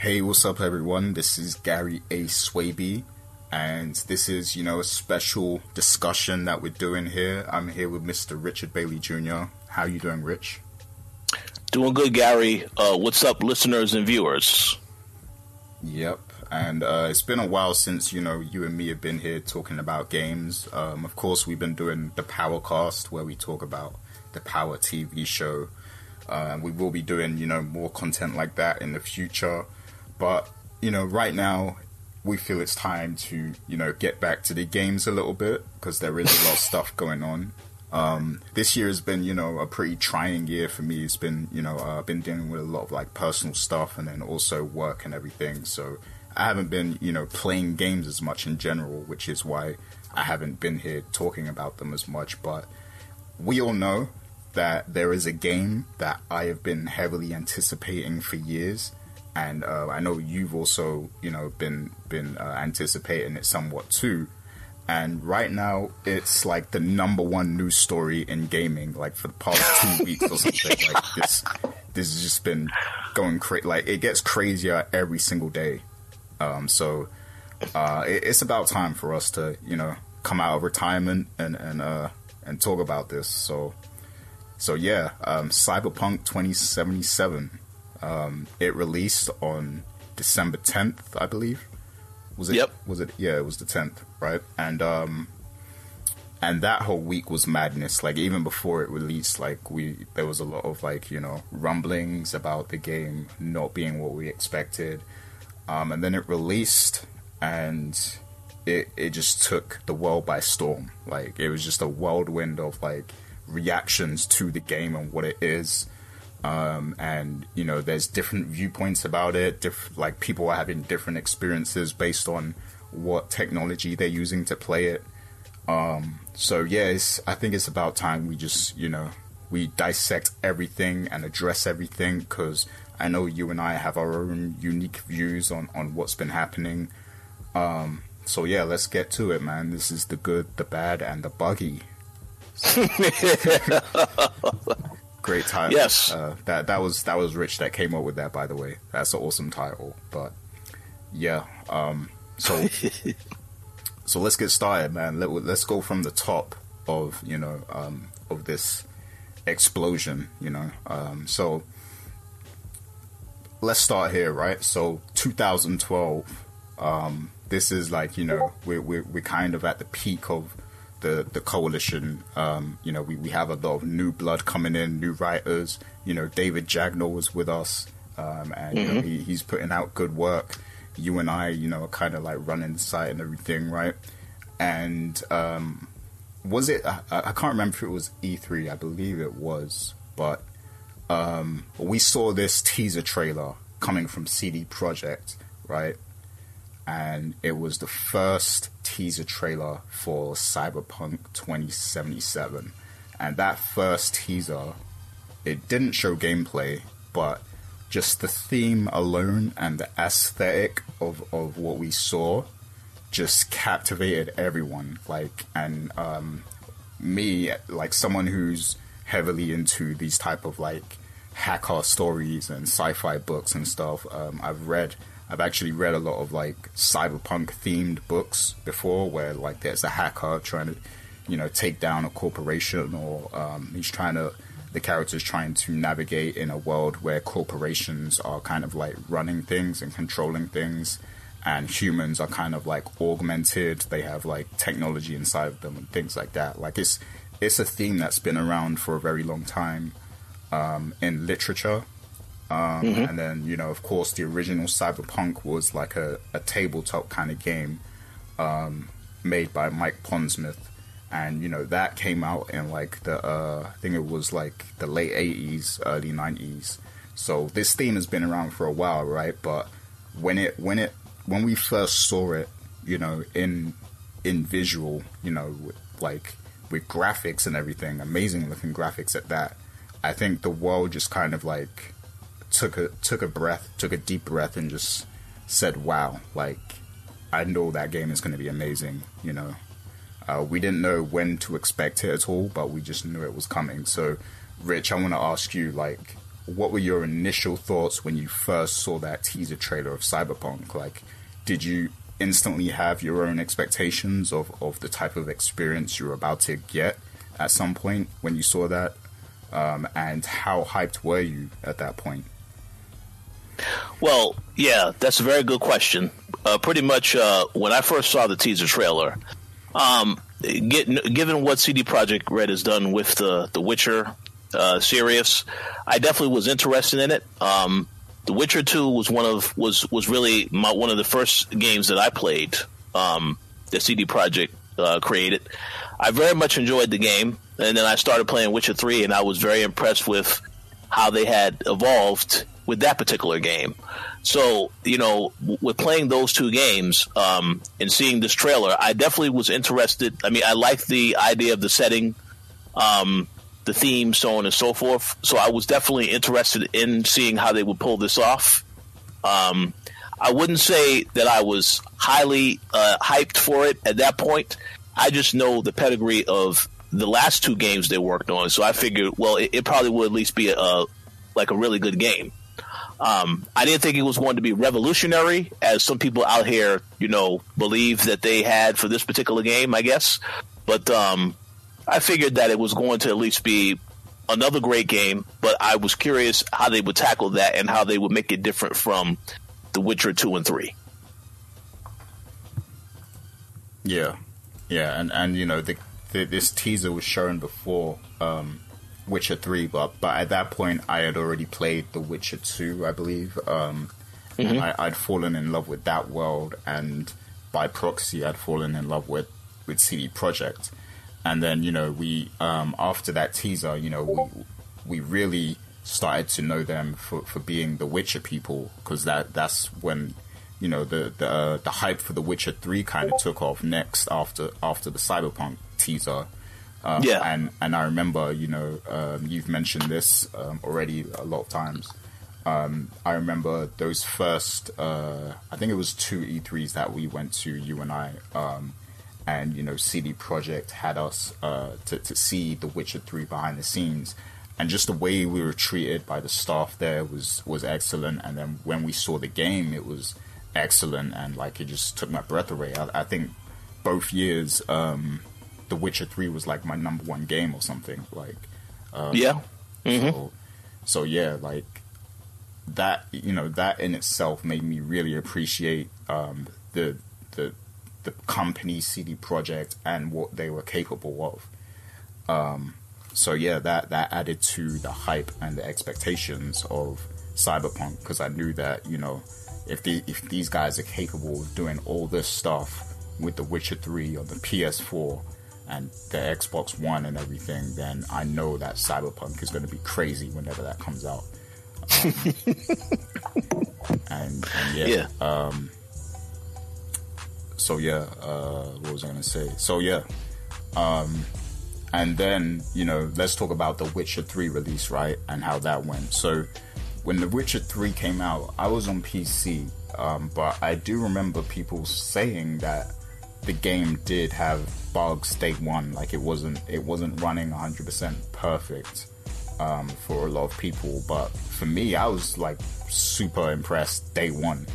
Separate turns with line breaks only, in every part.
Hey, what's up, everyone? This is Gary A. Swaby, and this is, you know, a special discussion that we're doing here. I'm here with Mr. Richard Bailey Jr. How you doing, Rich?
Doing good, Gary. Uh, what's up, listeners and viewers?
Yep, and uh, it's been a while since you know you and me have been here talking about games. Um, of course, we've been doing the Powercast where we talk about the Power TV show. Uh, we will be doing you know more content like that in the future, but you know right now we feel it's time to you know get back to the games a little bit because there is a lot of stuff going on. Um, this year has been, you know, a pretty trying year for me. It's been, you know, uh, I've been dealing with a lot of like personal stuff and then also work and everything. So I haven't been, you know, playing games as much in general, which is why I haven't been here talking about them as much. But we all know that there is a game that I have been heavily anticipating for years. And uh, I know you've also, you know, been been uh, anticipating it somewhat too. And right now it's like the number one news story in gaming like for the past two weeks or something. Like this this has just been going crazy like it gets crazier every single day. Um, so uh, it, it's about time for us to you know come out of retirement and and uh, and talk about this. So so yeah um, cyberpunk 2077 um, it released on december 10th i believe was it?
Yep.
Was it? Yeah, it was the tenth, right? And um, and that whole week was madness. Like even before it released, like we there was a lot of like you know rumblings about the game not being what we expected. Um, and then it released, and it it just took the world by storm. Like it was just a whirlwind of like reactions to the game and what it is. Um, and you know there's different viewpoints about it. Diff- like people are having different experiences based on what technology they're using to play it. Um, so yeah i think it's about time we just you know we dissect everything and address everything because i know you and i have our own unique views on on what's been happening. Um, so yeah let's get to it man. This is the good the bad and the buggy great title.
Yes,
uh, that that was that was Rich that came up with that. By the way, that's an awesome title. But yeah, um, so so let's get started, man. Let, let's go from the top of you know um, of this explosion. You know, um, so let's start here, right? So 2012. Um, this is like you know we're, we're we're kind of at the peak of the the coalition. Um, you know, we, we have a lot of new blood coming in, new writers. You know, David Jagner was with us, um, and mm-hmm. you know, mm-hmm. he, he's putting out good work. You and I, you know, are kind of like running the site and everything, right? And um, was it? I, I, can't remember if it was E3. I believe it was, but um, we saw this teaser trailer coming from CD Projekt, right? And it was the first teaser trailer for Cyberpunk 2077. And that first teaser, it didn't show gameplay, but just the theme alone and the aesthetic of, of what we saw just captivated everyone. Like, and um, me, like someone who's heavily into these type of like hacker stories and sci-fi books and stuff, um, I've read I've actually read a lot of like cyberpunk themed books before, where like there's a hacker trying to, you know, take down a corporation, or um, he's trying to, the character's trying to navigate in a world where corporations are kind of like running things and controlling things, and humans are kind of like augmented. They have like technology inside of them and things like that. Like it's it's a theme that's been around for a very long time um, in literature um, mm-hmm. And then, you know, of course, the original Cyberpunk was like a, a tabletop kind of game um, made by Mike Pondsmith. And, you know, that came out in like the, uh, I think it was like the late 80s, early 90s. So this theme has been around for a while, right? But when it, when it, when we first saw it, you know, in, in visual, you know, like with graphics and everything, amazing looking graphics at that, I think the world just kind of like took a took a breath, took a deep breath, and just said, "Wow!" Like I know that game is going to be amazing. You know, uh, we didn't know when to expect it at all, but we just knew it was coming. So, Rich, I want to ask you, like, what were your initial thoughts when you first saw that teaser trailer of Cyberpunk? Like, did you instantly have your own expectations of, of the type of experience you were about to get at some point when you saw that? Um, and how hyped were you at that point?
Well, yeah, that's a very good question. Uh, pretty much uh, when I first saw the teaser trailer, um, get, given what CD Projekt Red has done with the the Witcher uh, series, I definitely was interested in it. Um, the Witcher Two was one of was was really my, one of the first games that I played um, that CD Projekt uh, created. I very much enjoyed the game, and then I started playing Witcher Three, and I was very impressed with how they had evolved with that particular game. So, you know, with playing those two games um, and seeing this trailer, I definitely was interested. I mean, I liked the idea of the setting, um, the theme, so on and so forth. So I was definitely interested in seeing how they would pull this off. Um, I wouldn't say that I was highly uh, hyped for it at that point. I just know the pedigree of the last two games they worked on, so I figured, well, it, it probably would at least be a, a like a really good game. Um, I didn't think it was going to be revolutionary, as some people out here, you know, believe that they had for this particular game. I guess, but um, I figured that it was going to at least be another great game. But I was curious how they would tackle that and how they would make it different from The Witcher two and three.
Yeah, yeah, and and you know the, the this teaser was shown before um, Witcher three, but but at that point I had already played The Witcher two, I believe. Um, mm-hmm. I, I'd fallen in love with that world, and by proxy, I'd fallen in love with with CD Projekt. And then you know we um, after that teaser, you know we we really started to know them for, for being the Witcher people because that that's when you know the the uh, the hype for The Witcher three kind of took off next after after the Cyberpunk teaser. Um, yeah, and and I remember, you know, um, you've mentioned this um, already a lot of times. Um, I remember those first, uh, I think it was two E3s that we went to, you and I, um, and you know, CD Projekt had us uh, to to see The Witcher Three behind the scenes, and just the way we were treated by the staff there was was excellent. And then when we saw the game, it was excellent, and like it just took my breath away. I, I think both years. Um, the Witcher Three was like my number one game or something. Like,
um, yeah.
Mm-hmm. So, so yeah, like that. You know, that in itself made me really appreciate um, the the the company CD Projekt and what they were capable of. Um, so yeah, that that added to the hype and the expectations of Cyberpunk because I knew that you know if the if these guys are capable of doing all this stuff with The Witcher 3 on the PS4 and the Xbox One and everything, then I know that Cyberpunk is going to be crazy whenever that comes out. Um, and, and, yeah, yeah. Um, so yeah, uh, what was I going to say? So yeah, um, and then you know, let's talk about the Witcher Three release, right, and how that went. So when the Witcher Three came out, I was on PC, um, but I do remember people saying that the game did have bugs day one. Like it wasn't it wasn't running 100% perfect um, for a lot of people, but for me, I was like super impressed day one.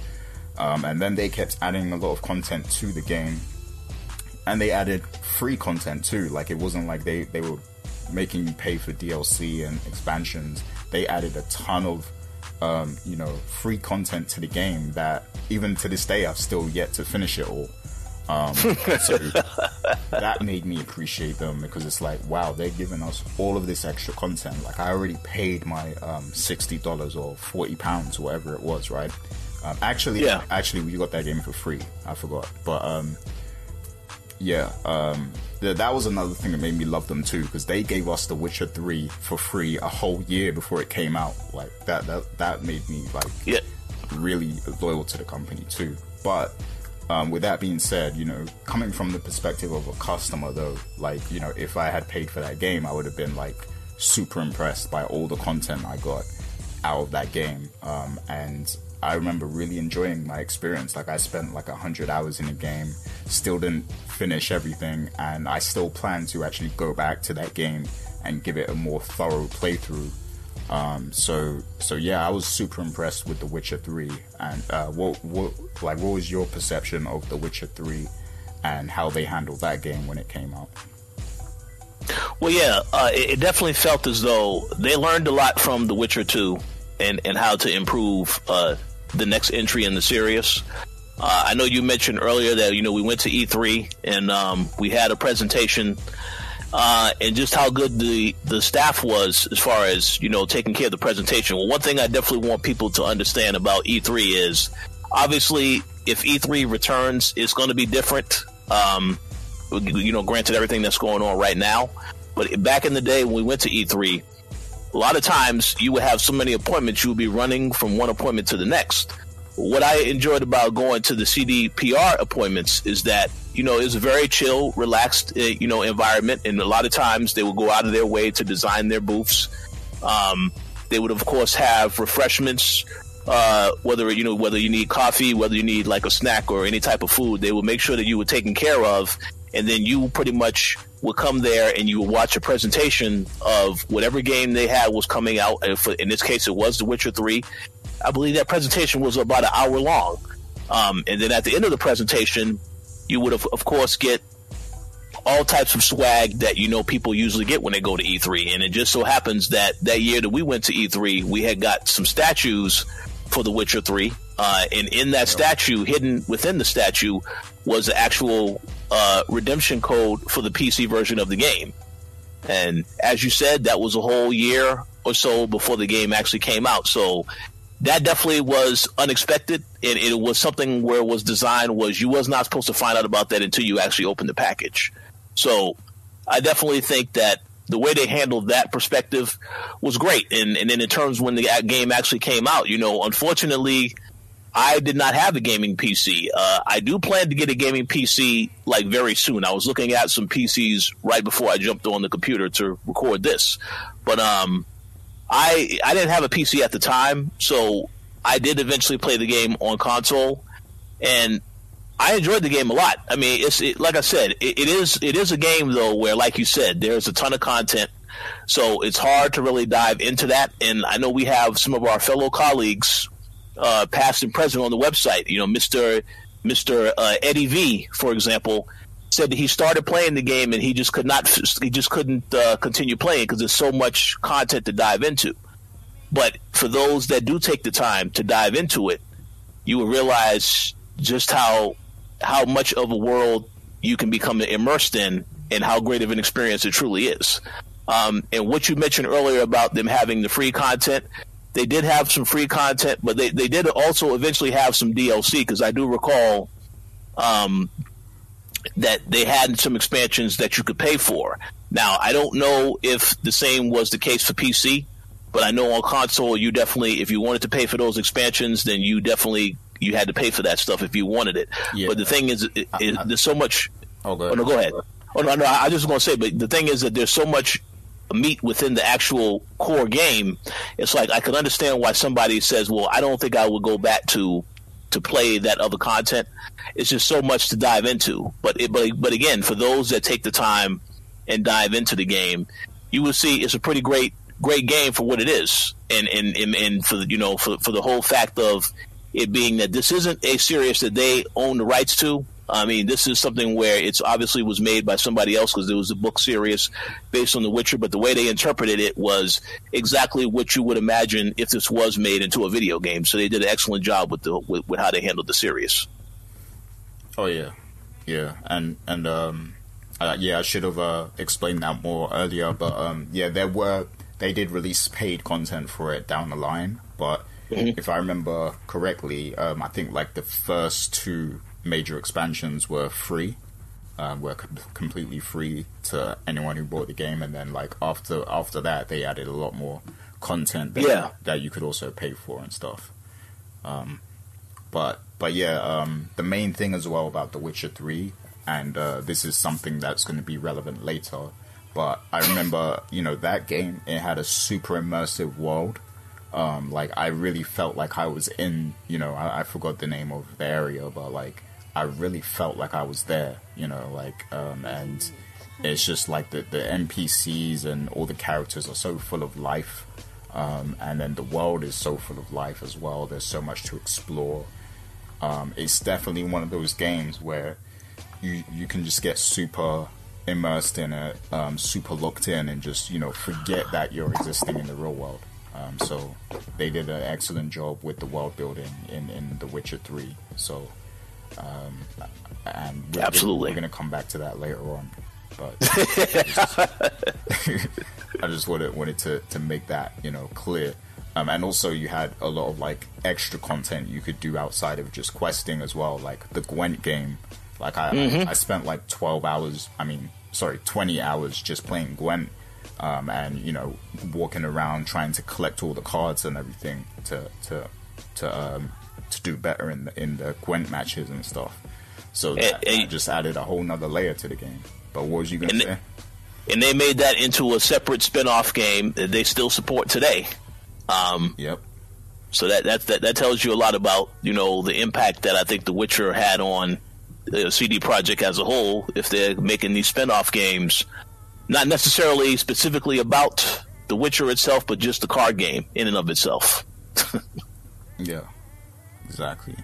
Um, and then they kept adding a lot of content to the game, and they added free content too. Like it wasn't like they they were making you pay for DLC and expansions. They added a ton of um, you know free content to the game that even to this day I've still yet to finish it all. Um, so that made me appreciate them because it's like, wow, they're giving us all of this extra content. Like I already paid my um, sixty dollars or forty pounds, whatever it was, right? Um, actually, yeah. actually, we got that game for free. I forgot, but um, yeah, um, th- that was another thing that made me love them too because they gave us The Witcher Three for free a whole year before it came out. Like that, that, that made me like yeah. really loyal to the company too. But um, with that being said, you know, coming from the perspective of a customer, though, like, you know, if I had paid for that game, I would have been like super impressed by all the content I got out of that game. Um, and I remember really enjoying my experience. Like, I spent like a 100 hours in the game, still didn't finish everything, and I still plan to actually go back to that game and give it a more thorough playthrough. Um, so so yeah, I was super impressed with The Witcher Three. And uh, what what like what was your perception of The Witcher Three and how they handled that game when it came out?
Well, yeah, uh, it, it, definitely felt as though they learned a lot from The Witcher Two and and how to improve uh, the next entry in the series. Uh, I know you mentioned earlier that you know we went to E3 and um, we had a presentation, uh, and just how good the the staff was as far as you know taking care of the presentation. Well, one thing I definitely want people to understand about E3 is obviously if E3 returns, it's going to be different. Um, you know, granted everything that's going on right now, but back in the day when we went to E3, a lot of times you would have so many appointments you would be running from one appointment to the next what I enjoyed about going to the CDPR appointments is that you know it's a very chill, relaxed uh, you know environment, and a lot of times they will go out of their way to design their booths. Um, they would of course have refreshments, uh, whether you know whether you need coffee, whether you need like a snack or any type of food. They would make sure that you were taken care of, and then you pretty much would come there and you would watch a presentation of whatever game they had was coming out. If, in this case, it was The Witcher Three, I believe that presentation was about an hour long. Um, and then at the end of the presentation, you would have, of course, get all types of swag that you know people usually get when they go to E3. And it just so happens that that year that we went to E3, we had got some statues for The Witcher 3. Uh, and in that statue, hidden within the statue, was the actual uh, redemption code for the PC version of the game. And as you said, that was a whole year or so before the game actually came out. So that definitely was unexpected. and it was something where it was designed was you was not supposed to find out about that until you actually opened the package. So I definitely think that the way they handled that perspective was great. And, and then in terms when the game actually came out, you know, unfortunately, I did not have a gaming PC. Uh, I do plan to get a gaming PC like very soon. I was looking at some PCs right before I jumped on the computer to record this, but um, I I didn't have a PC at the time, so I did eventually play the game on console, and I enjoyed the game a lot. I mean, it's it, like I said, it, it is it is a game though where, like you said, there's a ton of content, so it's hard to really dive into that. And I know we have some of our fellow colleagues, uh, past and present, on the website. You know, Mister Mister uh, Eddie V, for example said that he started playing the game and he just could not, he just couldn't uh, continue playing because there's so much content to dive into. But for those that do take the time to dive into it, you will realize just how how much of a world you can become immersed in and how great of an experience it truly is. Um, and what you mentioned earlier about them having the free content, they did have some free content, but they, they did also eventually have some DLC because I do recall um, that they had some expansions that you could pay for. Now, I don't know if the same was the case for PC, but I know on console you definitely, if you wanted to pay for those expansions, then you definitely you had to pay for that stuff if you wanted it. Yeah. But the thing is, it, it, there's so much. Oh, oh, no, go ahead. Oh no, no, I just want to say, but the thing is that there's so much meat within the actual core game. It's like I can understand why somebody says, "Well, I don't think I would go back to to play that other content." it's just so much to dive into. But it, but but again, for those that take the time and dive into the game, you will see it's a pretty great great game for what it is, and and and, and for you know for for the whole fact of it being that this isn't a series that they own the rights to. I mean, this is something where it's obviously was made by somebody else because there was a book series based on The Witcher, but the way they interpreted it was exactly what you would imagine if this was made into a video game. So they did an excellent job with the with, with how they handled the series.
Oh yeah, yeah, and and um, uh, yeah, I should have uh, explained that more earlier, but um, yeah, there were they did release paid content for it down the line, but mm-hmm. if I remember correctly, um, I think like the first two major expansions were free. Um, were com- completely free to anyone who bought the game, and then like after after that, they added a lot more content that, yeah. that you could also pay for and stuff. Um, but but yeah, um, the main thing as well about The Witcher Three, and uh, this is something that's going to be relevant later. But I remember, you know, that game it had a super immersive world. Um, like I really felt like I was in, you know, I, I, forgot the name of the area, but like I really felt like I was there, you know, like um, and it's just like the the NPCs and all the characters are so full of life Um, and then the world is so full of life as well. There's so much to explore. Um, it's definitely one of those games where you you can just get super immersed in it, um, super locked in, and just you know forget that you're existing in the real world. Um, so they did an excellent job with the world building in, in The Witcher Three. So um, and we're,
absolutely,
we're, going to come back to that later on. But I just, I just wanted wanted to to make that you know clear. Um, and also, you had a lot of like extra content you could do outside of just questing as well, like the Gwent game. Like I, mm-hmm. I, I spent like twelve hours. I mean, sorry, twenty hours just playing Gwent, um, and you know, walking around trying to collect all the cards and everything to to to um, to do better in the in the Gwent matches and stuff. So eh, that, that eh. just added a whole nother layer to the game. But what was you gonna say?
and they made that into a separate spin-off game that they still support today. Um,
yep.
So that, that that that tells you a lot about you know the impact that I think The Witcher had on uh, the CD Projekt as a whole. If they're making these spin-off games, not necessarily specifically about The Witcher itself, but just the card game in and of itself.
yeah, exactly.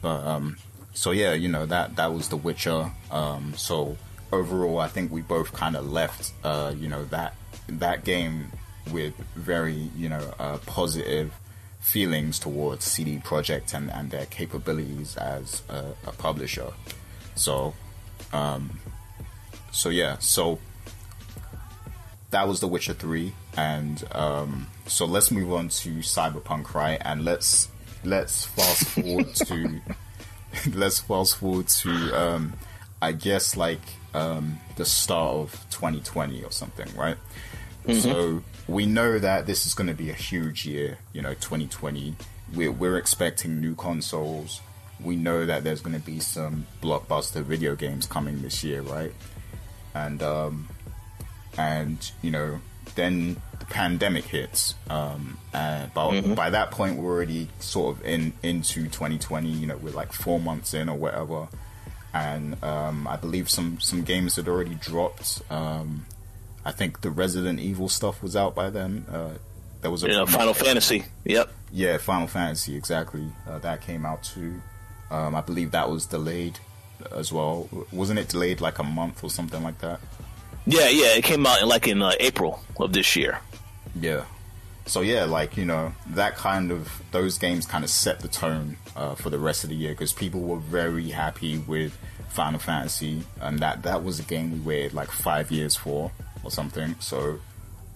But um, so yeah, you know that that was The Witcher. Um, so overall, I think we both kind of left, uh, you know, that that game with very, you know, uh, positive feelings towards CD Projekt and, and their capabilities as a, a publisher. So, um, so yeah, so that was The Witcher Three, and um, so let's move on to Cyberpunk, right? And let's let's fast forward to let's fast forward to um, I guess like um, the start of 2020 or something, right? Mm-hmm. So we know that this is going to be a huge year, you know, 2020. We're, we're expecting new consoles. We know that there's going to be some blockbuster video games coming this year, right? And um, and you know, then the pandemic hits. Um, and by, mm-hmm. by that point, we're already sort of in into 2020. You know, we're like four months in or whatever and um, I believe some some games had already dropped. Um, I think the Resident Evil stuff was out by then. Uh, there was a
yeah, Final Fantasy. Yep.
Yeah, Final Fantasy exactly. Uh, that came out too. Um, I believe that was delayed as well. Wasn't it delayed like a month or something like that?
Yeah, yeah, it came out in like in uh, April of this year.
Yeah. So yeah, like you know, that kind of those games kind of set the tone uh, for the rest of the year because people were very happy with Final Fantasy, and that that was a game we waited like five years for or something. So,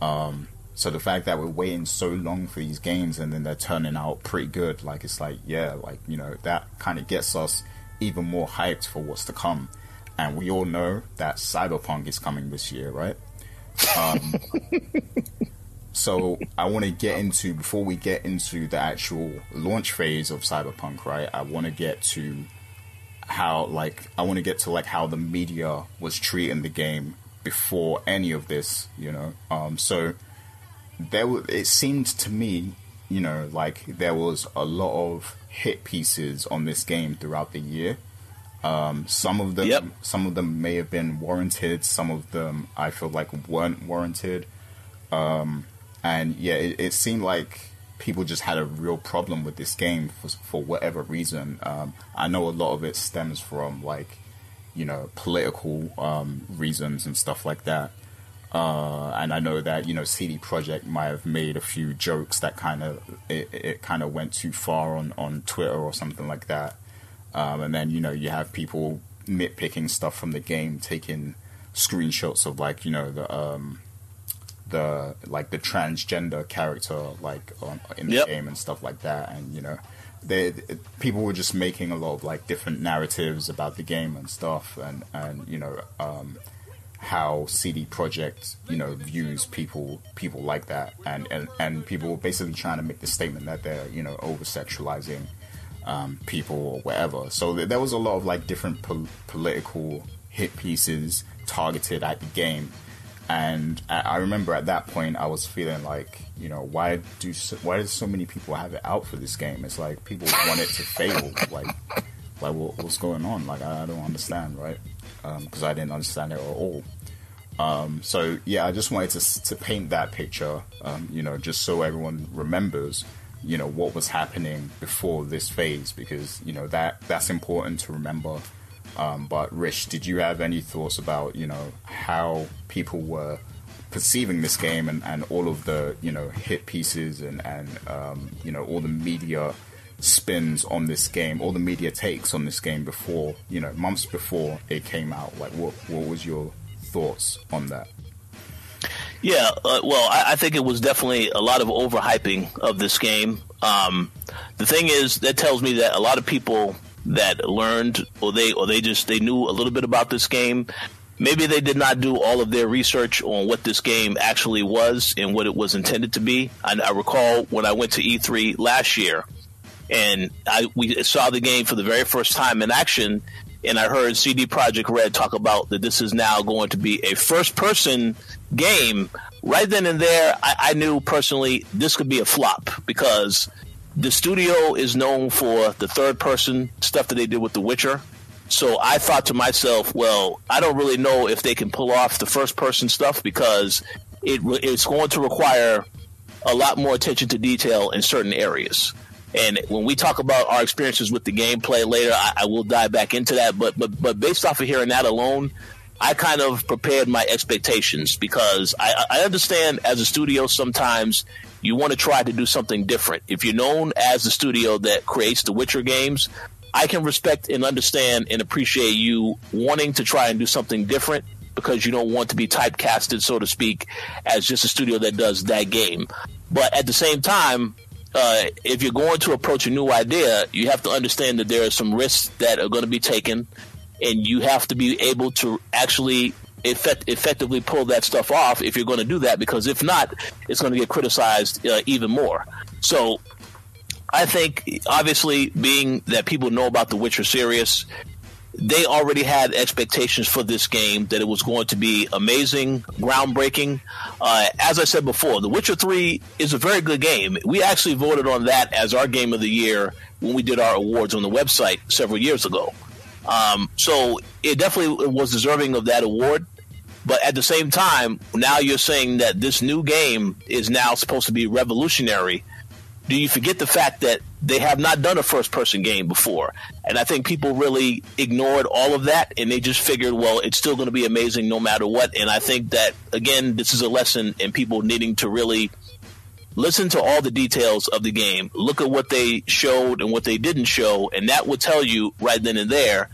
um, so the fact that we're waiting so long for these games and then they're turning out pretty good, like it's like yeah, like you know that kind of gets us even more hyped for what's to come. And we all know that Cyberpunk is coming this year, right? Um, so I want to get into before we get into the actual launch phase of Cyberpunk, right? I want to get to how like I want to get to like how the media was treating the game before any of this, you know. Um, so there, it seemed to me, you know, like there was a lot of hit pieces on this game throughout the year. Um, some of them, yep. some of them may have been warranted. Some of them I feel like weren't warranted. Um, and yeah, it, it, seemed like people just had a real problem with this game for, for whatever reason. Um, I know a lot of it stems from like, you know, political um, reasons and stuff like that. Uh, and I know that you know CD Projekt might have made a few jokes that kind of it, it kind of went too far on on Twitter or something like that. Um, and then you know you have people nitpicking stuff from the game, taking screenshots of like you know the um, the like the transgender character like on, in the yep. game and stuff like that, and you know, they people were just making a lot of like different narratives about the game and stuff, and and you know. Um, how CD Projekt, you know, views people people like that, and, and and people were basically trying to make the statement that they're you know over sexualizing um, people or whatever. So there was a lot of like different po- political hit pieces targeted at the game, and I remember at that point I was feeling like, you know, why do so, why do so many people have it out for this game? It's like people want it to fail. Like, like what, what's going on? Like I, I don't understand, right? Because um, I didn't understand it at all. Um, so yeah, I just wanted to to paint that picture, um, you know, just so everyone remembers, you know, what was happening before this phase, because you know that that's important to remember. Um, but Rich, did you have any thoughts about you know how people were perceiving this game and, and all of the you know hit pieces and and um, you know all the media spins on this game, all the media takes on this game before you know months before it came out? Like, what what was your thoughts on that?
Yeah, uh, well, I, I, think it was definitely a lot of overhyping of this game. Um, the thing is, that tells me that a lot of people that learned, or they, or they just they knew a little bit about this game. Maybe they did not do all of their research on what this game actually was and what it was intended to be. I, I recall when I went to E3 last year, and I we saw the game for the very first time in action, and I heard CD Projekt Red talk about that this is now going to be a first person game. Right then and there, I, I knew personally this could be a flop because the studio is known for the third person stuff that they did with The Witcher. So I thought to myself, well, I don't really know if they can pull off the first person stuff because it, it's going to require a lot more attention to detail in certain areas. And when we talk about our experiences with the gameplay later, I, I, will dive back into that. But but but based off of hearing that alone, I kind of prepared my expectations because I, I understand as a studio sometimes you want to try to do something different. If you're known as the studio that creates the Witcher games, I can respect and understand and appreciate you wanting to try and do something different because you don't want to be typecasted, so to speak, as just a studio that does that game. But at the same time, uh, if you're going to approach a new idea, you have to understand that there are some risks that are going to be taken, and you have to be able to actually effect- effectively pull that stuff off if you're going to do that. Because if not, it's going to get criticized uh, even more. So, I think obviously, being that people know about the Witcher series, they already had expectations for this game that it was going to be amazing, groundbreaking. Uh, as I said before, The Witcher 3 is a very good game. We actually voted on that as our game of the year when we did our awards on the website several years ago. Um, so it definitely was deserving of that award. But at the same time, now you're saying that this new game is now supposed to be revolutionary do you forget the fact that they have not done a first person game before? And I think people really ignored all of that and they just figured, well, it's still going to be amazing no matter what. And I think that, again, this is a lesson in people needing to really listen to all the details of the game, look at what they showed and what they didn't show, and that will tell you right then and there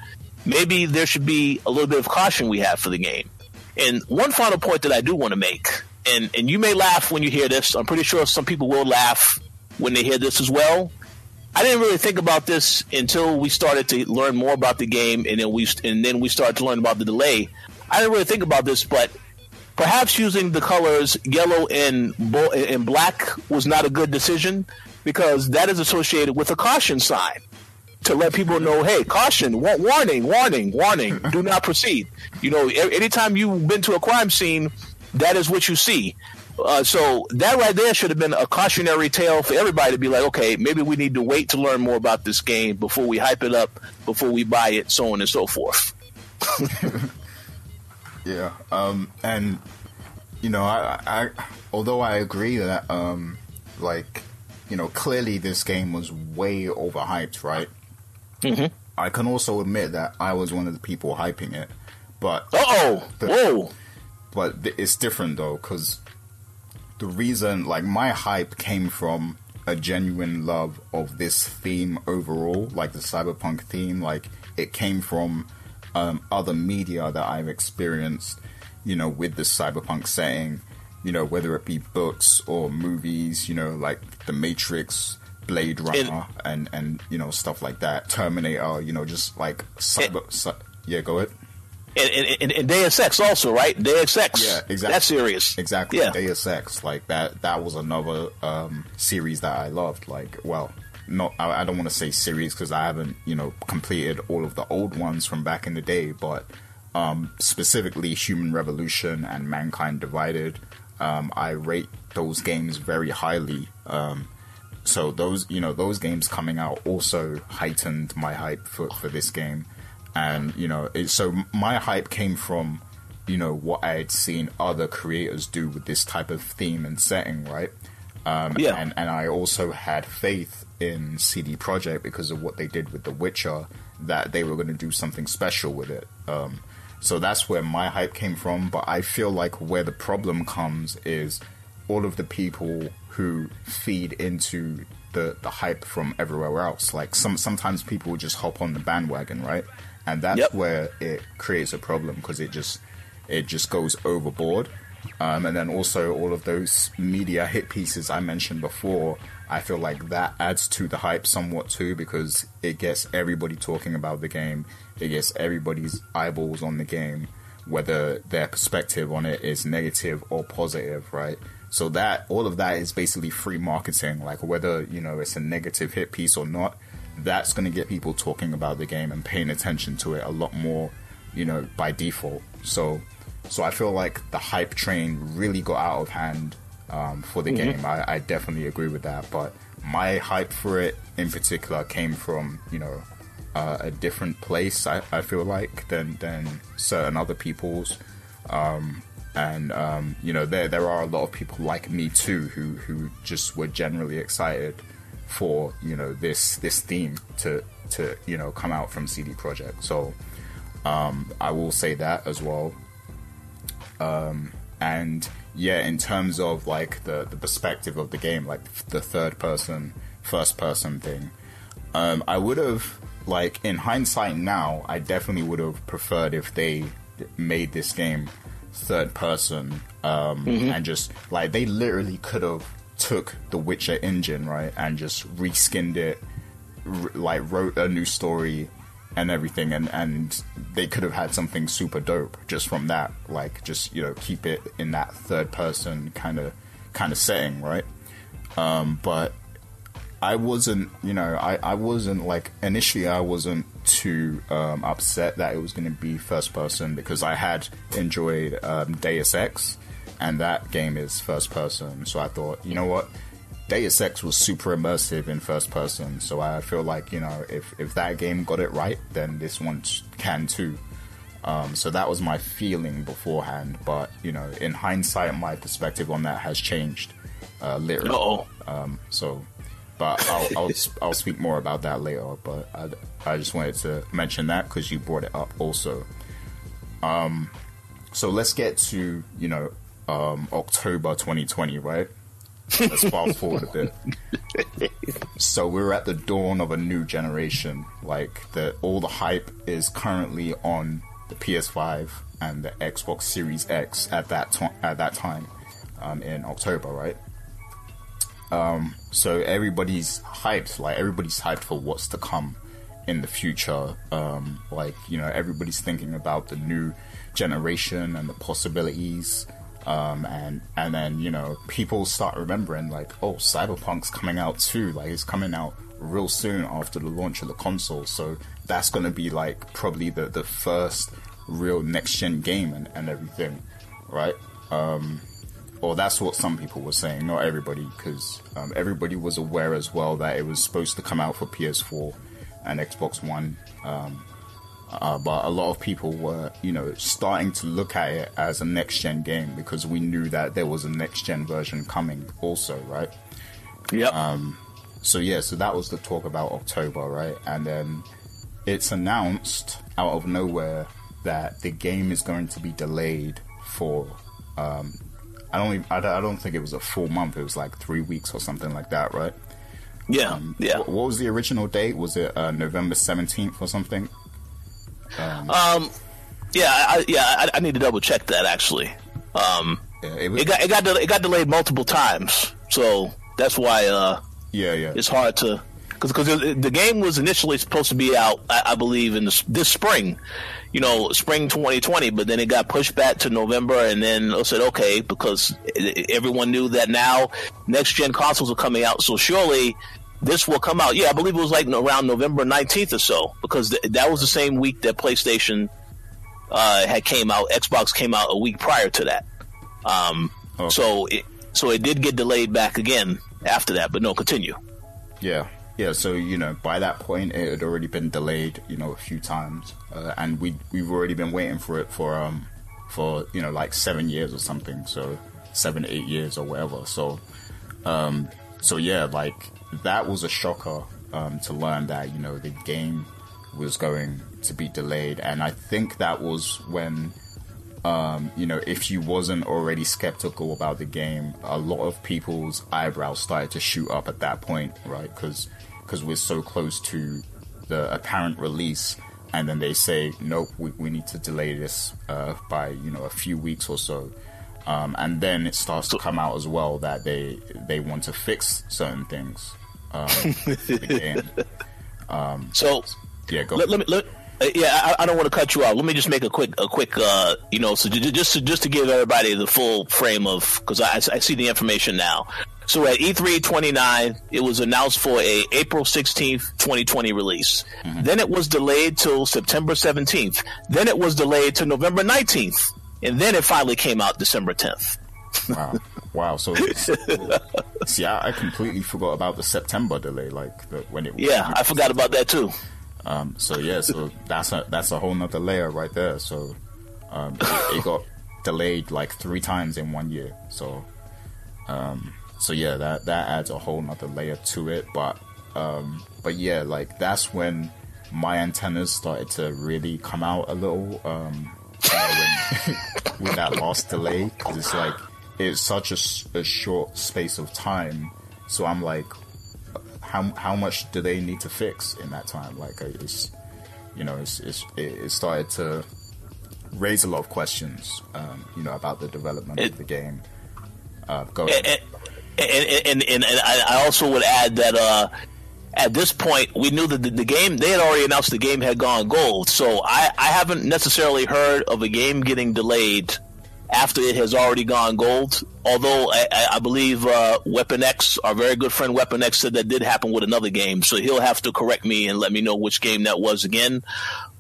maybe there should be a little bit of caution we have for the game. And one final point that I do want to make, and, and you may laugh when you hear this, I'm pretty sure some people will laugh when they hear this as well. I didn't really think about this until we started to learn more about the game, and then we and then we started to learn about the delay. I didn't really think about this, but perhaps using the colors yellow and and black was not a good decision because that is associated with a caution sign to let people know, hey, caution, warning, warning, warning, do not proceed. You know, anytime you've been to a crime scene, that is what you see. Uh, so that right there should have been a cautionary tale for everybody to be like, okay, maybe we need to wait to learn more about this game before we hype it up, before we buy it, so on and so forth.
yeah, um, and you know, I, I, although I agree that, um, like, you know, clearly this game was way overhyped, right? Mm-hmm. I can also admit that I was one of the people hyping it, but
oh, whoa.
But it's different though, because the reason, like, my hype came from a genuine love of this theme overall, like the cyberpunk theme. Like, it came from um, other media that I've experienced, you know, with this cyberpunk setting, you know, whether it be books or movies, you know, like The Matrix, Blade Runner, it, and, and, you know, stuff like that, Terminator, you know, just like cyber. It, yeah, go ahead
and, and, and Deus Ex also, right? Deus Ex.
Yeah, exactly.
That's serious.
Exactly. Yeah. Deus Ex, like that. That was another um, series that I loved. Like, well, not. I, I don't want to say series because I haven't, you know, completed all of the old ones from back in the day, but um, specifically Human Revolution and Mankind Divided. Um, I rate those games very highly. Um, so those, you know, those games coming out also heightened my hype for, for this game and you know, it, so my hype came from you know what I had seen other creators do with this type of theme and setting, right? Um,
Yeah.
And and I also had faith in CD Projekt because of what they did with The Witcher, that they were going to do something special with it. Um, so that's where my hype came from. But I feel like where the problem comes is all of the people who feed into the, the hype from everywhere else. Like some sometimes people just hop on the bandwagon, right? And that's
Yep.
where it creates a problem because it just it just goes overboard. Um, and then also all of those media hit pieces I mentioned before, I feel like that adds to the hype somewhat too because it gets everybody talking about the game. It gets everybody's eyeballs on the game, whether their perspective on it is negative or positive, right? So that all of that is basically free marketing. Like whether you know it's a negative hit piece or not, that's going to get people talking about the game and paying attention to it a lot more, you know, by default. So, so I feel like the hype train really got out of hand um, for the game. I, I definitely agree with that. But my hype for it in particular came from you know uh, a different place. I, I feel like than than certain other people's. Um, and um, you know there there are a lot of people like me too who who just were generally excited for you know this this theme to to you know come out from CD Projekt. So um, I will say that as well. Um, and yeah, in terms of like the the perspective of the game, like the third person, first person thing, um, I would have like in hindsight now, I definitely would have preferred if they made this game third person um, and just like they literally could have took the Witcher engine right and just reskinned it, r- like wrote a new story and everything, and and they could have had something super dope just from that. Like just you know keep it in that third person kind of kind of setting, right? Um, but I wasn't, you know, I, I wasn't like initially I wasn't too um, upset that it was going to be first person because I had enjoyed um, Deus Ex, and that game is first person. So I thought, you know what, Deus Ex was super immersive in first person. So I feel like you know if if that game got it right, then this one can too. Um, so that was my feeling beforehand, but you know, in hindsight, my perspective on that has changed uh, literally. Um, so, but I'll, I'll I'll speak more about that later. But I, I just wanted to mention that because you brought it up also. Um, so let's get to you know um, October 2020, right? Let's fast forward a bit. So we're at the dawn of a new generation. Like the all the hype is currently on the PS5 and the Xbox Series X at that to- at that time um, in October, right? Um, so everybody's hyped. Like everybody's hyped for what's to come in the future. Um, like you know, everybody's thinking about the new generation and the possibilities. Um, and and then you know people start remembering like oh cyberpunk's coming out too like it's coming out real soon after the launch of the console so that's going to be like probably the the first real next gen game and, and everything right um or that's what some people were saying not everybody because um, everybody was aware as well that it was supposed to come out for ps4 and xbox one um, uh, but a lot of people were, you know, starting to look at it as a next gen game because we knew that there was a next gen version coming also, right?
Yep.
So yeah, so that was the talk about October, right? And then it's announced out of nowhere that the game is going to be delayed for. Um, I don't. Even, I I don't think it was a full month. It was like three weeks or something like that, right?
yeah. yeah.
What, what was the original date? Was it uh, November seventeenth or something?
Um, yeah, I, yeah, I, I need to double check that actually. Um,
Yeah, it was.
it got it got del- it got delayed multiple times, so that's why uh,
yeah, yeah.
it's hard to because because the game was initially supposed to be out, I, I believe, in this, this spring, you know, spring 2020, but then it got pushed back to November, and then I said, okay, because everyone knew that now next gen consoles are coming out, so surely this will come out. Yeah, I believe it was like around November 19th or so, because th- that was the same week that PlayStation uh, had came out. Xbox came out a week prior to that. Um,
Okay.
So it so it did get delayed back again after that, but no, continue.
Yeah, yeah. So you know, by that point, it had already been delayed, you know, a few times, uh, and we we've already been waiting for it for um for you know like seven years or something. So seven, eight years or whatever. So, um, so yeah, like that was a shocker um, to learn that you know the game was going to be delayed, and I think that was when. Um, you know, if you wasn't already skeptical about the game, a lot of people's eyebrows started to shoot up at that point, right? Because because we're so close to the apparent release, and then they say, nope, we, we need to delay this uh, by you know a few weeks or so. Um, and then it starts to come out as well that they they want to fix certain things um, the.
Um, so
yeah, go.
Let, let me. Let, uh, yeah, I, I, don't want to cut you off. Let me just make a quick, a quick, uh, you know, so just to, just to give everybody the full frame of because I, I see the information now. So at E3 29, it was announced for a April 16th, 2020 release. Mm-hmm. Then it was delayed till September 17th. Then it was delayed to November 19th and then it finally came out December 10th.
wow, wow! So see, I, I, completely forgot about the September delay, like the, when it.
Was, yeah, I forgot about that too.
Um, so yeah, so that's a that's a whole nother layer right there. So um, it, it, got delayed like three times in one year. So um, so yeah, that that adds a whole nother layer to it. But um, but yeah, like that's when my antennas started to really come out a little. Um, when, with that lost delay because it's like it's such a, a, short space of time. So I'm like, how how much do they need to fix in that time? Like it's you know it's, it's it started to raise a lot of questions, um, you know, about the development it, of the game. Uh, go
ahead. And, and, and, and, I also would add that uh, at this point, we knew that the, the, game, they had already announced the game had gone gold. So I, I haven't necessarily heard of a game getting delayed after it has already gone gold. Although I, I believe uh, Weapon X, our very good friend Weapon X, said that did happen with another game. So he'll have to correct me and let me know which game that was again.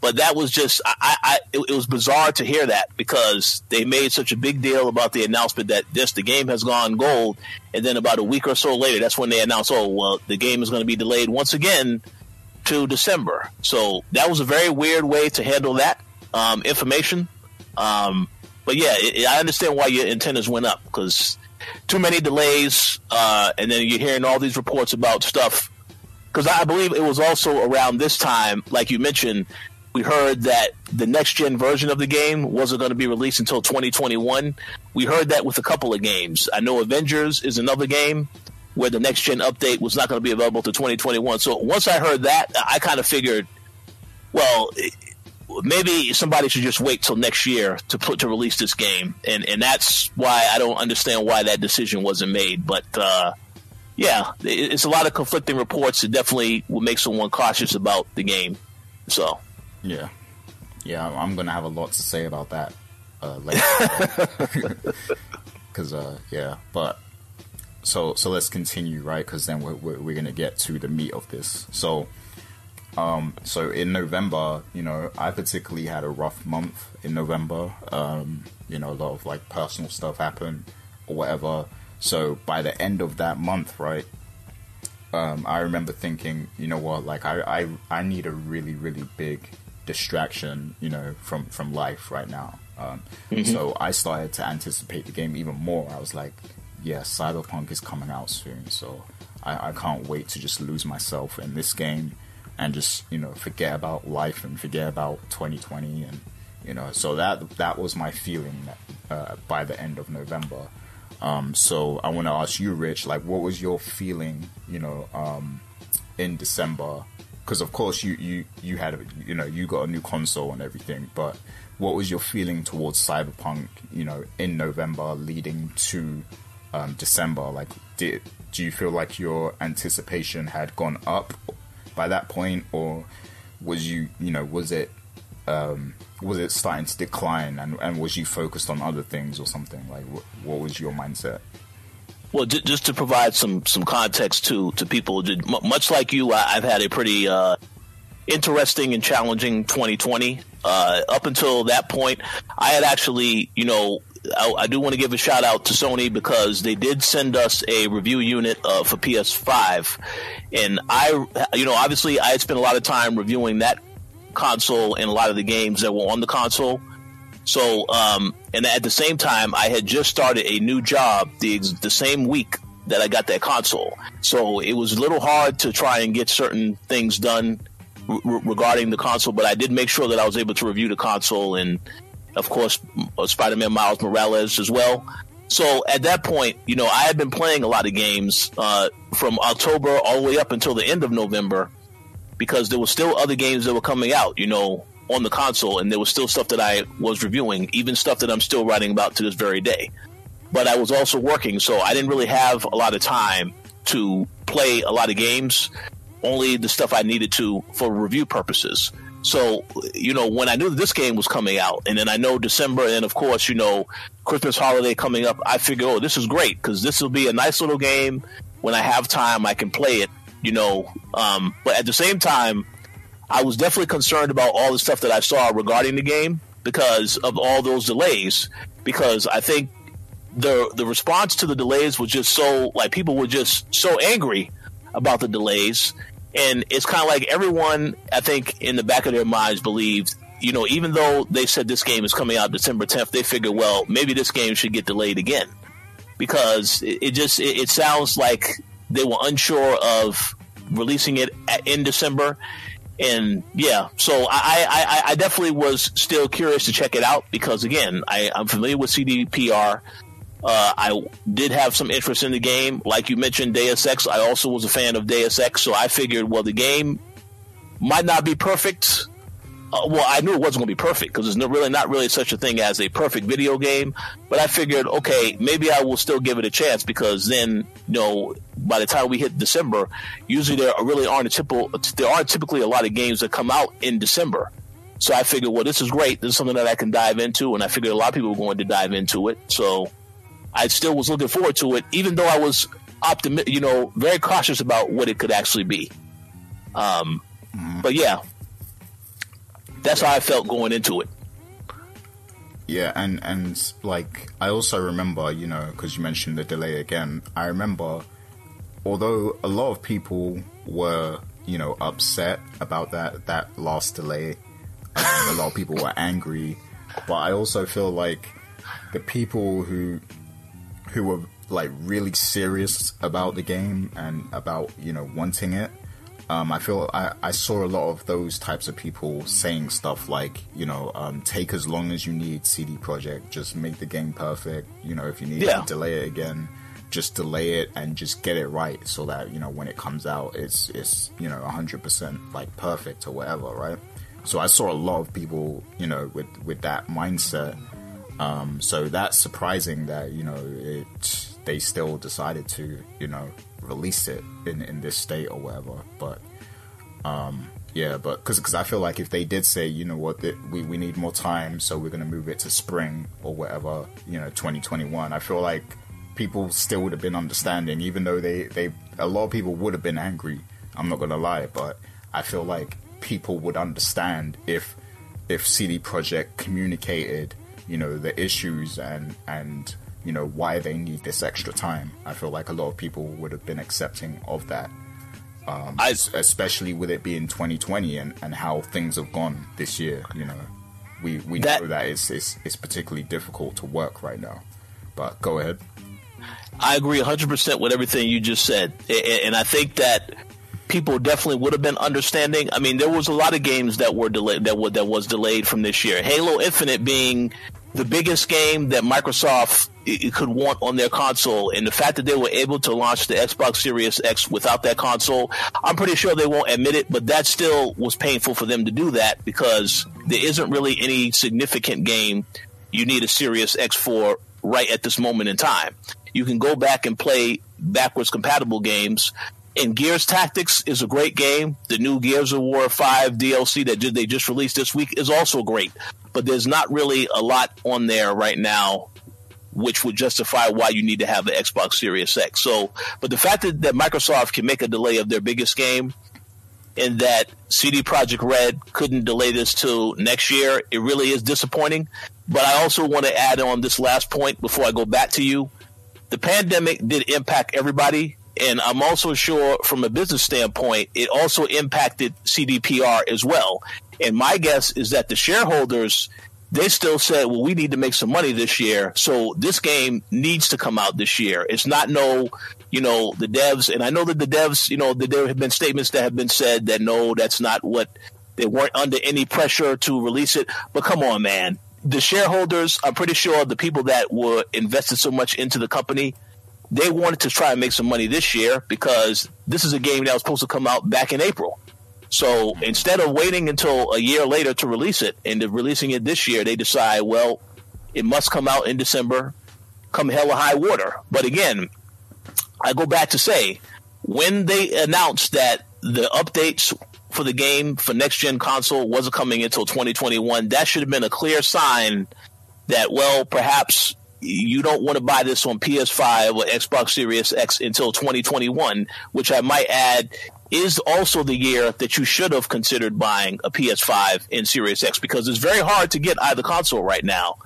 But that was just, I, I it, it, was bizarre to hear that because they made such a big deal about the announcement that this, the game has gone gold. And then about a week or so later, that's when they announced, oh, well, the game is going to be delayed once again to December. So that was a very weird way to handle that um, information. Um, but yeah, it, I understand why your antennas went up because too many delays, uh, and then you're hearing all these reports about stuff. Because I believe it was also around this time, like you mentioned, we heard that the next gen version of the game wasn't going to be released until 2021. We heard that with a couple of games. I know Avengers is another game where the next gen update was not going to be available to 2021. So once I heard that, I kind of figured, well, maybe somebody should just wait till next year to put to release this game, and and that's why I don't understand why that decision wasn't made. But uh, yeah, it's a lot of conflicting reports. It definitely will make someone cautious about the game. So
yeah, yeah, I'm gonna have a lot to say about that uh, later. Because uh, yeah, but so so let's continue, right? Because then we're, we're, we're gonna get to the meat of this. So um, so in November, you know, I particularly had a rough month in November. Um, you know, a lot of like personal stuff happened or whatever. So by the end of that month, right, um, I remember thinking, you know what, like I, I, I need a really, really big distraction, you know, from, from life right now. Um, mm-hmm. So I started to anticipate the game even more. I was like, yeah, Cyberpunk is coming out soon. So I, I can't wait to just lose myself in this game and just you know forget about life and forget about 2020 and you know so that that was my feeling uh, by the end of November. Um, so I want to ask you, Rich, like what was your feeling, you know, um, in December? Because of course you you you had you know you got a new console and everything, but what was your feeling towards Cyberpunk, you know, in November leading to um, December? Like, did do you feel like your anticipation had gone up by that point, or was you you know was it um, was it starting to decline, and, and was you focused on other things or something? Like, what, what was your mindset?
Well, j- just to provide some some context to to people, much like you, I, have had a pretty uh, interesting and challenging 2020. Uh, up until that point, I had actually, you know, I, I, do want to give a shout out to Sony because they did send us a review unit uh, for PS5, and I, you know, obviously I had spent a lot of time reviewing that console and a lot of the games that were on the console. So, um, and at the same time, I had just started a new job the the same week that I got that console. So it was a little hard to try and get certain things done regarding the console, but I did make sure that I was able to review the console and, of course, Spider-Man Miles Morales as well. So at that point, you know, I had been playing a lot of games uh, from October all the way up until the end of November because there were still other games that were coming out, you know, on the console, and there was still stuff that I was reviewing, even stuff that I'm still writing about to this very day. But I was also working, so I didn't really have a lot of time to play a lot of games, only the stuff I needed to for review purposes. So, you know, when I knew this game was coming out, and then I know December, and of course, you know, Christmas holiday coming up, I figure, oh, this is great because this will be a nice little game. When I have time, I can play it, you know. Um, but at the same time, I was definitely concerned about all the stuff that I saw regarding the game because of all those delays. Because I think the the response to the delays was just so like people were just so angry about the delays and it's kind of like everyone, I think, in the back of their minds believed, you know, even though they said this game is coming out December 10th, they figured, well, maybe this game should get delayed again because it, it just it, it, sounds like they were unsure of releasing it at, in December. And yeah, so I, I, I definitely was still curious to check it out because again, I, I'm familiar with CDPR. Uh, I did have some interest in the game. Like you mentioned, Deus Ex, I also was a fan of Deus Ex, so I figured, well, the game might not be perfect. Uh, well, I knew it wasn't going to be perfect because there's no, really not really such a thing as a perfect video game. But I figured, okay, maybe I will still give it a chance because then, you know, by the time we hit December, usually there really aren't a typical, there aren't typically a lot of games that come out in December. So I figured, well, this is great. This is something that I can dive into, and I figured a lot of people were going to dive into it. So I still was looking forward to it, even though I was optimistic, you know, very cautious about what it could actually be. Um, mm-hmm. But yeah, that's how I felt going into it.
Yeah, and and like I also remember, you know, because you mentioned the delay again. I remember, although a lot of people were, you know, upset about that that last delay, um, a lot of people were angry, but I also feel like the people who who were like really serious about the game and about you know wanting it. Um, I feel I, I saw a lot of those types of people saying stuff like, you know, um, take as long as you need, CD Projekt, just make the game perfect. You know, if you need yeah. to delay it again, just delay it and just get it right so that you know when it comes out, it's it's you know hundred percent like perfect or whatever, right? So I saw a lot of people, you know, with with that mindset um, so that's surprising that you know it they still decided to you know release it in in this state or whatever. But um, yeah, but because I feel like if they did say you know what we we need more time, so we're gonna move it to spring or whatever, you know, 2021. I feel like people still would have been understanding, even though they they a lot of people would have been angry. I'm not gonna lie, but I feel like people would understand if if CD Projekt communicated you know the issues and and you know why they need this extra time. I feel like a lot of people would have been accepting of that. Um, I, especially with it being 2020 and, and how things have gone this year, you know, we, we that, know that it's, it's, it's particularly difficult to work right now. But go ahead.
I agree 100% with everything you just said. And I think that people definitely would have been understanding. I mean, there was a lot of games that were delayed that were, that was delayed from this year. Halo Infinite being the biggest game that Microsoft could want on their console, and the fact that they were able to launch the Xbox Series X without that console, I'm pretty sure they won't admit it, but that still was painful for them to do that because there isn't really any significant game you need a Series X for right at this moment in time. You can go back and play backwards compatible games. And Gears Tactics is a great game. The new Gears of War 5 DLC that they just released this week is also great but there's not really a lot on there right now which would justify why you need to have the Xbox Series X. So, but the fact that, that Microsoft can make a delay of their biggest game and that CD Projekt Red couldn't delay this till next year, it really is disappointing. But I also want to add on this last point before I go back to you. The pandemic did impact everybody. And I'm also sure from a business standpoint, it also impacted CDPR as well. And my guess is that the shareholders they still said, well, we need to make some money this year. So this game needs to come out this year. It's not no, you know, the devs, and I know that the devs, you know, that there have been statements that have been said that no, that's not what they weren't under any pressure to release it. But come on, man. The shareholders, I'm pretty sure the people that were invested so much into the company, they wanted to try and make some money this year because this is a game that was supposed to come out back in April. So instead of waiting until a year later to release it and releasing it this year, they decide, well, it must come out in December, come hell or high water. But again, I go back to say, when they announced that the updates for the game for next gen console wasn't coming until 2021, that should have been a clear sign that, well, perhaps you don't want to buy this on PS5 or Xbox Series X until 2021, which I might add is also the year that you should have considered buying a PS5 and Series X because it's very hard to get either console right now.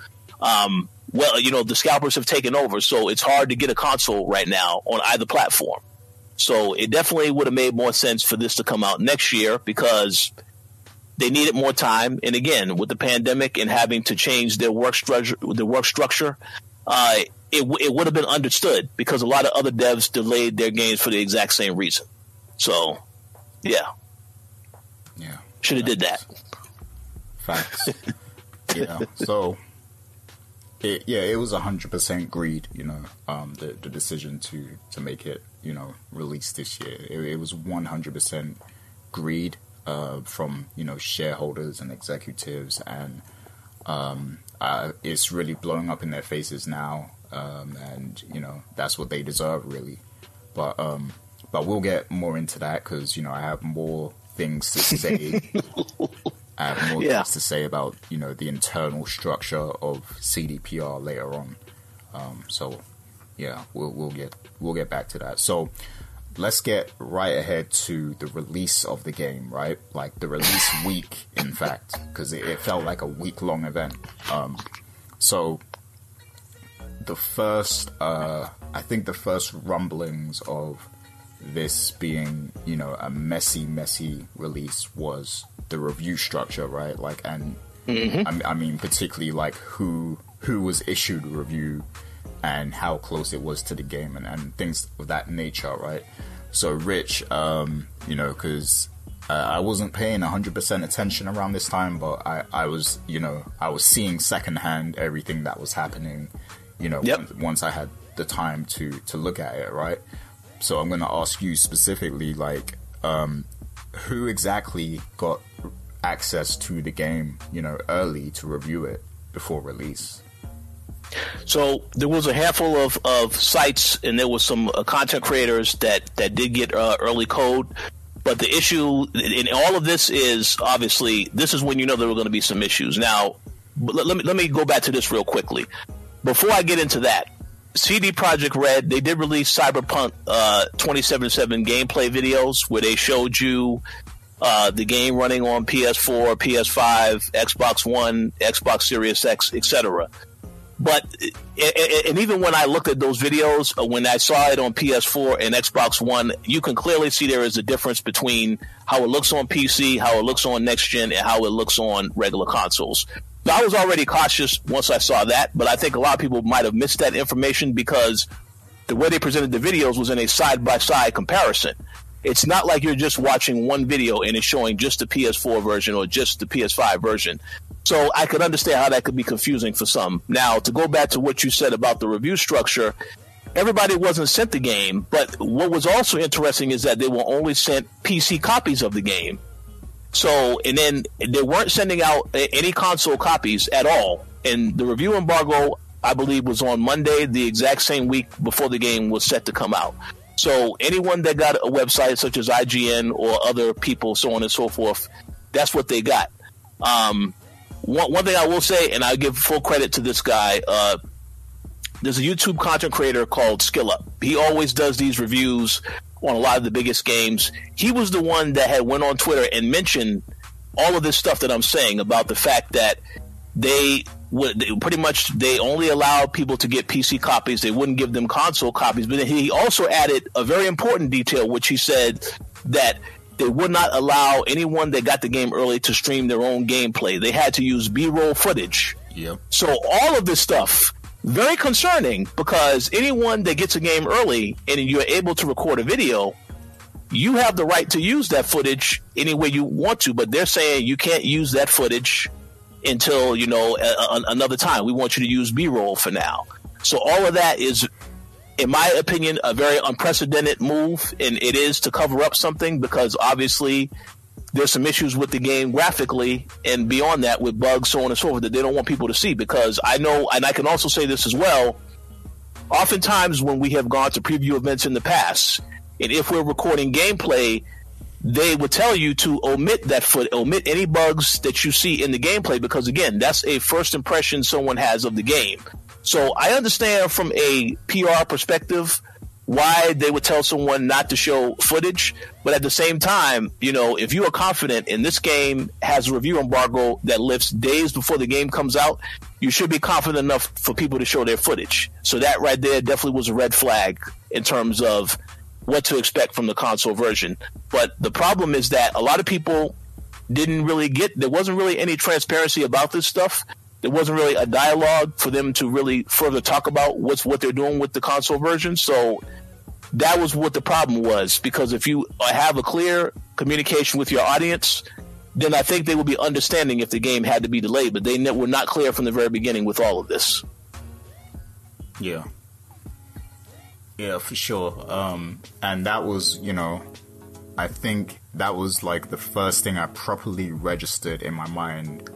Um, well, you know, the scalpers have taken over, so it's hard to get a console right now on either platform. So it definitely would have made more sense for this to come out next year because they needed more time. And again, with the pandemic and having to change their work structure, the work structure, uh, it, it would have been understood because a lot of other devs delayed their games for the exact same reason. So, yeah.
Yeah.
Should have did that.
Facts. yeah. So, it, yeah, it was hundred percent greed. You know, um, the the decision to to make it, you know, release this year. It, it was one hundred percent greed uh, from you know shareholders and executives, and um, uh, it's really blowing up in their faces now. Um, and you know that's what they deserve, really. But um, but we'll get more into that because you know I have more things to say. I have more yeah. things to say about you know the internal structure of CDPR later on. Um, so yeah, we'll we'll get we'll get back to that. So let's get right ahead to the release of the game, right? Like the release week, in fact, because it, it, felt like a week long event. Um, so the first, uh, I think the first rumblings of this being, you know, a messy, messy release was the review structure, right? Like, and mm-hmm. I, I, mean, particularly like who who was issued review and how close it was to the game and, and things of that nature, right? So, Rich, um, you know, because uh, I wasn't paying 100% attention around this time, but I, I was, you know, I was seeing secondhand everything that was happening, you know, yep. once, once I had the time to to look at it, right? So I'm going to ask you specifically, like, um, who exactly got access to the game, you know, early to review it before release?
So there was a handful of, of sites, and there was some uh, content creators that that did get uh, early code. But the issue in all of this is obviously this is when you know there were going to be some issues. Now, let, let me let me go back to this real quickly. Before I get into that, CD Projekt Red, they did release Cyberpunk uh, 2077 gameplay videos where they showed you uh, the game running on PS4, PS5, Xbox One, Xbox Series X, etc. But and even when I looked at those videos, uh, when I saw it on PS4 and Xbox One, you can clearly see there is a difference between how it looks on PC, how it looks on next gen, and how it looks on regular consoles. I was already cautious once I saw that, but I think a lot of people might have missed that information because the way they presented the videos was in a side by side comparison. It's not like you're just watching one video and it's showing just the PS4 version or just the PS5 version. So I could understand how that could be confusing for some. Now, to go back to what you said about the review structure, everybody wasn't sent the game, but what was also interesting is that they were only sent PC copies of the game. So, and then they weren't sending out any console copies at all. And the review embargo, I believe, was on Monday, the exact same week before the game was set to come out. So, anyone that got a website such as IGN or other people, so on and so forth, that's what they got. Um, one, one thing I will say, and I give full credit to this guy, uh, there's a YouTube content creator called SkillUp. He always does these reviews on a lot of the biggest games. He was the one that had went on Twitter and mentioned all of this stuff that I'm saying about the fact that they, pretty much they only allowed people to get PC copies. They wouldn't give them console copies. But he also added a very important detail, which he said that they would not allow anyone that got the game early to stream their own gameplay. They had to use B-roll footage.
Yep.
So all of this stuff very concerning because anyone that gets a game early and you're able to record a video, you have the right to use that footage any way you want to. But they're saying you can't use that footage until you know a, a, another time. We want you to use B-roll for now. So all of that is in my opinion, a very unprecedented move, and it is to cover up something because obviously there's some issues with the game graphically and beyond that with bugs, so on and so forth, that they don't want people to see. Because I know, and I can also say this as well. Oftentimes, when we have gone to preview events in the past, and if we're recording gameplay, they would tell you to omit that foot, omit any bugs that you see in the gameplay, because again, that's a first impression someone has of the game. So I understand from a PR perspective why they would tell someone not to show footage, but at the same time, you know, if you are confident in this game has a review embargo that lifts days before the game comes out, you should be confident enough for people to show their footage. So that right there definitely was a red flag in terms of what to expect from the console version. But the problem is that a lot of people didn't really get there wasn't really any transparency about this stuff there wasn't really a dialogue for them to really further talk about what's what they're doing with the console version. So that was what the problem was because if you have a clear communication with your audience, then I think they would be understanding if the game had to be delayed. But they were not clear from the very beginning with all of this.
Yeah. Yeah, for sure. Um, and that was, you know, I think that was like the first thing I properly registered in my mind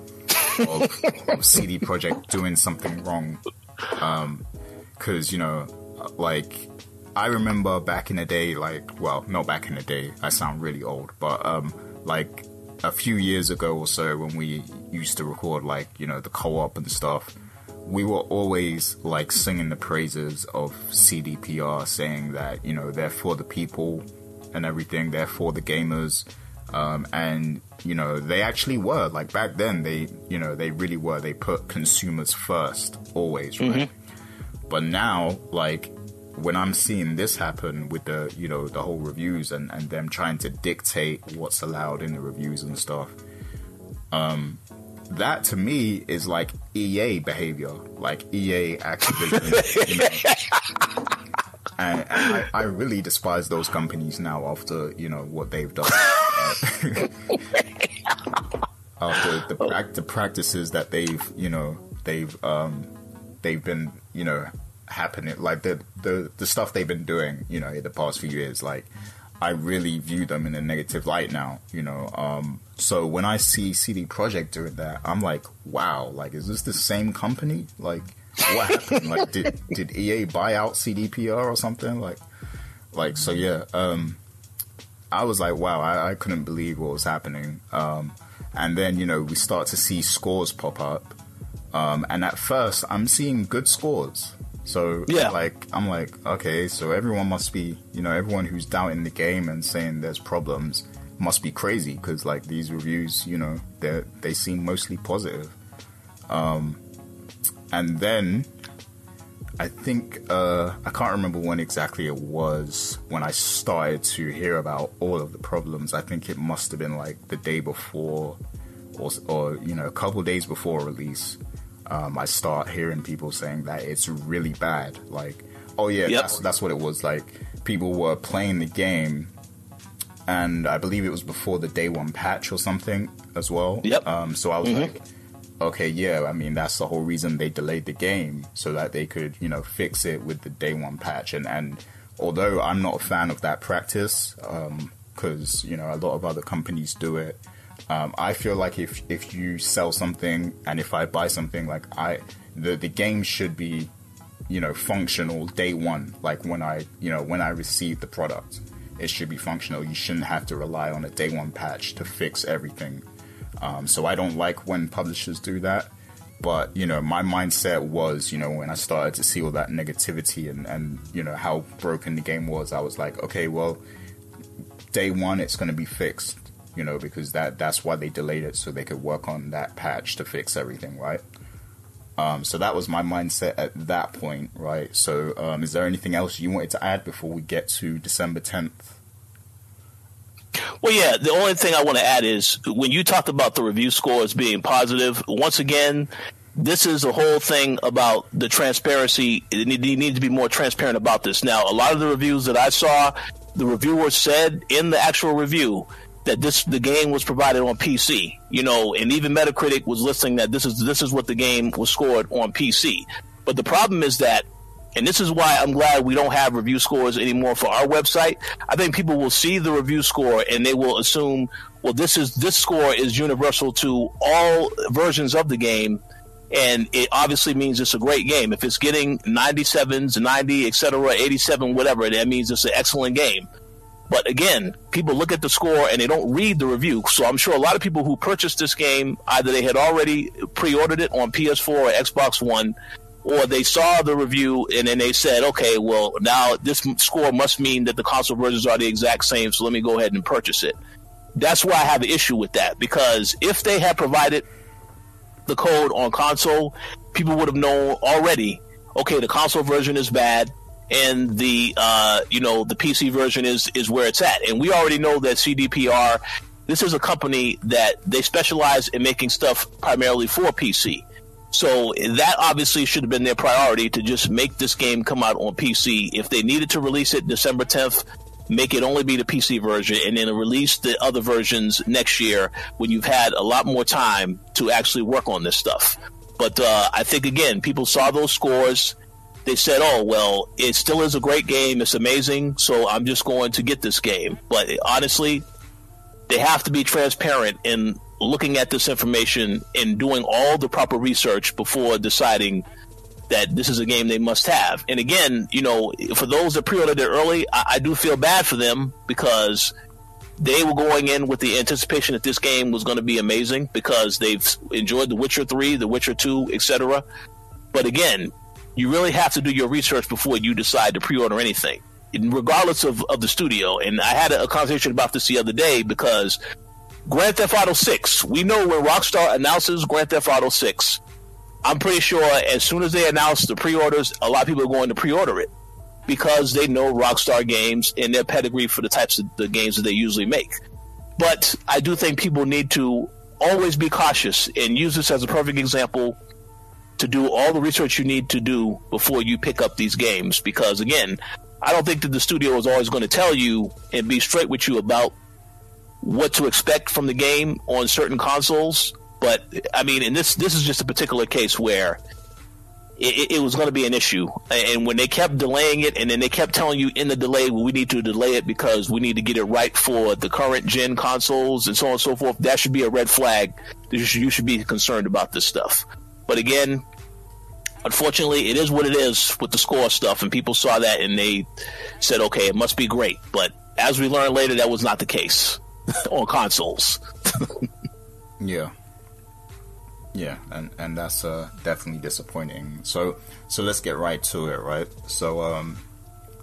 of, of CD Projekt doing something wrong. Because, um, you know, like, I remember back in the day, like, well, not back in the day, I sound really old, but, um, like, a few years ago or so when we used to record, like, you know, the co op and stuff, we were always, like, singing the praises of CDPR, saying that, you know, they're for the people and everything, they're for the gamers. Um, and you know they actually were like back then they you know they really were they put consumers first always right mm-hmm. but now like when i'm seeing this happen with the you know the whole reviews and and them trying to dictate what's allowed in the reviews and stuff um that to me is like ea behavior like ea activision you know? and, and I, I, really despise those companies now after you know what they've done. after the, the practices that they've you know they've um, they've been you know happening like the the the stuff they've been doing you know in the past few years like I really view them in a negative light now you know um, so when I see CD Projekt doing that I'm like wow like is this the same company like what happened? like, did did EA buy out CDPR or something? Like, like so yeah. Um, I was like, wow, I, I couldn't believe what was happening. Um, and then you know we start to see scores pop up, um, and at first I'm seeing good scores. So yeah, like I'm like, okay, so everyone must be, you know, everyone who's doubting the game and saying there's problems must be crazy because like these reviews, you know, they they seem mostly positive. Um, and then I think uh, I can't remember when exactly it was when I started to hear about all of the problems. I think it must have been like the day before, or, or you know, a couple days before release. Um, I start hearing people saying that it's really bad. Like, oh yeah, yep. that's that's what it was. Like, people were playing the game, and I believe it was before the day one patch or something as well.
Yep.
Um, so I was mm-hmm. like okay, yeah, I mean that's the whole reason they delayed the game so that they could, you know, fix it with the day one patch. And and although I'm not a fan of that practice, because um, you know a lot of other companies do it, um, I feel like if if you sell something and if I buy something, like I the the game should be, you know, functional day one. Like when I you know when I receive the product, it should be functional. You shouldn't have to rely on a day one patch to fix everything um, so I don't like when publishers do that. But you know, my mindset was, you know, when I started to see all that negativity and and you know how broken the game was, I was like, okay, well, day one it's going to be fixed, you know, because that that's why they delayed it so they could work on that patch to fix everything, right? Um, so that was my mindset at that point, right? So, um, is there anything else you wanted to add before we get to December 10th?
Well, yeah. The only thing I want to add is when you talked about the review scores being positive, once again, this is a whole thing about the transparency. You need to be more transparent about this. Now, a lot of the reviews that I saw, the reviewer said in the actual review that this the game was provided on PC. You know, and even Metacritic was listing that this is this is what the game was scored on PC. But the problem is that and this is why I'm glad we don't have review scores anymore for our website. I think people will see the review score and they will assume, well, this is this score is universal to all versions of the game, and it obviously means it's a great game. If it's getting 97s, 90, etc., 87, whatever, that means it's an excellent game. But again, people look at the score and they don't read the review. So I'm sure a lot of people who purchased this game either they had already pre-ordered it on PS4 or Xbox One or they saw the review and then they said, okay, well, now this score must mean that the console versions are the exact same, so let me go ahead and purchase it. That's why I have an issue with that because if they had provided the code on console, people would have known already. Okay, the console version is bad, and the uh, you know the PC version is is where it's at. And we already know that CDPR. This is a company that they specialize in making stuff primarily for PC. So that obviously should have been their priority to just make this game come out on PC. If they needed to release it December 10th, make it only be the PC version and then release the other versions next year when you've had a lot more time to actually work on this stuff. But uh, I think again, people saw those scores. They said, "Oh well, it still is a great game. It's amazing. So I'm just going to get this game." But honestly, they have to be transparent in looking at this information and doing all the proper research before deciding that this is a game they must have. And again, you know, for those that pre-ordered it early, I, I do feel bad for them because they were going in with the anticipation that this game was going to be amazing because they've enjoyed The Witcher 3, The Witcher 2, etc. But again, you really have to do your research before you decide to pre-order anything, regardless of, of the studio. And I had a, a conversation about this the other day because Grand Theft Auto 6. We know when Rockstar announces Grand Theft Auto 6, I'm pretty sure as soon as they announce the pre-orders, a lot of people are going to pre-order it because they know Rockstar games and their pedigree for the types of the games that they usually make. But I do think people need to always be cautious and use this as a perfect example to do all the research you need to do before you pick up these games because again, I don't think that the studio is always going to tell you and be straight with you about what to expect from the game on certain consoles. But I mean, in this this is just a particular case where it, it was going to be an issue, and when they kept delaying it, and then they kept telling you in the delay, well, we need to delay it because we need to get it right for the current gen consoles and so on and so forth. That should be a red flag. You should be concerned about this stuff. But again, unfortunately, it is what it is with the score stuff, and people saw that and they said, okay, it must be great. But as we learned later, that was not the case. on consoles.
yeah. Yeah, and and that's uh, definitely disappointing. So so let's get right to it, right? So um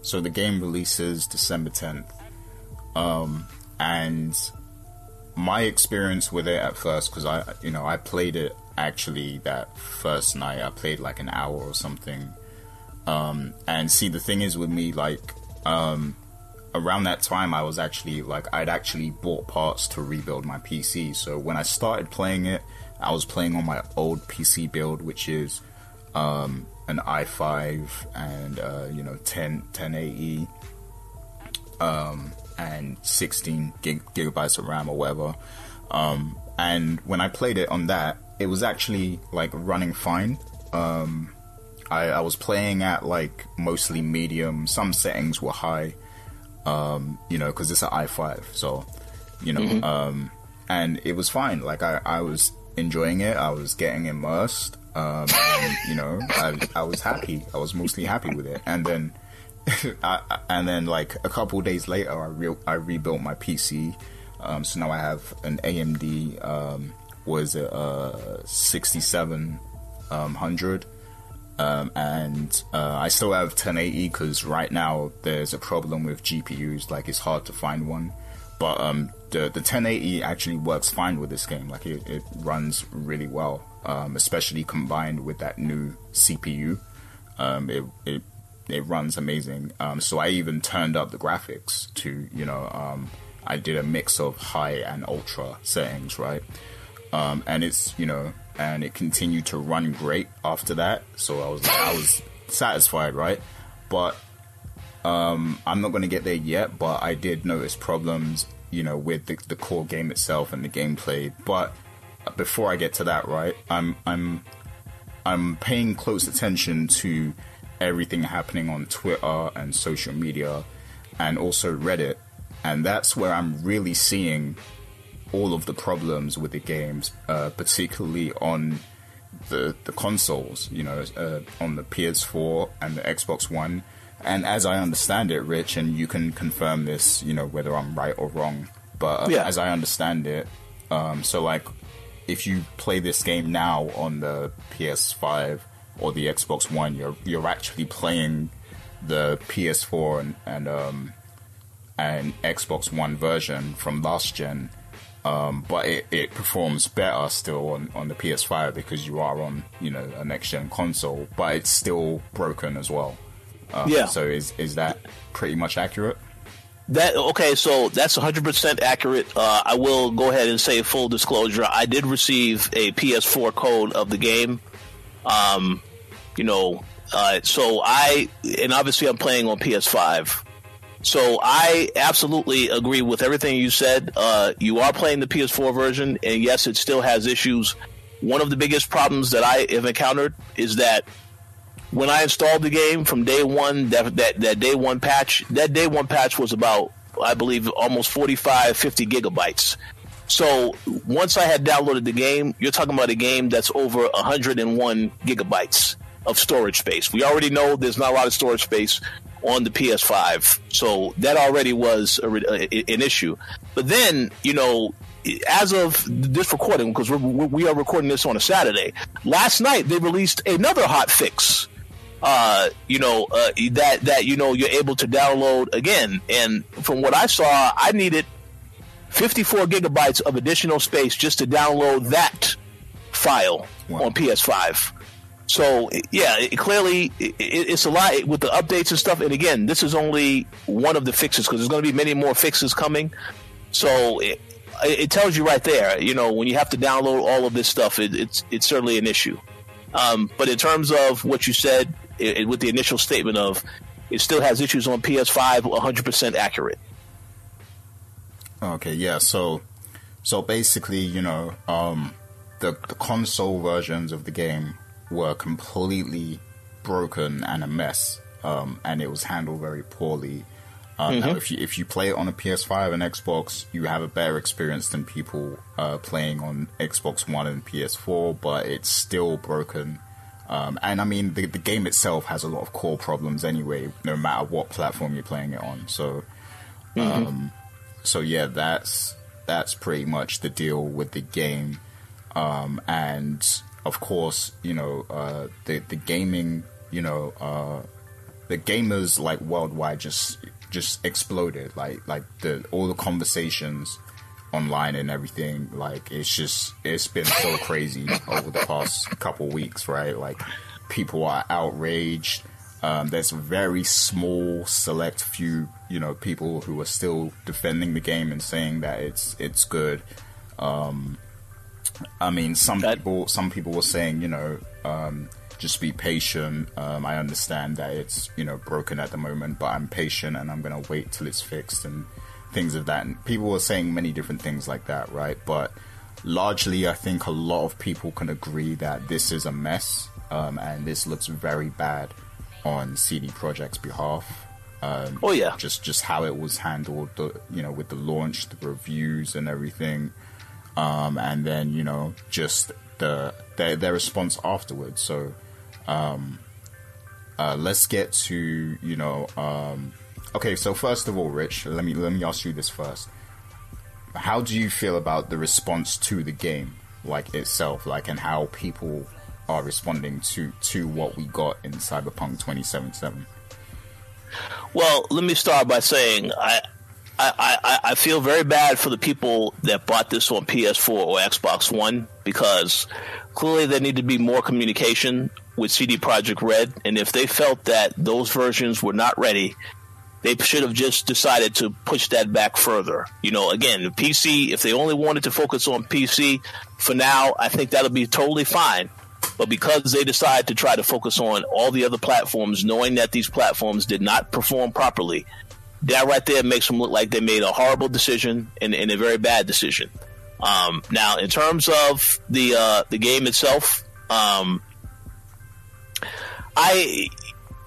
so the game releases December 10th. Um and my experience with it at first cuz I you know, I played it actually that first night. I played like an hour or something. Um and see the thing is with me like um around that time I was actually like I'd actually bought parts to rebuild my PC. So when I started playing it, I was playing on my old PC build, which is um, an i5 and uh, you know 10 1080 um, and 16 gig, gigabytes of RAM or whatever. Um, and when I played it on that, it was actually like running fine. Um, I, I was playing at like mostly medium. Some settings were high um, you know, because it's an i5. So, you know, mm-hmm. um, and it was fine. Like I, I was enjoying it. I was getting immersed. Um, and, you know, I, I was happy. I was mostly happy with it. And then, I, and then like a couple days later, I re- I rebuilt my PC. Um, so now I have an AMD. Um, was uh 67 um, um, and uh, I still have 1080 because right now there's a problem with GPUs. Like it's hard to find one, but um, the the 1080 actually works fine with this game. Like it, it runs really well, um, especially combined with that new CPU. Um, it, it it runs amazing. Um, so I even turned up the graphics to you know um, I did a mix of high and ultra settings, right? Um, and it's you know, and it continued to run great after that. So I was like, I was satisfied, right? But um, I'm not going to get there yet. But I did notice problems, you know, with the, the core game itself and the gameplay. But before I get to that, right, I'm I'm I'm paying close attention to everything happening on Twitter and social media and also Reddit. And that's where I'm really seeing all of the problems with the games, uh, particularly on the the consoles, you know, uh, on the PS4 and the Xbox One. And as I understand it, Rich, and you can confirm this, you know, whether I'm right or wrong, but yeah. as I understand it, um, so like if you play this game now on the PS5 or the Xbox One, you're you're actually playing the PS4 and and, um, and Xbox One version from last gen. Um, but it, it performs better still on, on the PS5 because you are on you know a next gen console, but it's still broken as well. Um, yeah. So is is that pretty much accurate?
That okay, so that's 100% accurate. Uh, I will go ahead and say full disclosure. I did receive a PS4 code of the game. Um, you know, uh, so I and obviously I'm playing on PS5. So I absolutely agree with everything you said. Uh, you are playing the PS4 version, and yes, it still has issues. One of the biggest problems that I have encountered is that when I installed the game from day one, that, that, that day one patch, that day one patch was about, I believe, almost 45, 50 gigabytes. So once I had downloaded the game, you're talking about a game that's over 101 gigabytes of storage space. We already know there's not a lot of storage space on the PS5, so that already was a, a, an issue. But then, you know, as of this recording, because we're, recording this on a Saturday, last night they released another hot fix uh, you know, uh, that that you know you're able to download again. And from what I saw, I needed 54 gigabytes of additional space just to download that file wow. on PS5. So yeah, it, clearly it, it's a lot with the updates and stuff. And again, this is only one of the fixes because there's going to be many more fixes coming. So it, it, tells you right there, you know, when you have to download all of this stuff, it's it's certainly an issue. Um, but in terms of what you said, it, with the initial statement of it still has issues on PS5, 100% accurate.
Okay, yeah. So, so basically, you know, um, the the console versions of the game were completely broken and a mess, um, and it was handled very poorly. Uh, mm-hmm. Now, if you if you play it on a PS5 and Xbox, you have a better experience than people uh, playing on Xbox One and PS4, but it's still broken um, and I mean, the, the game itself has a lot of core problems anyway, no matter what platform you're playing it on. So, mm-hmm. um, so yeah, that's that's pretty much the deal with the game. Um, and of course, you know, uh, the the gaming, you know, uh, the gamers like worldwide just just exploded. Like like the all the conversations online and everything. Like it's just it's been so crazy over the past couple weeks, right? Like people are outraged. Um, there's a very small, select few, you know, people who are still defending the game and saying that it's it's good. Um, I mean, some that- people some people were saying, you know, um, just be patient. Um, I understand that it's you know broken at the moment, but I'm patient and I'm gonna wait till it's fixed and things of that. And people were saying many different things like that, right? But largely, I think a lot of people can agree that this is a mess, um, and this looks very bad on CD Projekt's behalf. Um,
oh yeah,
just just how it was handled, the, you know, with the launch, the reviews, and everything, um, and then you know just the their, their response afterwards. So, um, uh, let's get to you know um, Okay, so first of all, Rich, let me let me ask you this first. How do you feel about the response to the game, like itself, like and how people are responding to to what we got in Cyberpunk 2077?
Well, let me start by saying I, I, I, feel very bad for the people that bought this on PS4 or Xbox One because clearly there need to be more communication with CD Projekt Red, and if they felt that those versions were not ready, they should have just decided to push that back further. You know, again, the PC, if they only wanted to focus on PC for now, I think that'll be totally fine. But because they decided to try to focus on all the other platforms, knowing that these platforms did not perform properly, that right there makes them look like they made a horrible decision and, and a very bad decision. Um, now, in terms of the uh, the game itself, um, I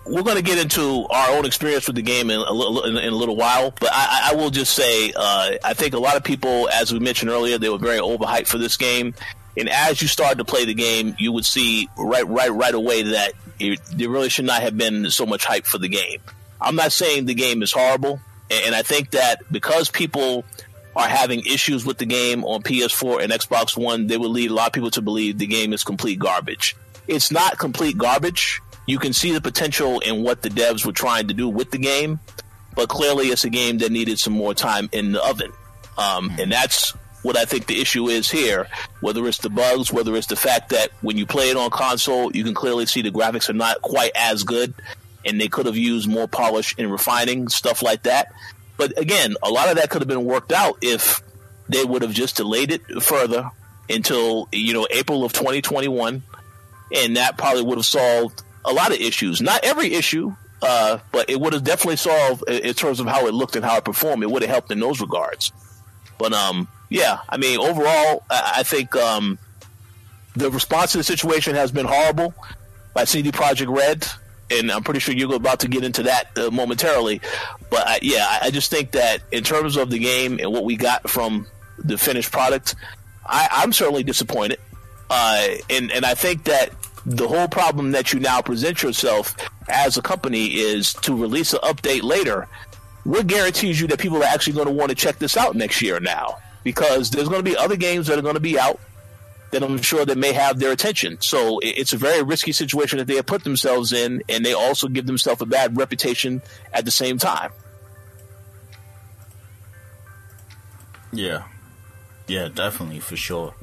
we're going to get into our own experience with the game in a little, in, in a little while, but I, I will just say uh, I think a lot of people, as we mentioned earlier, they were very overhyped for this game. And as you started to play the game, you would see right, right, right away that it, there really should not have been so much hype for the game. I'm not saying the game is horrible, and I think that because people are having issues with the game on PS4 and Xbox One, they would lead a lot of people to believe the game is complete garbage. It's not complete garbage you can see the potential in what the devs were trying to do with the game, but clearly it's a game that needed some more time in the oven. Um, and that's what I think the issue is here. Whether it's the bugs, whether it's the fact that when you play it on console, you can clearly see the graphics are not quite as good, and they could have used more polish and refining stuff like that. But again, a lot of that could have been worked out if they would have just delayed it further until you know April of 2021, and that probably would have solved a lot of issues. Not every issue, uh, but it would have definitely solved in terms of how it looked and how it performed. It would have helped in those regards. But um, yeah, I mean, overall, I, think um, the response to the situation has been horrible by CD Projekt Red, and I'm pretty sure you're about to get into that uh, momentarily. But I, yeah, I, I just think that in terms of the game and what we got from the finished product, I, am certainly disappointed. Uh, and and I think that the whole problem that you now present yourself as a company is to release an update later. What guarantees you that people are actually going to want to check this out next year now? Because there's going to be other games that are going to be out that I'm sure that may have their attention. So it's a very risky situation that they have put themselves in, and they also give themselves a bad reputation at the same time.
Yeah, yeah, definitely for sure.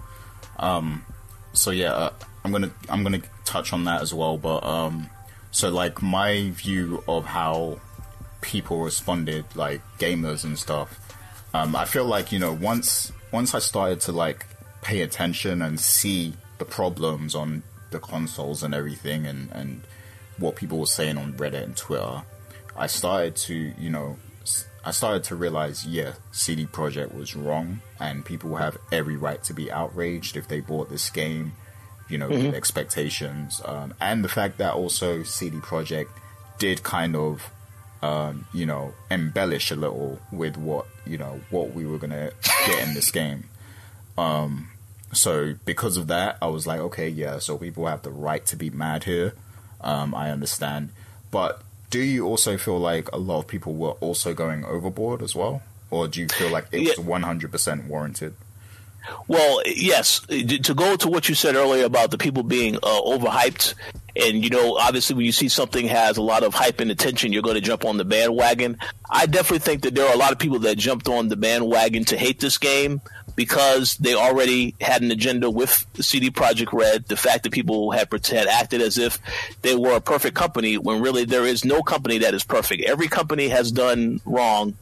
Um, so yeah, uh, I'm gonna I'm gonna touch on that as well. But um, so like my view of how people responded, like gamers and stuff. Um, I feel like you know once once I started to like pay attention and see the problems on the consoles and everything, and and what people were saying on Reddit and Twitter, I started to you know I started to realize, yeah, CD Projekt was wrong, and people have every right to be outraged if they bought this game you know, mm-hmm. expectations, um, and the fact that also CD Projekt did kind of, um, you know, embellish a little with what you know what we were gonna get in this game. Um, so because of that, I was like, okay, yeah, so people have the right to be mad here. Um, I understand, but do you also feel like a lot of people were also going overboard as well, or do you feel like it was one hundred percent warranted?
Well, yes. To go to what you said earlier about the people being uh, overhyped, and you know, obviously, when you see something has a lot of hype and attention, you're going to jump on the bandwagon. I definitely think that there are a lot of people that jumped on the bandwagon to hate this game because they already had an agenda with CD Projekt Red. The fact that people had, had acted as if they were a perfect company when really there is no company that is perfect. Every company has done wrong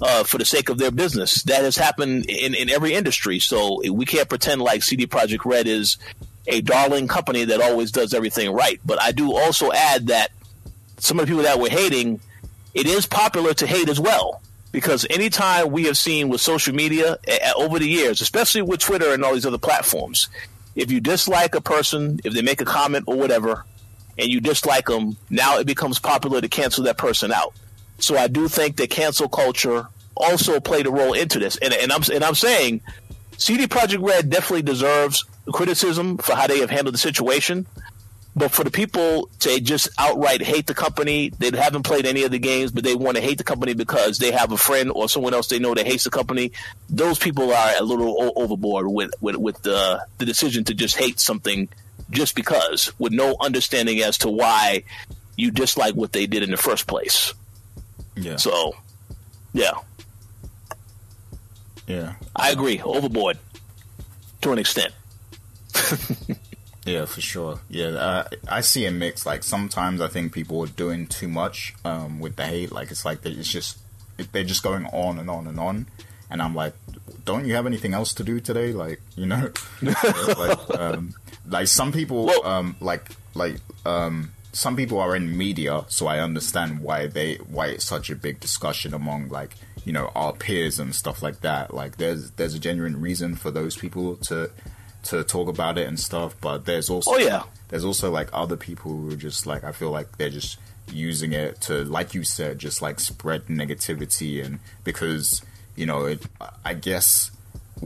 uh, for the sake of their business. That has happened in, in every industry. So we can't pretend like CD Projekt Red is a darling company that always does everything right. But I do also add that some of the people that were hating, it is popular to hate as well. Because anytime we have seen with social media over the years, especially with Twitter and all these other platforms, if you dislike a person, if they make a comment or whatever, and you dislike them, now it becomes popular to cancel that person out. So I do think that cancel culture also played a role into this. And, and I'm and I'm saying CD Projekt Red definitely deserves criticism for how they have handled the situation. But for the people to just outright hate the company, they haven't played any of the games, but they want to hate the company because they have a friend or someone else they know that hates the company. Those people are a little overboard with with, with the the decision to just hate something just because, with no understanding as to why you dislike what they did in the first place.
Yeah.
So, yeah.
Yeah.
I agree. Overboard to an extent.
Yeah, for sure. Yeah, uh, I see a mix. Like sometimes I think people are doing too much um, with the hate. Like it's like they, it's just they're just going on and on and on, and I'm like, don't you have anything else to do today? Like you know, like um, like some people um, like like um, some people are in media, so I understand why they why it's such a big discussion among like you know our peers and stuff like that. Like there's there's a genuine reason for those people to to talk about it and stuff, but there's also
Oh, yeah.
there's also like other people who are just like I feel like they're just using it to like you said just like spread negativity and because you know it I guess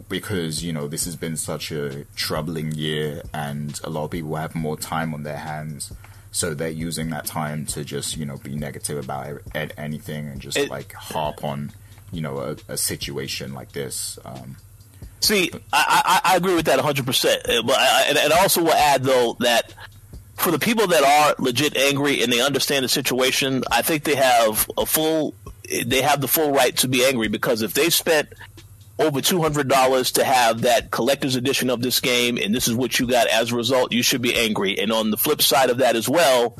because you know this has been such a troubling year and a lot of people have more time on their hands so they're using that time to just you know be negative about anything and just
It-
like harp on you know a, a situation like this um
See, I, I, I agree with that 100%. Uh, But I, and, and also will add, though, that for the people that are legit angry and they understand the situation, I think they have a full, they have the full right to be angry because if they spent over $200 to have that collector's edition of this game and this is what you got as a result, you should be angry. And on the flip side of that as well,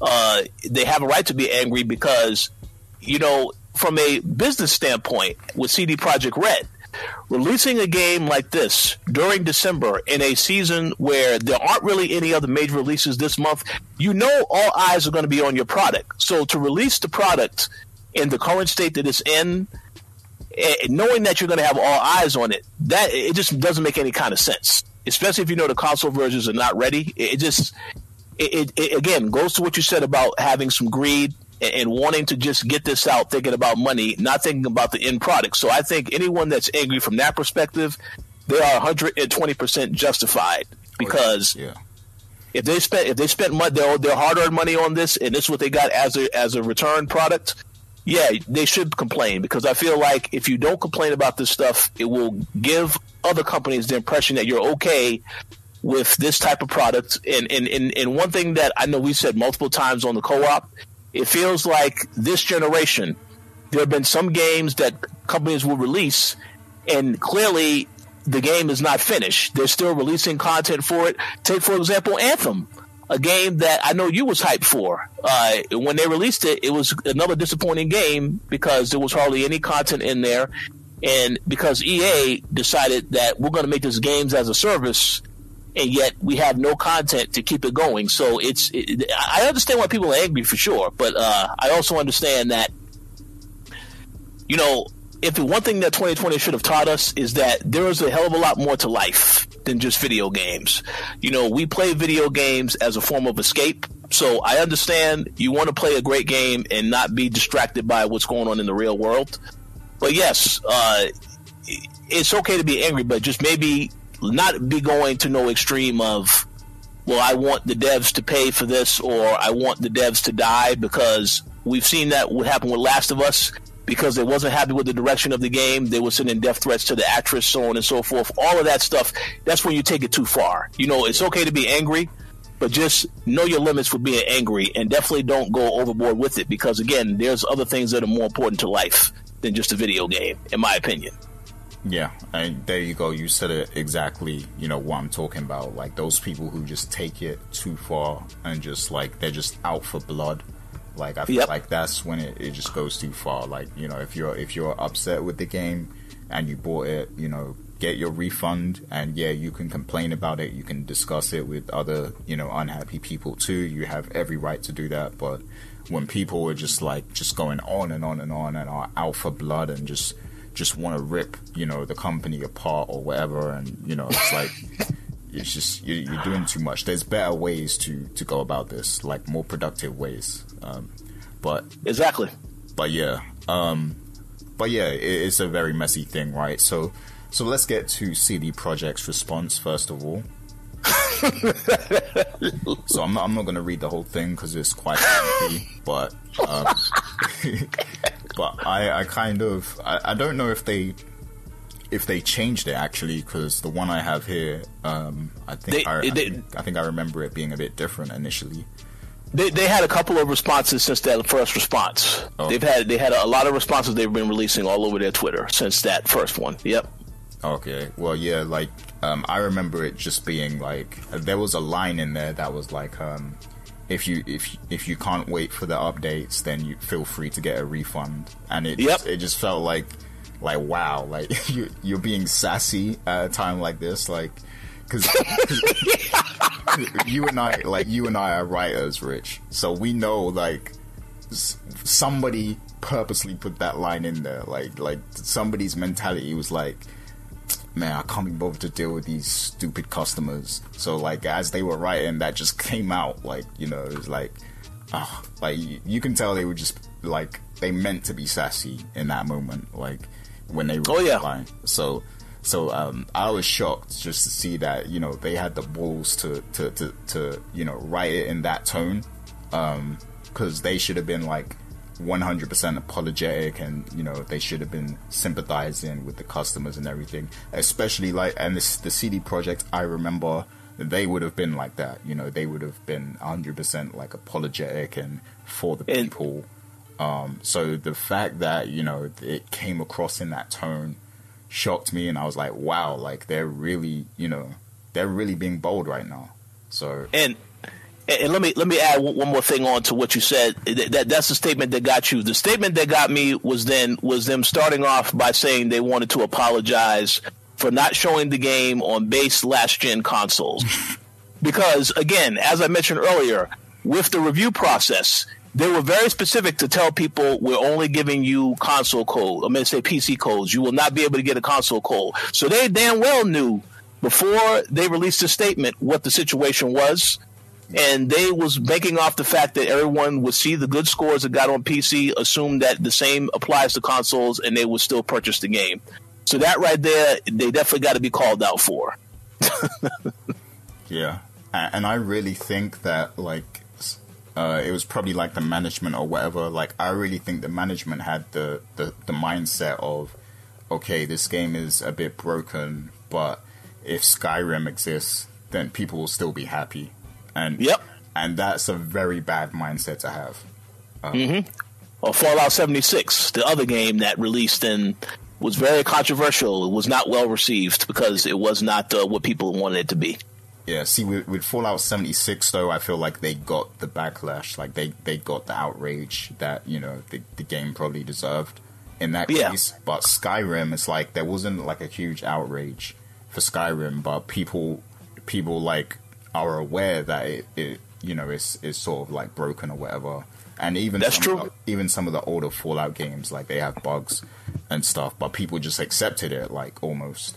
uh, they have a right to be angry because, you know, from a business standpoint with CD Projekt Red, releasing a game like this during December in a season where there aren't really any other major releases this month, you know all eyes are going to be on your product. So to release the product in the current state that it's in, eh, knowing that you're going to have all eyes on it, that it just doesn't make any kind of sense. Especially if you know the console versions are not ready. It just it, it, it again goes to what you said about having some greed and, and wanting to just get this out, thinking about money, not thinking about the end product. So I think anyone that's angry from that perspective, they are 120 percent justified because
yeah
if they spent if they spent money, their their hard earned money on this, and this is what they got as a as a return product. Yeah, they should complain because I feel like if you don't complain about this stuff, it will give other companies the impression that you're okay with this type of product. And and, and, and one thing that I know we said multiple times on the co-op, it feels like this generation, there have been some games that companies will release, and clearly the game is not finished. They're still releasing content for it. Take for example Anthem, a game that I know you was hyped for. Uh, when they released it, it was another disappointing game because there was hardly any content in there, and because EA decided that we're going to make this games as a service. And yet we have no content to keep it going. So it's, it, I understand why people are angry for sure, but uh, I also understand that you know, if the one thing that 2020 should have taught us is that there is a hell of a lot more to life than just video games. You know, we play video games as a form of escape. So I understand you want to play a great game and not be distracted by what's going on in the real world. But yes, uh, it's okay to be angry, but just maybe not be going to no extreme of, well, I want the devs to pay for this or I want the devs to die because we've seen that what happened with Last of Us because they wasn't happy with the direction of the game. They were sending death threats to the actress, so on and so forth. All of that stuff, that's when you take it too far. You know, it's okay to be angry, but just know your limits for being angry and definitely don't go overboard with it because, again, there's other things that are more important to life than just a video game, in my opinion.
Yeah, and there you go. You said it exactly. You know what I'm talking about. Like those people who just take it too far and just like they're just out for blood. Like I feel
Yep.
like that's when it, it just goes too far. Like you know if you're if you're upset with the game and you bought it, you know get your refund and yeah you can complain about it. You can discuss it with other you know unhappy people too. You have every right to do that. But when people are just like just going on and on and on and are out for blood and just just want to rip, you know, the company apart or whatever, and you know, it's like it's just you're, you're doing too much. There's better ways to to go about this, like more productive ways. Um, but
Exactly.
but yeah, um, but yeah, it, it's a very messy thing, right? So so let's get to CD Projekt's response first of all. so I'm not I'm not going to read the whole thing because it's quite lengthy, but um, but I I kind of I, I don't know if they if they changed it actually because the one I have here um, I think
They-
I, I,
they-
think, I think I remember it being a bit different initially.
They, they had a couple of responses since that first response.
Oh.
They've had they had a, lot of responses they've been releasing all over their Twitter since that first one. Yep.
Okay. Well, yeah, like um, I remember it just being like there was a line in there that was like, um, if you if if you can't wait for the updates, then you feel free to get a refund. And it
Yep.
it just felt like like wow, like you you're being sassy at a time like this, like because you and I like you and I are writers, Rich. So we know like s- somebody purposely put that line in there. Like like somebody's mentality was like, man, I can't be bothered to deal with these stupid customers. So like as they were writing, that just came out. Like you know, it was like, ah, like you, you can tell they were just like they meant to be sassy in that moment. Like when they wrote
Oh, yeah.
line. So. So um, I was shocked just to see that you know they had the balls to to, to, to you know write it in that tone because they should have been like 100% apologetic and you know they should have been sympathizing with the customers and everything. Especially like and this the CD Projekt i remember they would have been like that. You know they would have been 100% like apologetic and for the people. Um so the fact that you know it came across in that tone shocked me and i was like wow like they're really you know they're really being bold right now. So
And and let me let me add one more thing on to what you said. That, that that's the statement that got you. The statement that got me was then was them starting off by saying they wanted to apologize for not showing the game on base last gen consoles. because again, as I mentioned earlier, with the review process, they were very specific to tell people we're only giving you console code. I'm going to say PC codes. You will not be able to get a console code. So they damn well knew before they released a statement what the situation was and they was banking off the fact that everyone would see the good scores that got on PC, assume that the same applies to consoles, and they would still purchase the game. So that right there, they definitely got to be called out for.
Yeah, and I really think that like uh, it was probably like the management or whatever. Like I really think the management had the, the the mindset of, okay, this game is a bit broken, but if Skyrim exists, then people will still be happy. And
Yep.
and that's a very bad mindset to have.
Or Fallout 76, the other game that released and was very controversial. It was not well received because it was not uh, what people wanted it to be.
Yeah, see, with, with Fallout 76, though, I feel like they got the backlash. Like, they, they got the outrage that, you know, the, the game probably deserved in that
Yeah.
case. But Skyrim, it's like, there wasn't, like, a huge outrage for Skyrim, but people, people, like, are aware that it, it you know, is, is sort of, like, broken or whatever. And even
That's
some of
true.
the- even some of the older Fallout games, like, they have bugs and stuff, but people just accepted it, like, almost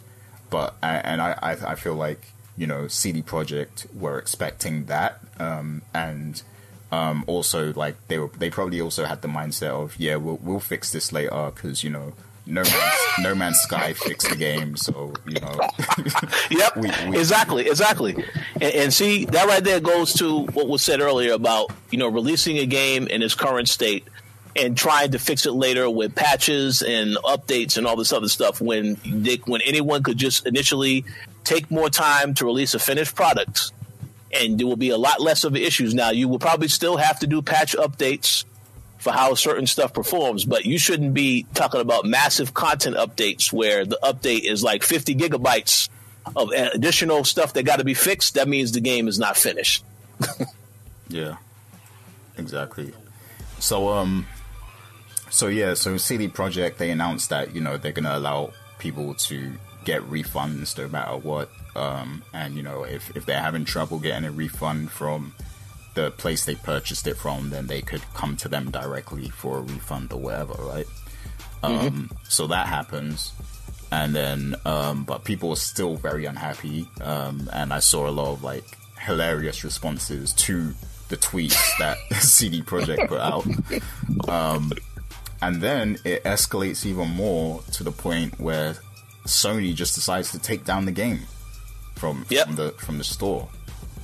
but and I, I I feel like you know CD Projekt were expecting that, um, and um, also like they were they probably also had the mindset of yeah we'll we'll fix this later because you know No Man's No Man's Sky fixed the game, so you know
Yep,
We- we-
exactly, exactly. And, and see, that right there goes to what was said earlier about you know releasing a game in its current state and trying to fix it later with patches and updates and all this other stuff. When they, when anyone could just initially take more time to release a finished product, and there will be a lot less of issues. Now, you will probably still have to do patch updates for how certain stuff performs, but you shouldn't be talking about massive content updates where the update is like 50 gigabytes of additional stuff that got to be fixed. That means the game is not finished.
Yeah, exactly. So um, so yeah, so CD Projekt they announced that you know they're gonna allow people to get refunds no matter what. Um, and you know if if they're having trouble getting a refund from the place they purchased it from, then they could come to them directly for a refund or whatever, right? Um, so that happens. And then, um, but people are still very unhappy. Um, and I saw a lot of like hilarious responses to the tweets that CD Projekt put out. Um, and then it escalates even more to the point where Sony just decides to take down the game from,
Yep.
from the from the store.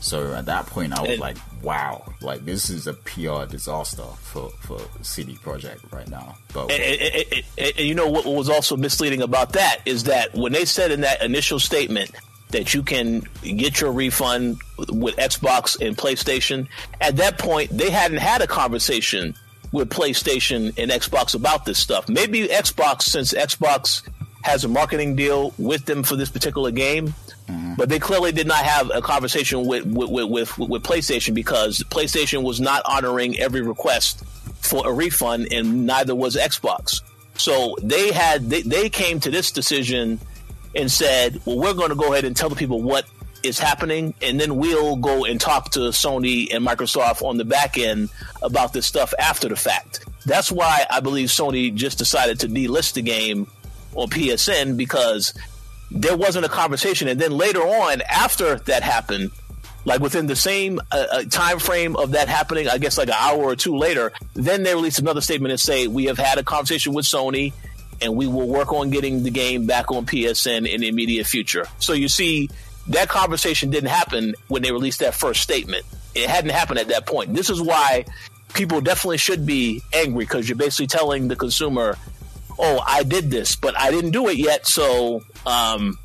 So at that point, I was
And-
like, "Wow! Like this is a PR disaster for for CD Projekt right now." But
and- and- and you know what was also misleading about that is that when they said in that initial statement that you can get your refund with Xbox and PlayStation, at that point they hadn't had a conversation with PlayStation and Xbox about this stuff. Maybe Xbox, since Xbox has a marketing deal with them for this particular game. Mm-hmm. But they clearly did not have a conversation with with, with, with, with PlayStation because PlayStation was not honoring every request for a refund, and neither was Xbox. So they had they, they came to this decision and said, "Well, we're going to go ahead and tell the people what is happening, and then we'll go and talk to Sony and Microsoft on the back end about this stuff after the fact." That's why I believe Sony just decided to delist the game on PSN because there wasn't a conversation. And then later on, after that happened, like within the same uh, uh, time frame of that happening, I guess like an hour or two later, then they released another statement and say we have had a conversation with Sony, and we will work on getting the game back on PSN in the immediate future. So you see, that conversation didn't happen when they released that first statement. It hadn't happened at that point. This is why people definitely should be angry because you're basically telling the consumer oh, I did this, but I didn't do it yet. So, um,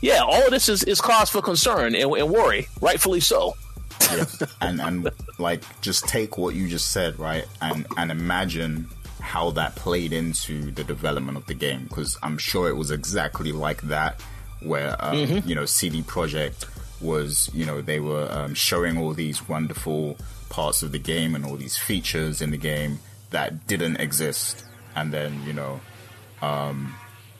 yeah, all of this is, is cause for concern and, and worry, rightfully so.
yeah. and and like just take what you just said, right, and and imagine how that played into the development of the game because I'm sure it was exactly like that where um, mm-hmm. you know CD Projekt was you know they were um, showing all these wonderful parts of the game and all these features in the game that didn't exist and then you know, um,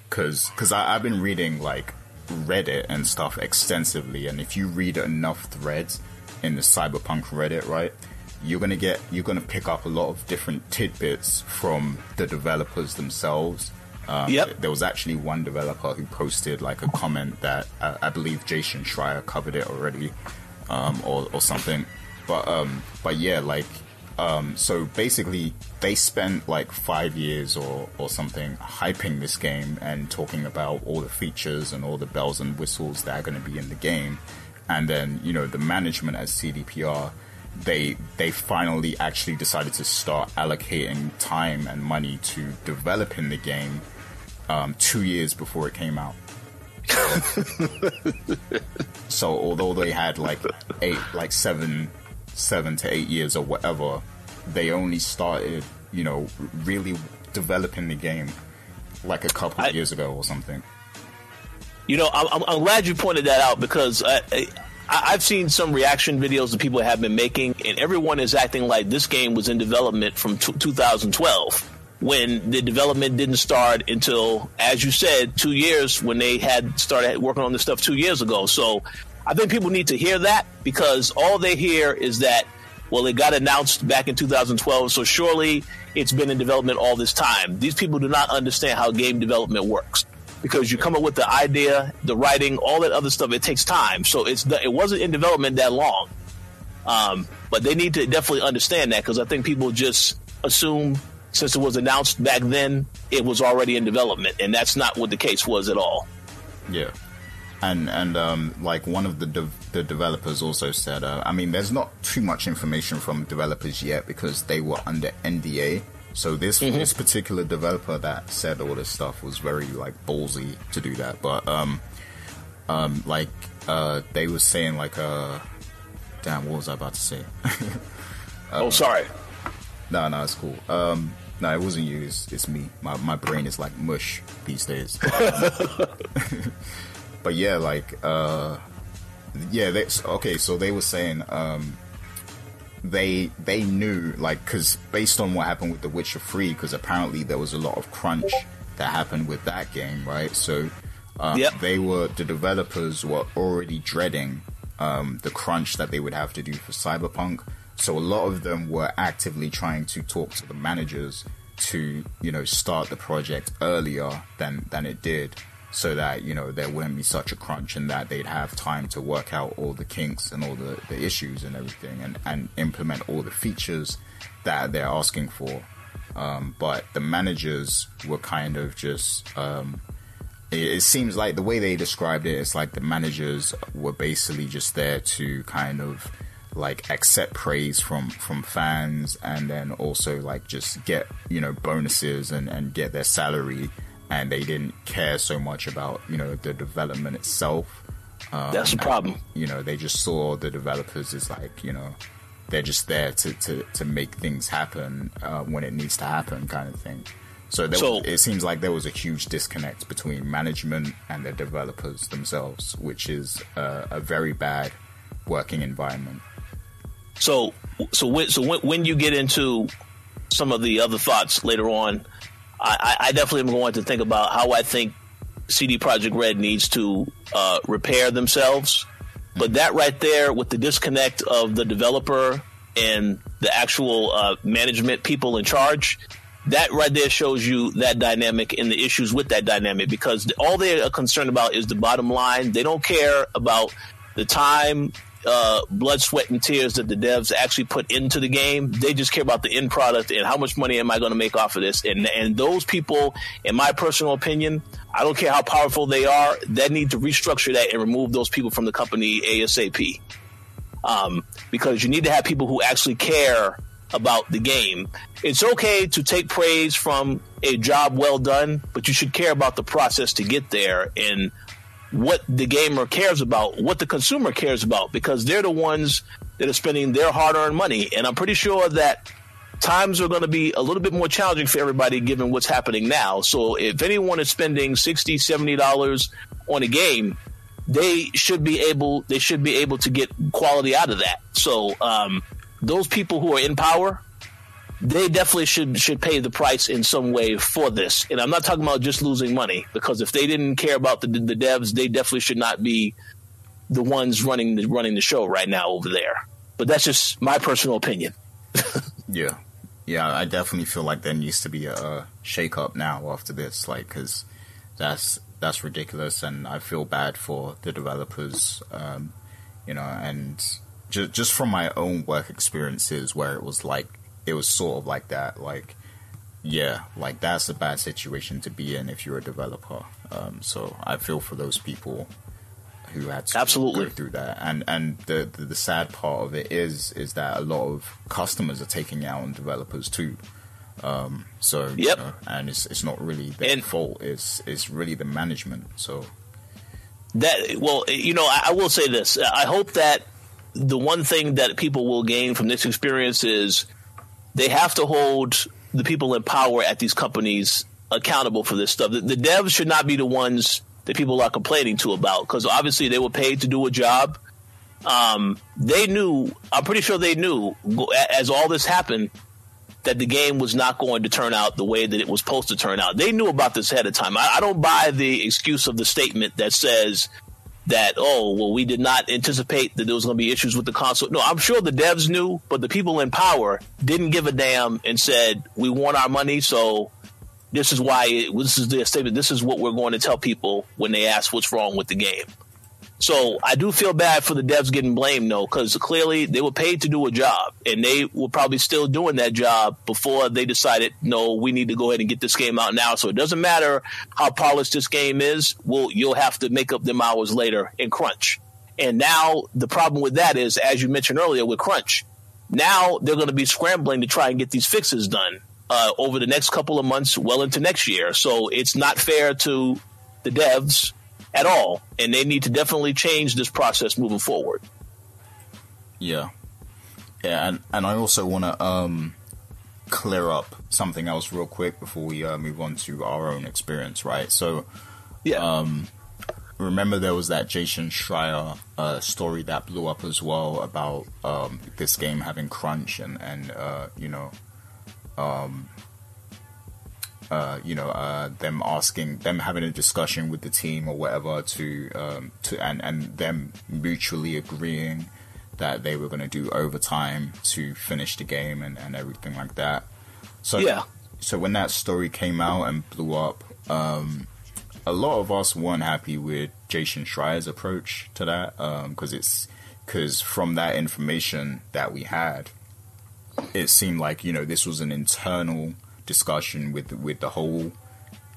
because because I've been reading like Reddit and stuff extensively, and if you read enough threads in the cyberpunk Reddit, right, you're gonna get you're gonna pick up a lot of different tidbits from the developers themselves. Um, yep. There was actually one developer who posted like a comment that uh, I believe Jason Schreier covered it already, um, or or something. But um, but yeah, like um, so basically, they spent like five years or, or something hyping this game and talking about all the features and all the bells and whistles that are going to be in the game. And then, you know, the management at CDPR, they they finally actually decided to start allocating time and money to developing the game um, two years before it came out. so although they had like eight, like seven seven to eight years or whatever, they only started, you know, really developing the game like a couple I, years ago or something.
You know, I'm, I'm, glad you pointed that out because I, I, have seen some reaction videos that people have been making, and everyone is acting like this game was in development from t- 2012 when the development didn't start until, as you said, two years when they had started working on this stuff two years ago. So I think people need to hear that because all they hear is that, well, it got announced back in 2012, so surely it's been in development all this time. These people do not understand how game development works because you come up with the idea, the writing, all that other stuff. It takes time, so it's it wasn't in development that long. Um, but they need to definitely understand that because I think people just assume since it was announced back then, it was already in development, and that's not what the case was at all.
Yeah and and um, like one of the de- the developers also said, uh, I mean, there's not too much information from developers yet because they were under NDA. So this mm-hmm. this particular developer that said all this stuff was very like ballsy to do that, but um, um, like uh, they were saying like uh, damn, what was I about to say?
uh, oh, sorry.
No, no, it's cool. Um, no, it wasn't you. It's, it's me. My my brain is like mush these days. but yeah, like uh, yeah, they, okay. So they were saying um, they they knew like because based on what happened with The Witcher Three, because apparently there was a lot of crunch that happened with that game, right? So um, yep. they were the developers were already dreading um, the crunch that they would have to do for Cyberpunk. So a lot of them were actively trying to talk to the managers to you know start the project earlier than than it did so that you know there wouldn't be such a crunch and that they'd have time to work out all the kinks and all the, the issues and everything and, and implement all the features that they're asking for. Um, but the managers were kind of just um, it, it, seems like the way they described it it's like the managers were basically just there to kind of like accept praise from from fans and then also like just get you know bonuses and and get their salary and they didn't care so much about you know the development itself.
Um, That's the problem.
And, you know, they just saw the developers as like you know they're just there to to, to make things happen uh, when it needs to happen, kind of thing. So, there
So-
was, it seems like there was a huge disconnect between management and the developers themselves, which is uh, a very bad working environment.
So, so when, so when, when you get into some of the other thoughts later on, I, I definitely am going to think about how I think CD Projekt Red needs to uh, repair themselves. But that right there, with the disconnect of the developer and the actual uh, management people in charge, that right there shows you that dynamic and the issues with that dynamic because all they are concerned about is the bottom line. They don't care about the time, uh, blood, sweat, and tears that the devs actually put into the game. They just care about the end product and how much money am I going to make off of this. And and those people, in my personal opinion, I don't care how powerful they are, they need to restructure that and remove those people from the company ASAP. Um, because you need to have people who actually care about the game. It's okay to take praise from a job well done, but you should care about the process to get there and what the gamer cares about, what the consumer cares about, because they're the ones that are spending their hard earned money. And I'm pretty sure that times are going to be a little bit more challenging for everybody given what's happening now. So if anyone is spending 60 $70 on a game, they should be able they should be able to get quality out of that. So um, those people who are in power, they definitely should should pay the price in some way for this. And I'm not talking about just losing money because if they didn't care about the the devs, they definitely should not be the ones running the running the show right now over there. But that's just my personal opinion.
Yeah, yeah, I definitely feel like there needs to be a, a shake up now after this, like because that's that's ridiculous, and I feel bad for the developers, um, you know, and just just from my own work experiences where it was like it was sort of like that, like yeah, like that's a bad situation to be in if you're a developer. Um, so I feel for those people who had to
Absolutely.
go through that. And and the, the the sad part of it is is that a lot of customers are taking out on developers too. Um, so you
Yep.
know, and it's it's not really their
And-
fault. It's it's really the management. So
That well, you know, I, I will say this. I hope that the one thing that people will gain from this experience is they have to hold the people in power at these companies accountable for this stuff. The, the devs should not be the ones that people are complaining to about because obviously they were paid to do a job. Um, they knew. I'm pretty sure they knew as all this happened that the game was not going to turn out the way that it was supposed to turn out. They knew about this ahead of time. I, I don't buy the excuse of the statement that says that oh well we did not anticipate that there was going to be issues with the console. No, I'm sure the devs knew, but the people in power didn't give a damn and said we want our money, so this is why it, this is their statement. This is what we're going to tell people when they ask what's wrong with the game. So I do feel bad for the devs getting blamed though, because clearly they were paid to do a job, and they were probably still doing that job before they decided, no, we need to go ahead and get this game out now. So it doesn't matter how polished this game is. Well, you'll have to make up them hours later in crunch. And now the problem with that is, as you mentioned earlier, with crunch, now they're going to be scrambling to try and get these fixes done uh, over the next couple of months, well into next year. So it's not fair to the devs at all, and they need to definitely change this process moving forward.
yeah, yeah, and and I also want to um clear up something else real quick before we uh, move on to our own experience, right? So
Yeah,
remember there was that Jason Schreier uh, story that blew up as well about um, this game having crunch and and uh, you know, um, uh, you know, uh, them asking them having a discussion with the team or whatever to um, to and and them mutually agreeing that they were going to do overtime to finish the game and, and everything like that. So
Yeah.
so when that story came out and blew up, um, a lot of us weren't happy with Jason Schreier's approach to that because it's because from that information that we had, it seemed like you know this was an internal discussion with with the whole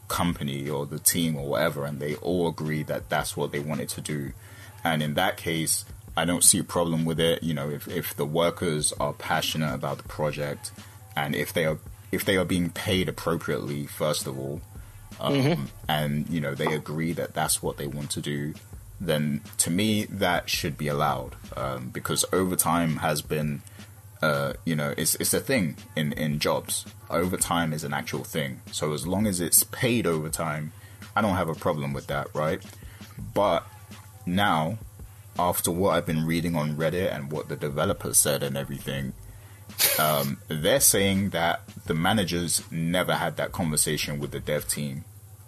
company or the team or whatever, and they all agree that that's what they wanted to do. And in that case, I don't see a problem with it. You know, if if the workers are passionate about the project, and if they are if they are being paid appropriately, first of all, um, and you know they agree that that's what they want to do, then to me that should be allowed um, because overtime has been uh, you know, it's it's a thing in in jobs. Overtime is an actual thing. So as long as it's paid overtime, I don't have a problem with that, right? But now, after what I've been reading on Reddit and what the developers said and everything, um, they're saying that the managers never had that conversation with the dev team.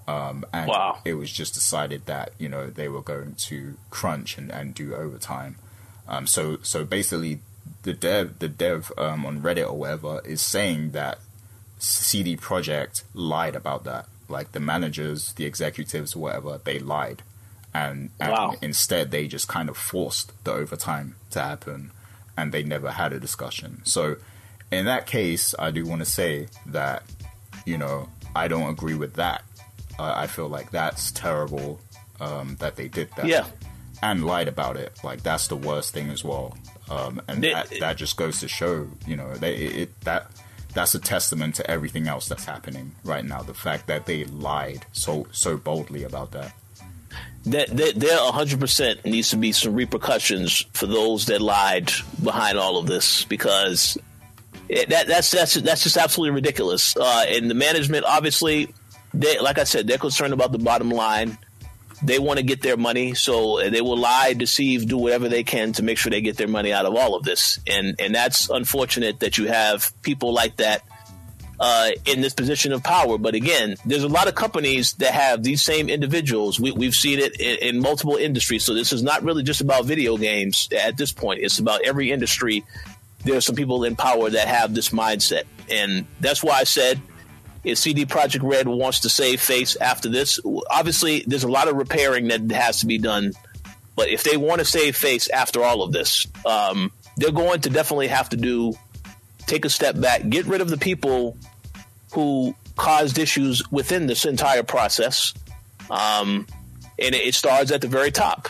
Um, and
wow.
it was just decided that you know they were going to crunch and, and do overtime. Um, so so basically, the dev the dev um, on Reddit or whatever is saying that CD Projekt lied about that. Like the managers, the executives, whatever, they lied, and, and
wow.
instead they just kind of forced the overtime to happen, and they never had a discussion. So in that case, I do want to say that you know I don't agree with that. Uh, I feel like that's terrible um, that they did that.
Yeah.
And lied about it. Like that's the worst thing as well. Um, and
It-
that, that just goes to show, you know, they, it, it that that's a testament to everything else that's happening right now. The fact that they lied so so boldly about that.
that, there 100% needs to be some repercussions for those that lied behind all of this because it, that that's that's that's just absolutely ridiculous. Uh, and the management, obviously, they like I said, they're concerned about the bottom line. They want to get their money, so they will lie, deceive, do whatever they can to make sure they get their money out of all of this. And and that's unfortunate that you have people like that uh, in this position of power. But again, there's a lot of companies that have these same individuals. We, we've seen it in, in multiple industries. So this is not really just about video games at this point. It's about every industry. There are some people in power that have this mindset, and that's why I said if CD Projekt Red wants to save face after this, obviously there's a lot of repairing that has to be done. But if they want to save face after all of this, um, they're going to definitely have to do take a step back, get rid of the people who caused issues within this entire process. Um, and it, it starts at the very top.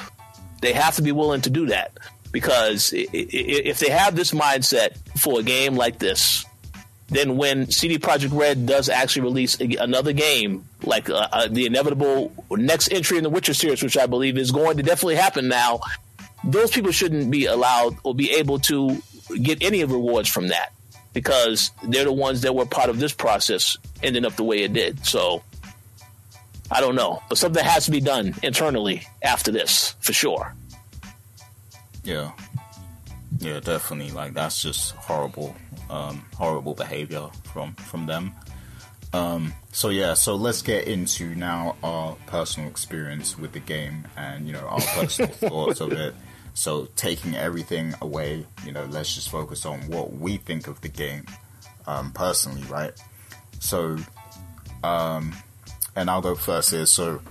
They have to be willing to do that because if they have this mindset for a game like this, then when CD Projekt Red does actually release another game, like uh, uh, the inevitable next entry in the Witcher series, which I believe is going to definitely happen now, those people shouldn't be allowed or be able to get any rewards from that because they're the ones that were part of this process ending up the way it did. So I don't know, but something has to be done internally after this for sure.
Yeah. Yeah, definitely. Like that's just horrible, um, horrible behavior from from them. Um, so yeah, so let's get into now our personal experience with the game and you know our personal thoughts of it. So taking everything away, you know, let's just focus on what we think of the game um, personally, right? So, um, and I'll go first here. So,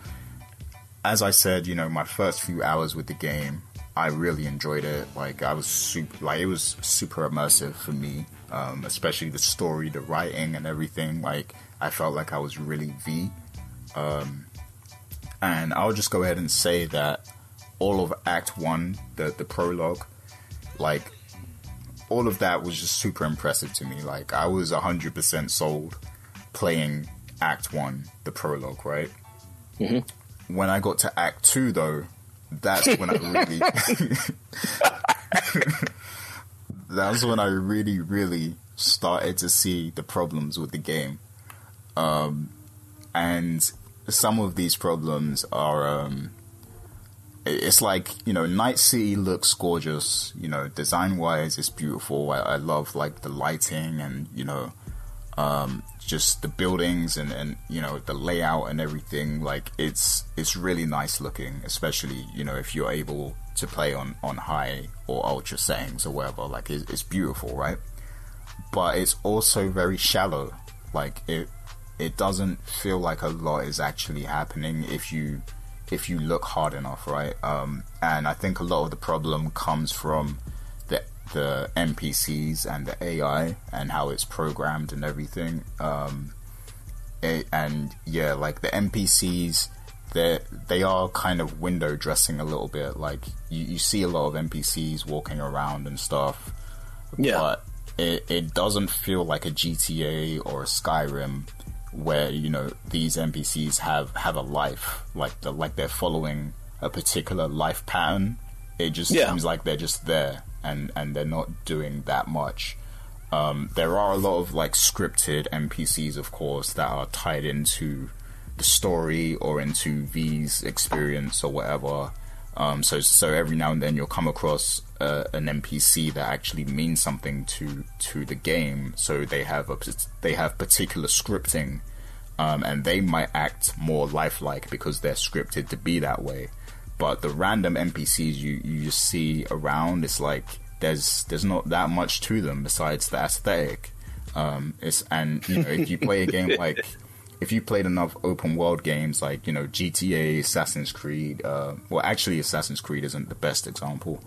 as I said, you know, my first few hours with the game, I really enjoyed it. Like I was super, like it was super immersive for me, um, especially the story, the writing, and everything. Like I felt like I was really V. Um, and I'll just go ahead and say that all of Act One, the the prologue, like all of that was just super impressive to me. Like I was hundred percent sold playing Act One, the prologue, right? When I got to Act Two, though, that's when I really. that's when I really, really started to see the problems with the game, um, and some of these problems are. Um, it's like you know night city looks gorgeous you know design wise it's beautiful I, I love like the lighting and you know um, just the buildings and, and you know the layout and everything like it's it's really nice looking especially you know if you're able to play on on high or ultra settings or whatever like it, it's beautiful right but it's also very shallow like it it doesn't feel like a lot is actually happening if you if you look hard enough, right? Um, and I think a lot of the problem comes from the NPCs and the AI and how it's programmed and everything. Um, it, and yeah, like the NPCs, they they are kind of window dressing a little bit. Like you, you see a lot of NPCs walking around and stuff,
Yeah.
but it, it doesn't feel like a GTA or a Skyrim where you know these NPCs have have a life like the, like they're following a particular life pattern. It just
Yeah.
seems like they're just there and and they're not doing that much. Um, there are a lot of like scripted NPCs, of course, that are tied into the story or into V's experience or whatever. Um, so so every now and then you'll come across uh, an NPC that actually means something to to the game. So they have a they have particular scripting, um, and they might act more lifelike because they're scripted to be that way. But the random NPCs you you just see around, it's like there's there's not that much to them besides the aesthetic. Um, it's and you know if you play a game like if you played enough open world games like you know GTA, Assassin's Creed, uh, well actually Assassin's Creed isn't the best example,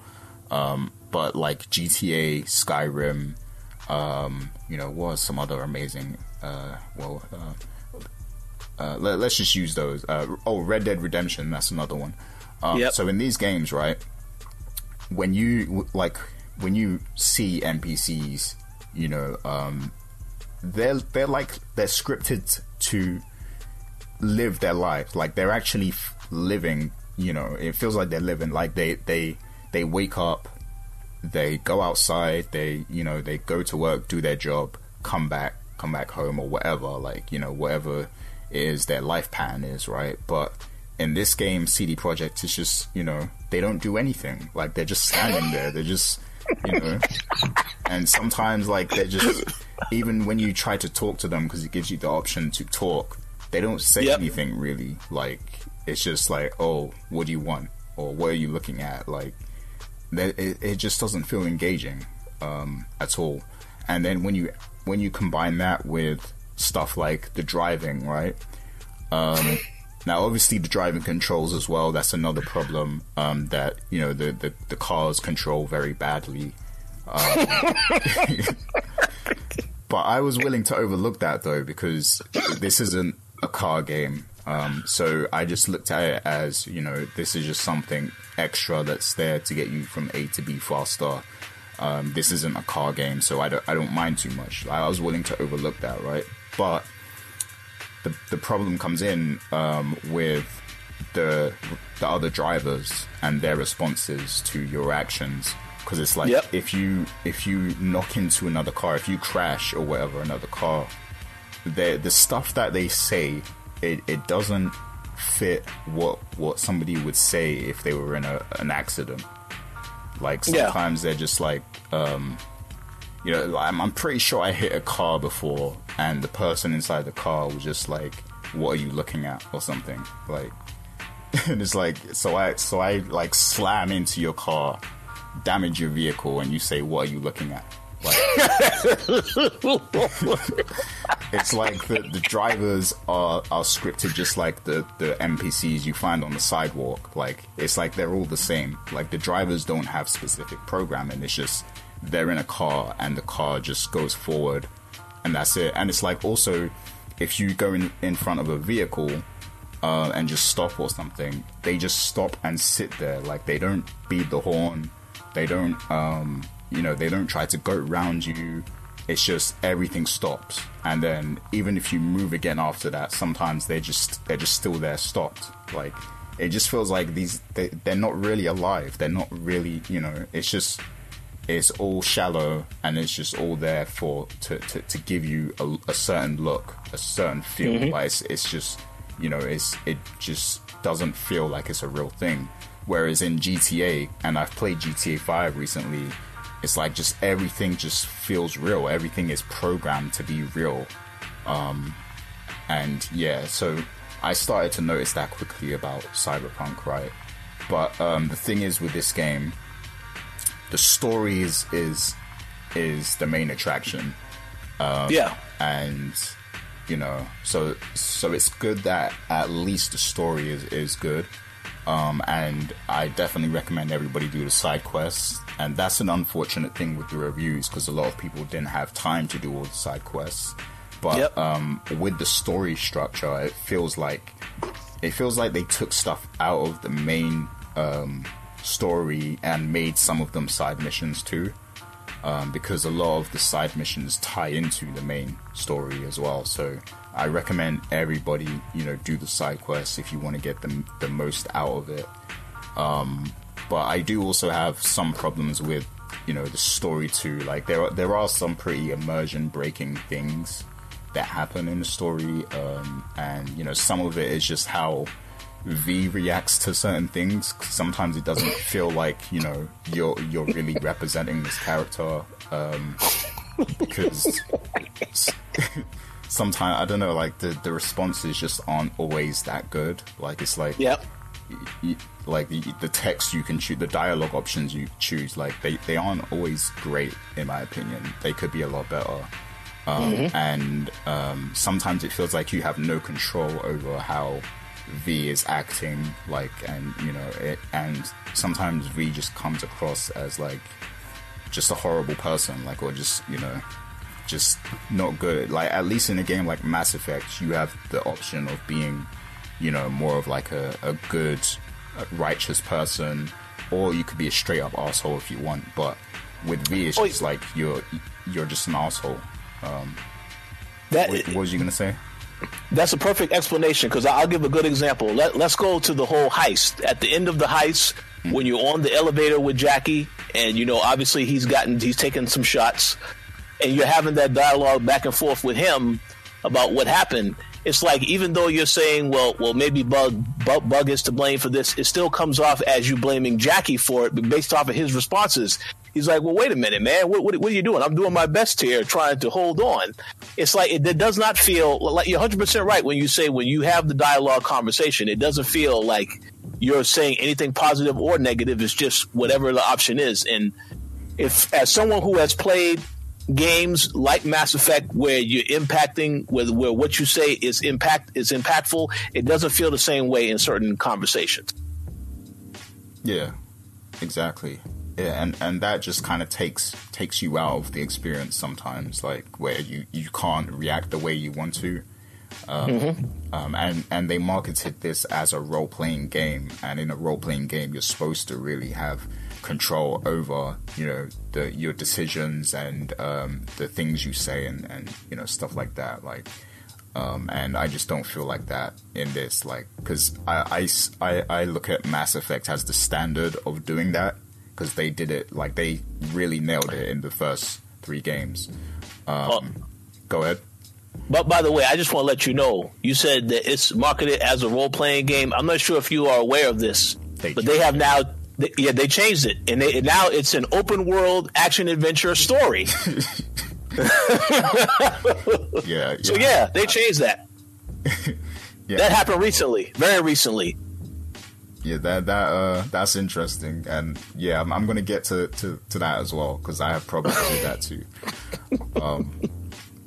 um, but like GTA, Skyrim, um, you know, was some other amazing. Uh, well, uh, uh, let, us just use those. Uh, oh, Red Dead Redemption, that's another one. Um, yep. So in these games, right, when you like when you see NPCs, you know, um, they're they're like they're scripted to live their life. Like they're actually f- living. You know, it feels like they're living. Like they they they wake up, they go outside, they you know they go to work, do their job, come back, come back home or whatever. Like you know whatever is their life pattern is, right? But in this game, CD Projekt is just you know they don't do anything. Like they're just standing there. They're just you know, and sometimes like they're just even when you try to talk to them because it gives you the option to talk, they don't say yep. anything really. Like it's just like, oh, what do you want, or what are you looking at? Like it, it just doesn't feel engaging um, at all. And then when you when you combine that with stuff like the driving, right? Um, now, obviously, the driving controls as well. That's another problem um, that you know the, the, the cars control very badly. Um, but I was willing to overlook that though because this isn't a car game. Um, so I just looked at it as you know this is just something extra that's there to get you from A to B faster. Um, this isn't a car game, so I don't I don't mind too much. I was willing to overlook that, right? But the the problem comes in um, with the the other drivers and their responses to your actions because it's like yep. if you if you knock into another car if you crash or whatever another car the the stuff that they say it, it doesn't fit what what somebody would say if they were in a, an accident like sometimes yeah. they're just like um, you know, I'm, I'm pretty sure I hit a car before, and the person inside the car was just like, "What are you looking at?" or something like. and it's like, so I, so I like slam into your car, damage your vehicle, and you say, "What are you looking at?" Like, it's like the, the drivers are, are scripted just like the, the NPCs you find on the sidewalk. Like it's like they're all the same. Like the drivers don't have specific programming. It's just they're in a car and the car just goes forward and that's it. And it's like also if you go in, in front of a vehicle uh, and just stop or something, they just stop and sit there. Like they don't beat the horn. They don't, um, you know, they don't try to go around you. It's just everything stops, and then even if you move again after that, sometimes they just they're just still there, stopped. Like it just feels like these they, they're not really alive. They're not really, you know. It's just it's all shallow and it's just all there for to, to, to give you a, a, certain look, a certain feel. Mm-hmm. But it's, it's just you know it's it just doesn't feel like it's a real thing. Whereas in GTA, and I've played GTA Five recently, it's like just everything just feels real. Everything is programmed to be real. Um, and yeah, so I started to notice that quickly about Cyberpunk, right? But um, the thing is with this game, the story is is is the main attraction.
Um, yeah,
and you know, so so it's good that at least the story is is good. Um, and I definitely recommend everybody do the side quests. And that's an unfortunate thing with the reviews because a lot of people didn't have time to do all the side quests. But yep. um, with the story structure, it feels like it feels like they took stuff out of the main um, story and made some of them side missions too. Um, because a lot of the side missions tie into the main story as well. So I recommend everybody, you know, do the side quests if you want to get the, the most out of it. Um, but I do also have some problems with you know the story too. Like there are, there are some pretty immersion breaking things that happen in the story, um, and you know some of it is just how V reacts to certain things. Sometimes it doesn't feel like you know you're you're really representing this character um, because sometimes I don't know, like the the responses just aren't always that good. Like it's like
Yep.
like the, the text you can choose, the dialogue options you choose, like they, they aren't always great in my opinion. They could be a lot better. Um, And um, sometimes it feels like you have no control over how V is acting, like, and you know, it, and sometimes V just comes across as like just a horrible person, like, or just you know, just not good. Like at least in a game like Mass Effect, you have the option of being, you know, more of like a, a good, uh, righteous person, or you could be a straight up asshole if you want. But with V, it's
Oh,
just like you're you're just an asshole.
That
What, what was you gonna say?
That's a perfect explanation because I'll give a good example. Let, let's go to the whole heist. At the end of the heist, when you're on the elevator with Jackie, and you know, obviously he's gotten, he's taken some shots, and you're having that dialogue back and forth with him about what happened. It's like even though you're saying, well, well, maybe Bug, Bug, Bug is to blame for this, it still comes off as you blaming Jackie for it, based off of his responses. He's like, well, wait a minute, man. What, what, what are you doing? I'm doing my best here, trying to hold on. It's like it, it does not feel like you're 100 percent right when you say when you have the dialogue conversation. It doesn't feel like you're saying anything positive or negative. It's just whatever the option is. And if, as someone who has played games like Mass Effect, where you're impacting, where, where what you say is impact is impactful, it doesn't feel the same way in certain conversations.
Yeah, exactly. Yeah, and and that just kind of takes takes you out of the experience sometimes, like where you you can't react the way you want to. Um, um, and and they marketed this as a role playing game, and in a role playing game, you're supposed to really have control over you know the your decisions and um, the things you say and and you know stuff like that. Like um, and I just don't feel like that in this, like, because I, I, I, look at Mass Effect as the standard of doing that, because they did it, like, they really nailed it in the first three games. Um, go ahead.
But by the way, I just want to let you know, you said that it's marketed as a role playing game. I'm not sure if you are aware of this,
They
but they have now, they, yeah, they changed it, and, they, and now it's an open world action adventure story.
Yeah,
so yeah, they changed that.
yeah,
That happened recently, very recently.
yeah, that that uh, that's interesting, and yeah, I'm, I'm gonna get to, to, to that as well because I have problems with that too. Um,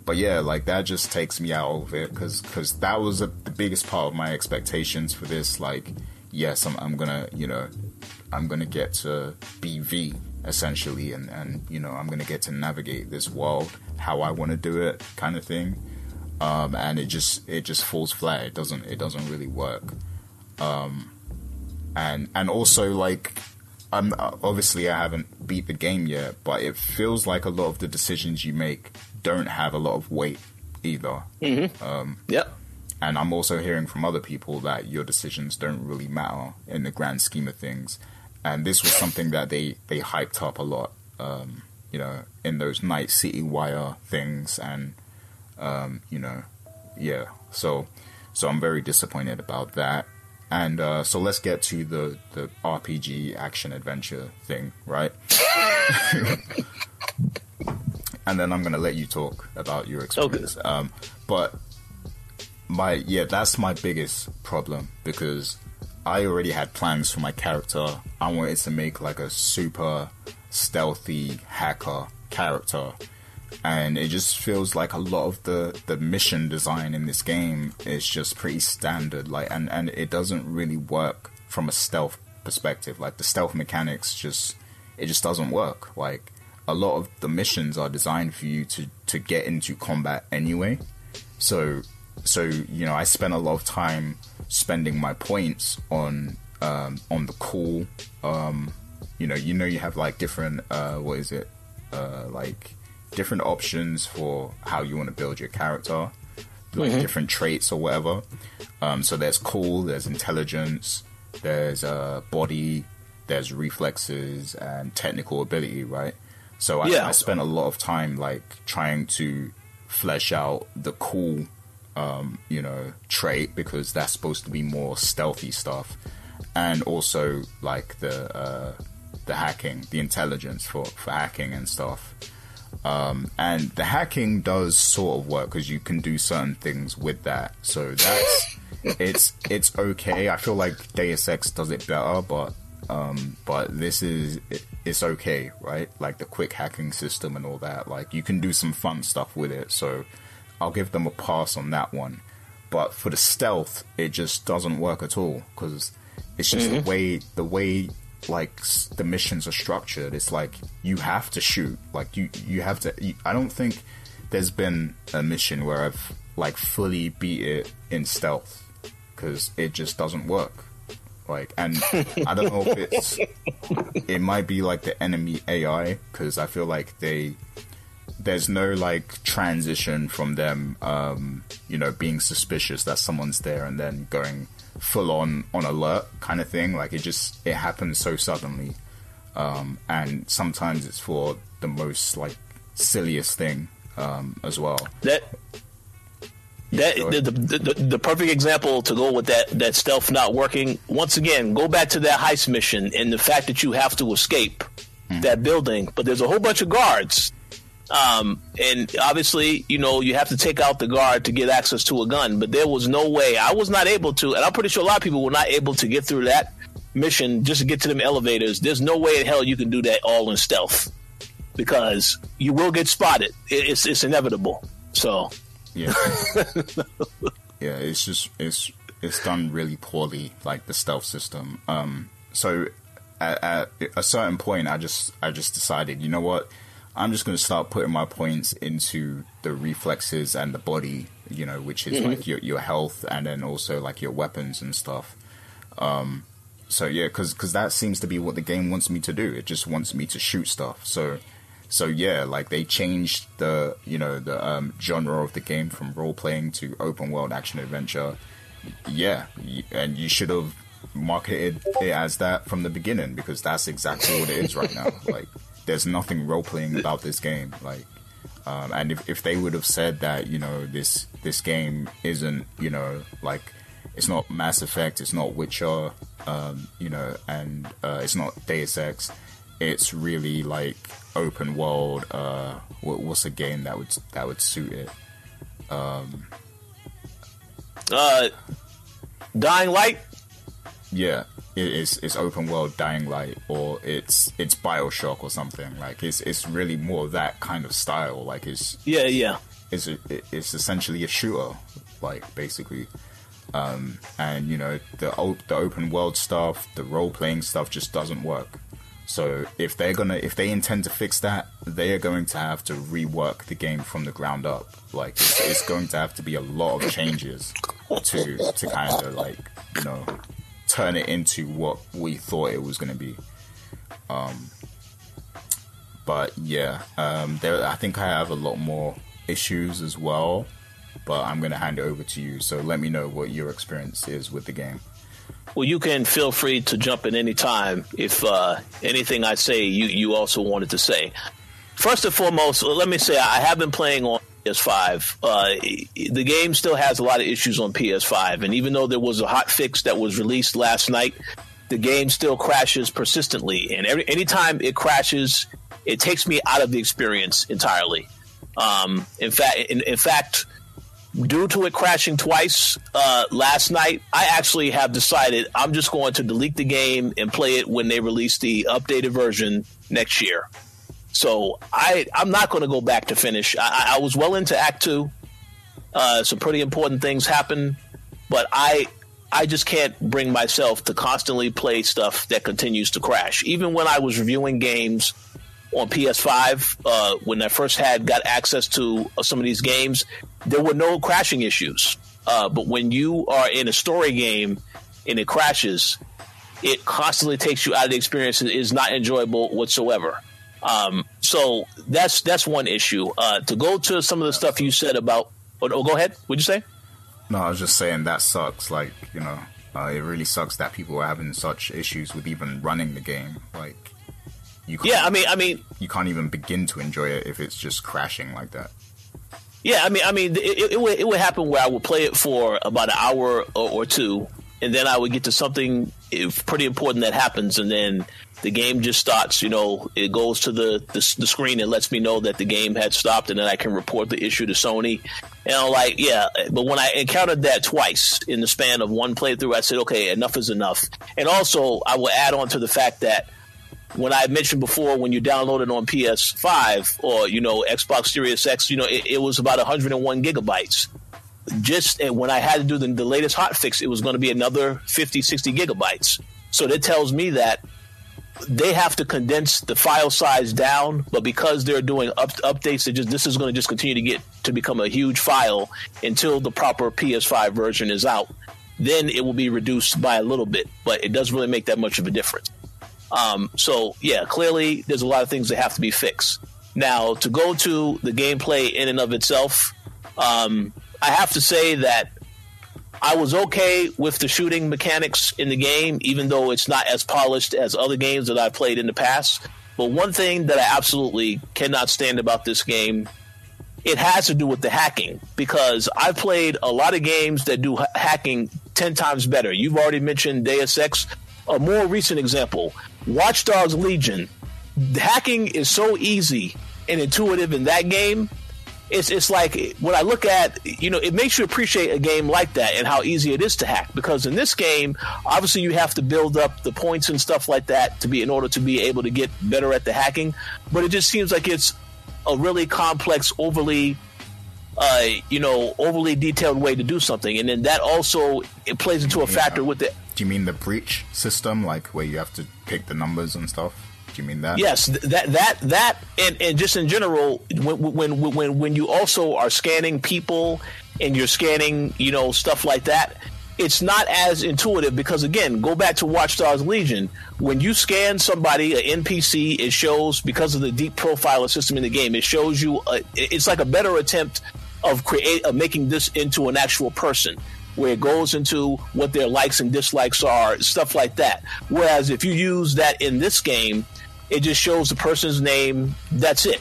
but yeah, like that just takes me out of it because that was a, the biggest part of my expectations for this. Like, yes, I'm I'm gonna you know I'm gonna get to be V essentially, and and you know I'm gonna get to navigate this world how I want to do it, kind of thing. Um, and it just it just falls flat. It doesn't it doesn't really work. Um, and and also like I'm obviously I haven't beat the game yet, but it feels like a lot of the decisions you make don't have a lot of weight either.
Yep.
And I'm also hearing from other people that your decisions don't really matter in the grand scheme of things. And this was something that they they hyped up a lot, um, you know, in those Night City Wire things, and um, you know, yeah. So so I'm very disappointed about that. And uh, so let's get to the the RPG action adventure thing, right? and then I'm gonna let you talk about your experience. Um, but my yeah, that's my biggest problem because I already had plans for my character. I wanted to make like a super stealthy hacker character. And it just feels like a lot of the, the mission design in this game is just pretty standard. Like and, and it doesn't really work from a stealth perspective. Like the stealth mechanics just it just doesn't work. Like a lot of the missions are designed for you to, to get into combat anyway. So so you know I spent a lot of time spending my points on um, on the cool. Um, you know, you know, you have like different uh, what is it? Uh, like different options for how you want to build your character, like different traits or whatever. Um, so there's cool, there's intelligence, there's uh, body, there's reflexes and technical ability, right? So I,
Yeah.
I spent a lot of time like trying to flesh out the cool, um, you know, trait because that's supposed to be more stealthy stuff, and also like the uh, the hacking, the intelligence for for hacking and stuff. Um, and the hacking does sort of work because you can do certain things with that. So that's it's it's okay. I feel like Deus Ex does it better, but um, but this is it, it's okay, right? Like the quick hacking system and all that. Like you can do some fun stuff with it. So I'll give them a pass on that one. But for the stealth, it just doesn't work at all because it's just the mm-hmm. way the way like the missions are structured. It's like you have to shoot. Like you you have to. You, I don't think there's been a mission where I've like fully beat it in stealth because it just doesn't work. Like, and I don't know if it's it might be like the enemy AI because I feel like they there's no like transition from them um you know being suspicious that someone's there and then going full on on alert kind of thing like it just it happens so suddenly um and sometimes it's for the most like silliest thing um as well
That that the, the, the, the perfect example to go with that that stealth not working. Once again, go back to that heist mission and the fact that you have to escape that building, but there's a whole bunch of guards. Um, and obviously, you know, you have to take out the guard to get access to a gun, but there was no way. I was not able to, and I'm pretty sure a lot of people were not able to get through that mission just to get to them elevators. There's no way in hell you can do that all in stealth because you will get spotted. It's it's inevitable. So
Yeah. yeah, it's just it's it's done really poorly, like the stealth system. Um, so at, at a certain point, I just I just decided, you know what, I'm just going to start putting my points into the reflexes and the body, you know, which is like your your health and then also like your weapons and stuff. Um, so yeah, because cause that seems to be what the game wants me to do. It just wants me to shoot stuff. So so yeah, like they changed the you know the um, genre of the game from role playing to open world action adventure. Yeah, and you should have marketed it as that from the beginning because that's exactly what it is right now. Like, there's nothing role playing about this game. Like, um, and if, if they would have said that you know this this game isn't you know like it's not Mass Effect, it's not Witcher, um, you know, and uh, it's not Deus Ex. It's really like open world. Uh, what, what's a game that would that would suit it?
uh, Dying Light.
Yeah, it is. It's open world Dying Light, or it's it's Bioshock or something. Like it's it's really more that kind of style. Like it's
Yeah, yeah.
it's a, it's essentially a shooter, like basically. Um, and you know the o- the open world stuff, the role playing stuff just doesn't work. So if they're gonna if they intend to fix that, they are going to have to rework the game from the ground up. Like it's, it's going to have to be a lot of changes to to kind of like you know turn it into what we thought it was going to be. Um, but yeah, um, there. I think I have a lot more issues as well. But I'm going to hand it over to you. So let me know what your experience is with the game.
Well, you can feel free to jump in any time if uh, anything I say you, you also wanted to say. First and foremost, let me say I have been playing on PS5. Uh, the game still has a lot of issues on PS5, and even though there was a hot fix that was released last night, the game still crashes persistently. And every anytime it crashes, it takes me out of the experience entirely. Um, in fact, in, in fact, due to it crashing twice uh, last night, I actually have decided I'm just going to delete the game and play it when they release the updated version next year. So I I'm not going to go back to finish. I, I was well into Act Two. Uh, some pretty important things happen, but I I just can't bring myself to constantly play stuff that continues to crash. Even when I was reviewing games on PS5 uh, when I first had got access to uh, some of these games, there were no crashing issues. Uh, but when you are in a story game and it crashes, it constantly takes you out of the experience. It is not enjoyable whatsoever. Um, so that's that's one issue. Uh, to go to some of the stuff you said about, oh, oh, go ahead. What'd you say?
No, I was just saying that sucks. Like you know, uh, it really sucks that people are having such issues with even running the game. Like you Can't,
yeah, I mean, I mean,
you can't even begin to enjoy it if it's just crashing like that.
Yeah, I mean, I mean, it, it, would it would happen where I would play it for about an hour or, or two, and then I would get to something pretty important that happens, and then the game just starts. You know, it goes to the, the, the screen and lets me know that the game had stopped, and then I can report the issue to Sony. And I'm like, yeah, but when I encountered that twice in the span of one playthrough, I said, okay, enough is enough. And also, I will add on to the fact that when I mentioned before, when you download it on PS5 or you know Xbox Series X, you know it, it was about 101 gigabytes. Just when I had to do the, the latest hotfix, it was going to be another 50, 60 gigabytes. So that tells me that they have to condense the file size down, but because they're doing up, updates, just this is going to just continue to get to become a huge file until the proper PS5 version is out. Then it will be reduced by a little bit, but it doesn't really make that much of a difference. Um, so yeah, clearly there's a lot of things that have to be fixed. Now to go to the gameplay in and of itself, um, I have to say that I was okay with the shooting mechanics in the game, even though it's not as polished as other games that I've played in the past. But one thing that I absolutely cannot stand about this game, it has to do with the hacking because I've played a lot of games that do ha- hacking 10 times better. You've already mentioned Deus Ex. A more recent example, Watch Dogs Legion. The Hacking is so easy and intuitive in that game. It's it's like when I look at you know it makes you appreciate a game like that and how easy it is to hack because in this game obviously you have to build up the points and stuff like that to be in order to be able to get better at the hacking but it just seems like it's a really complex overly uh, you know overly detailed way to do something and then that also it plays into a factor with it.
do you mean the breach system, like where you have to pick the numbers and stuff? You mean that?
Yes, that that that, and, and just in general, when when when when you also are scanning people and you're scanning, you know, stuff like that, it's not as intuitive because again, go back to Watch Dogs Legion. When you scan somebody, an NPC, it shows because of the deep profiler system in the game, it shows you. Uh, a, it's like a better attempt of create of making this into an actual person where it goes into what their likes and dislikes are, stuff like that. Whereas if you use that in this game, it just shows the person's name. That's it.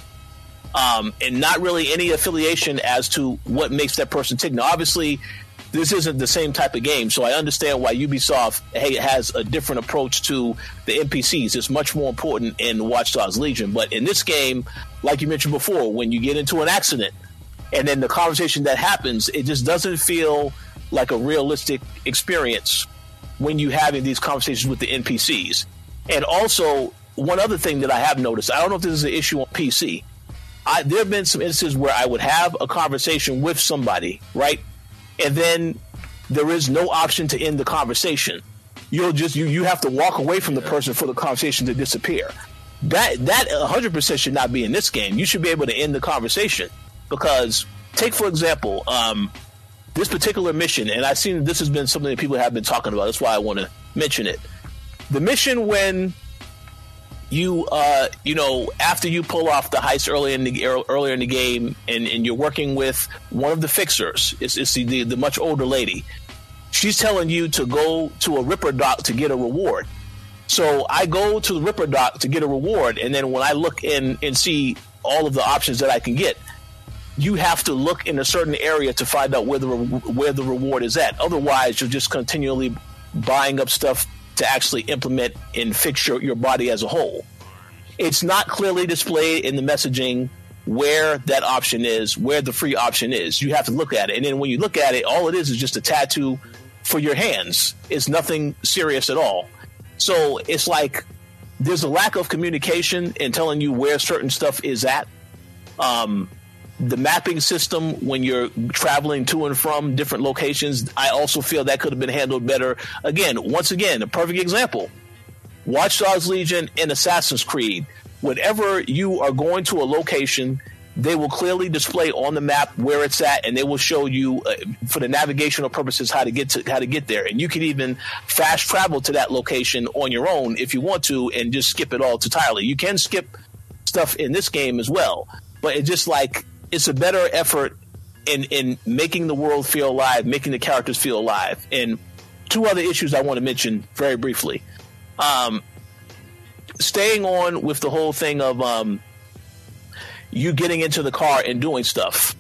Um, and not really any affiliation as to what makes that person tick. Now, obviously, this isn't the same type of game, so I understand why Ubisoft hey, has a different approach to the NPCs. It's much more important in Watch Dogs Legion, but in this game, like you mentioned before, when you get into an accident and then the conversation that happens, it just doesn't feel like a realistic experience when you're having these conversations with the NPCs. And also, one other thing that I have noticed, I don't know if this is an issue on PC. I, there have been some instances where I would have a conversation with somebody, right? And then there is no option to end the conversation. You'll just you you have to walk away from the person for the conversation to disappear. That that 100% should not be in this game. You should be able to end the conversation because take for example, um, this particular mission, and I've seen this has been something that people have been talking about. That's why I want to mention it. The mission when you uh, you know after you pull off the heist early in the earlier in the game, and, and you're working with one of the fixers. It's, it's the, the, the much older lady. She's telling you to go to a Ripperdoc to get a reward. So I go to the Ripperdoc to get a reward, and then when I look in and see all of the options that I can get, you have to look in a certain area to find out where the re- where the reward is at. Otherwise, you're just continually buying up stuff to actually implement and fix your, your body as a whole. It's not clearly displayed in the messaging where that option is, where the free option is. You have to look at it. And then when you look at it, all it is is just a tattoo for your hands. It's nothing serious at all. So it's like there's a lack of communication in telling you where certain stuff is at. Um, the mapping system when you're traveling to and from different locations, I also feel that could have been handled better. Again, once again, a perfect example. Watch Dogs Legion and Assassin's Creed. Whenever you are going to a location, they will clearly display on the map where it's at, and they will show you, uh, for the navigational purposes, how to get to how to get there. And you can even fast travel to that location on your own if you want to, and just skip it all entirely. You can skip stuff in this game as well, but it's just like it's a better effort in in making the world feel alive, making the characters feel alive. And two other issues I want to mention very briefly. Um, staying on with the whole thing of um, you getting into the car and doing stuff.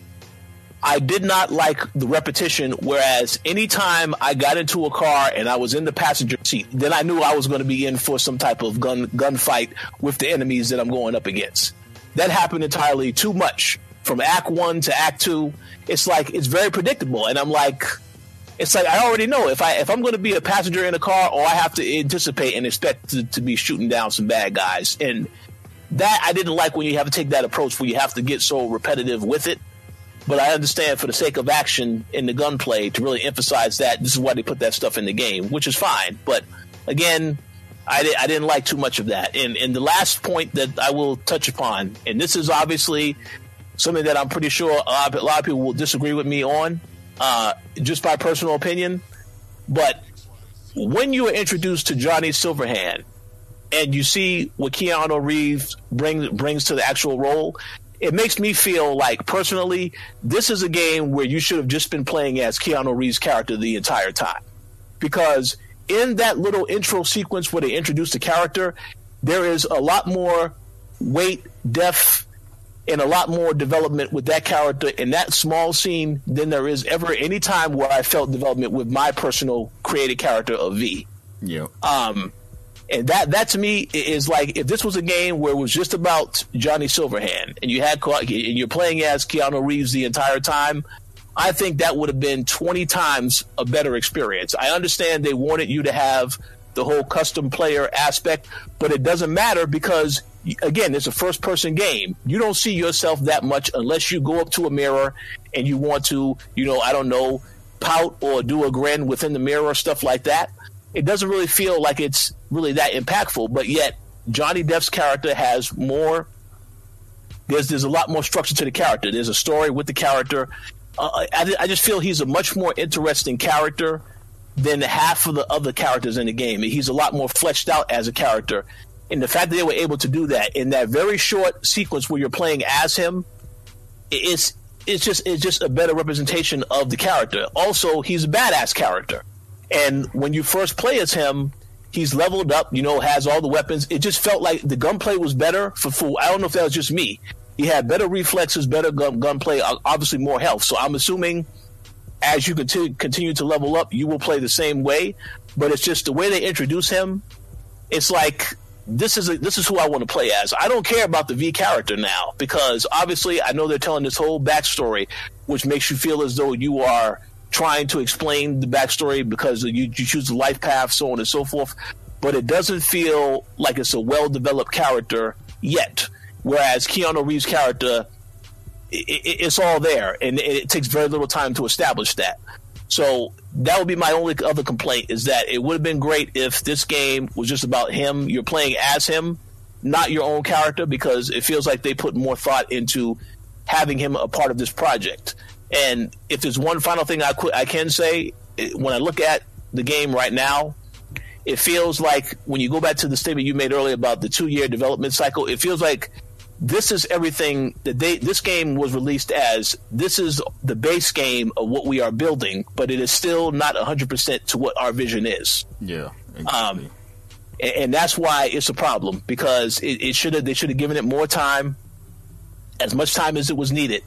I did not like the repetition. Whereas anytime I got into a car and I was in the passenger seat, then I knew I was going to be in for some type of gun gunfight with the enemies that I'm going up against. That happened entirely too much from Act One to Act Two. It's like it's very predictable, and I'm like, it's like I already know if I if I'm going to be a passenger in a car, or I have to anticipate and expect to, to be shooting down some bad guys, and that I didn't like when you have to take that approach where you have to get so repetitive with it. But I understand for the sake of action in the gunplay to really emphasize that this is why they put that stuff in the game, which is fine. But again, I, di- I didn't like too much of that. And, and the last point that I will touch upon, and this is obviously something that I'm pretty sure a lot, a lot of people will disagree with me on, uh, just by personal opinion. But when you are introduced to Johnny Silverhand and you see what Keanu Reeves brings brings to the actual role, it makes me feel like personally, this is a game where you should have just been playing as Keanu Reeves' character the entire time. Because in that little intro sequence where they introduce the character, there is a lot more weight, depth, and a lot more development with that character in that small scene than there is ever any time where I felt development with my personal created character of V.
Yeah.
Um, and that that to me is like if this was a game where it was just about Johnny Silverhand and you had and you're playing as Keanu Reeves the entire time, I think that would have been 20 times a better experience. I understand they wanted you to have the whole custom player aspect, but it doesn't matter because again, it's a first person game. You don't see yourself that much unless you go up to a mirror and you want to, you know, I don't know, pout or do a grin within the mirror, or stuff like that. It doesn't really feel like it's really that impactful, but yet Johnny Depp's character has more. There's there's a lot more structure to the character. There's a story with the character. Uh, I, I just feel he's a much more interesting character than half of the other characters in the game. He's a lot more fleshed out as a character, and the fact that they were able to do that in that very short sequence where you're playing as him, it's it's just it's just a better representation of the character. Also, he's a badass character, and when you first play as him, he's leveled up. You know, has all the weapons. It just felt like the gunplay was better for Fool. I don't know if that was just me. He had better reflexes, better gun gunplay, obviously more health. So I'm assuming as you continue continue to level up, you will play the same way. But it's just the way they introduce him. It's like this is a, this is who I want to play as. I don't care about the V character now because obviously I know they're telling this whole backstory, which makes you feel as though you are trying to explain the backstory because you, you choose the life path, so on and so forth. But it doesn't feel like it's a well developed character yet. Whereas Keanu Reeves' character, it, it, it's all there, and it, it takes very little time to establish that. So that would be my only other complaint is that it would have been great if this game was just about him. You're playing as him, not your own character, because it feels like they put more thought into having him a part of this project. And if there's one final thing I, qu- I can say, when I look at the game right now, it feels like when you go back to the statement you made earlier about the two year development cycle, it feels like this is everything that they this game was released as this is the base game of what we are building but it is still not 100% to what our vision is
yeah
exactly. um, and, and, that's why it's a problem because it, it should have they should have given it more time as much time as it was needed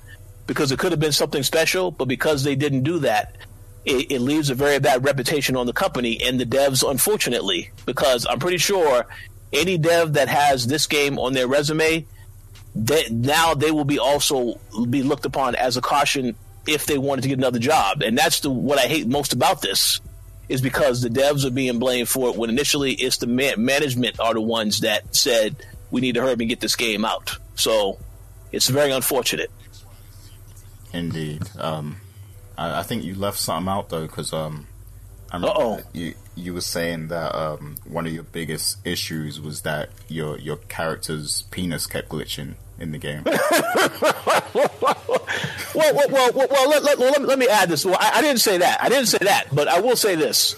because it could have been something special but because they didn't do that it, it leaves a very bad reputation on the company and the devs unfortunately because i'm pretty sure any dev that has this game on their resume now they will be also be looked upon as a caution if they wanted to get another job. And that's the what I hate most about this is because the devs are being blamed for it when initially it's the man- management are the ones that said we need to hurry and get this game out. So it's very unfortunate.
Indeed. Um, I, I, think you left something out though because um,
oh
you you were saying that um, one of your biggest issues was that your your character's penis kept glitching in the game.
well, well, well, well, let, let, let, let, me add this. Well, I, I, didn't say that. I didn't say that, but I will say this.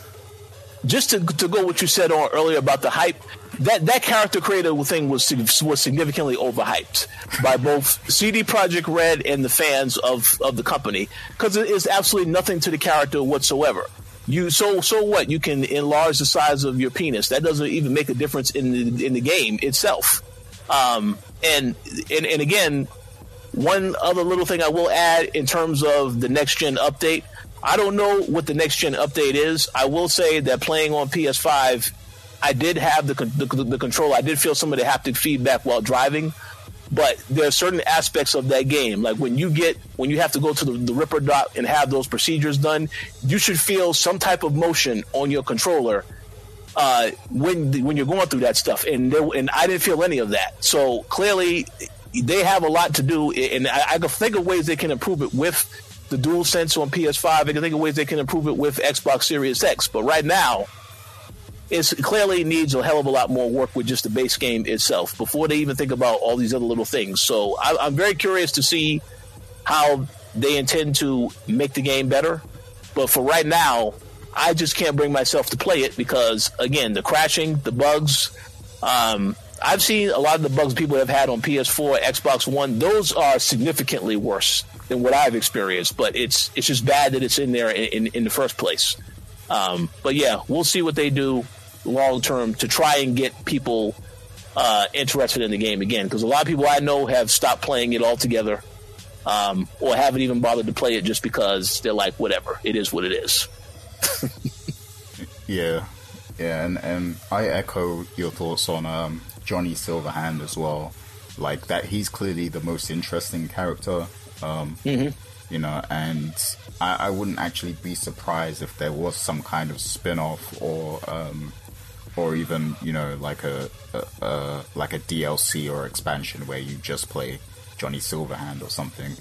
Just to, to go what you said on earlier about the hype, that, that character creator thing was was significantly overhyped by both CD Projekt Red and the fans of, of the company because it is absolutely nothing to the character whatsoever. you so so what? You can enlarge the size of your penis. That doesn't even make a difference in the in the game itself. Um, and and and again, one other little thing I will add in terms of the next gen update. I don't know what the next gen update is. I will say that playing on PS5, I did have the, the, the control. I did feel some of the haptic feedback while driving, but there are certain aspects of that game, like when you get when you have to go to the, the Ripperdoc and have those procedures done, you should feel some type of motion on your controller uh, when when you're going through that stuff. And there, and I didn't feel any of that. So clearly, they have a lot to do, and I, I can think of ways they can improve it with the DualSense on PS5. I can think of ways they can improve it with Xbox Series X. But right now, it clearly needs a hell of a lot more work with just the base game itself before they even think about all these other little things. So I, I'm very curious to see how they intend to make the game better. But for right now, I just can't bring myself to play it because, again, the crashing, the bugs. Um, I've seen a lot of the bugs people have had on PS4, Xbox One. Those are significantly worse than what I've experienced. But it's it's just bad that it's in there in, in, in the first place. Um, but yeah, we'll see what they do long term to try and get people uh, interested in the game again. Because a lot of people I know have stopped playing it altogether, um, or haven't even bothered to play it just because they're like, whatever, it is what it is.
yeah, yeah, and and I echo your thoughts on um, Johnny Silverhand as well. Like that, he's clearly the most interesting character. Um, mm-hmm. You know, and I, I, wouldn't actually be surprised if there was some kind of spin-off or um, or even you know like a, a, a, like a DLC or expansion where you just play Johnny Silverhand or something.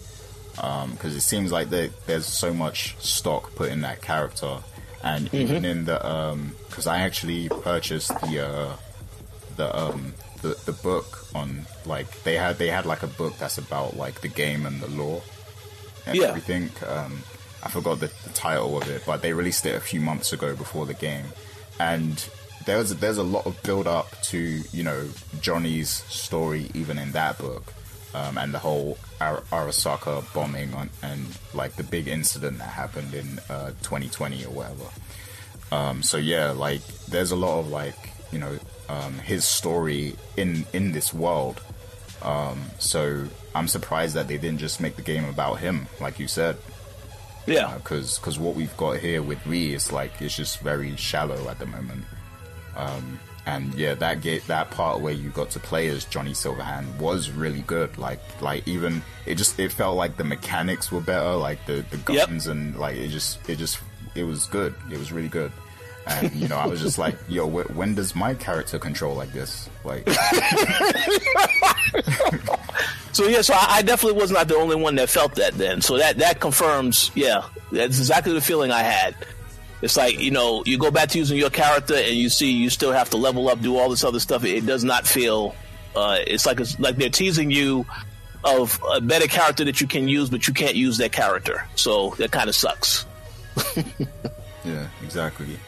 Because um, it seems like there's so much stock put in that character, and mm-hmm. even in the because um, I actually purchased the uh, the um, the the book on like they had they had like a book that's about like the game and the lore and yeah. everything. Um, I forgot the, the, title of it, but they released it a few months ago before the game, and there's there's a lot of build up to you know Johnny's story even in that book, um, and the whole Ar- Arasaka bombing on, and like the big incident that happened in uh, 2020 or whatever. Um, so yeah, like there's a lot of like you know um, his story in in this world. Um, so I'm surprised that they didn't just make the game about him, like you said.
Yeah,
because uh, because what we've got here with V is like it's just very shallow at the moment. Um, and yeah, that gate, that part where you got to play as Johnny Silverhand was really good. Like, like even it just it felt like the mechanics were better, like the the guns yep. and like it just it just it was good. It was really good. And you know, I was just like, "Yo, wh- when does my character control like this?" Like,
so yeah, so I, I, definitely was not the only one that felt that. Then, so that that confirms, yeah, that's exactly the feeling I had. It's like you know, you go back to using your character, and you see you still have to level up, do all this other stuff. It does not feel. Uh, it's like it's like they're teasing you of a better character that you can use, but you can't use that character. So that kind of sucks.
yeah, exactly.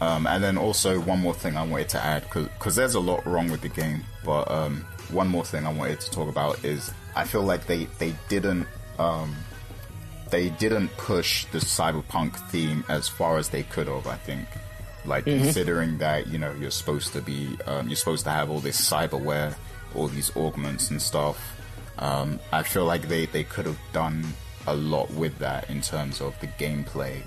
Um, and then also one more thing I wanted to add because there's a lot wrong with the game, but um, one more thing I wanted to talk about is I feel like they they didn't um, they didn't push the cyberpunk theme as far as they could have. I think, like mm-hmm. considering that you know you're supposed to be um, you're supposed to have all this cyberware, all these augments and stuff. Um, I feel like they they could have done a lot with that in terms of the gameplay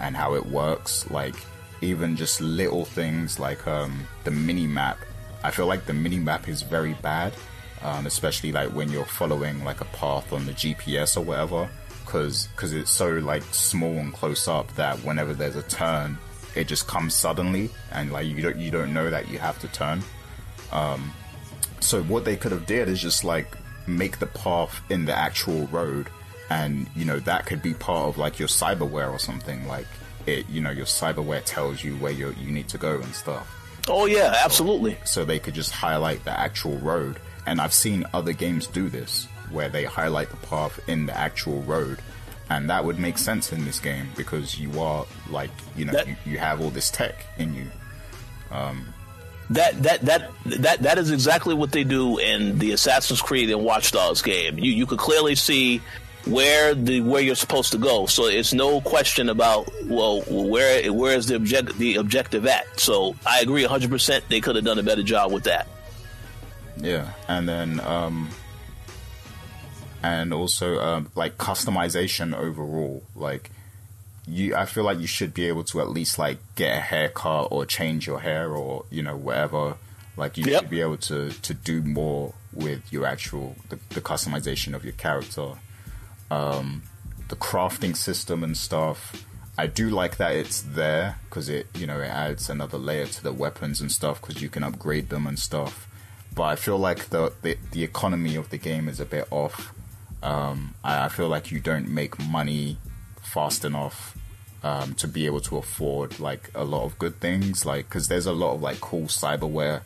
and how it works. Like even just little things like um, the mini map. I feel like the mini map is very bad, um, especially like when you're following like a path on the GPS or whatever because because it's so like small and close up that whenever there's a turn, it just comes suddenly and like you don't you don't know that you have to turn. Um, so what they could have did is just like make the path in the actual road, and you know that could be part of like your cyberware or something like it. You know your cyberware tells you where you you need to go and stuff.
Oh yeah, absolutely.
So, so they could just highlight the actual road, and I've seen other games do this where they highlight the path in the actual road. And that would make sense in this game because you are like, you know, that, you, you, have all this tech in you. Um,
that that that that that is exactly what they do in the Assassin's Creed and Watch Dogs game. You you could clearly see where the where you're supposed to go. So it's no question about well where where is the object the objective at. So I agree 100. percent They could have done a better job with that.
Yeah, and then um, and also um, like customization overall, like you I feel like you should be able to at least like get a haircut or change your hair or you know whatever. Like you yep. should be able to to do more with your actual the, the customization of your character. Um, the crafting system and stuff I do like that it's there because it you know it adds another layer to the weapons and stuff because you can upgrade them and stuff. But I feel like the, the, the economy of the game is a bit off um, I, I feel like you don't make money fast enough um, to be able to afford like a lot of good things. Like, because there's a lot of like cool cyberware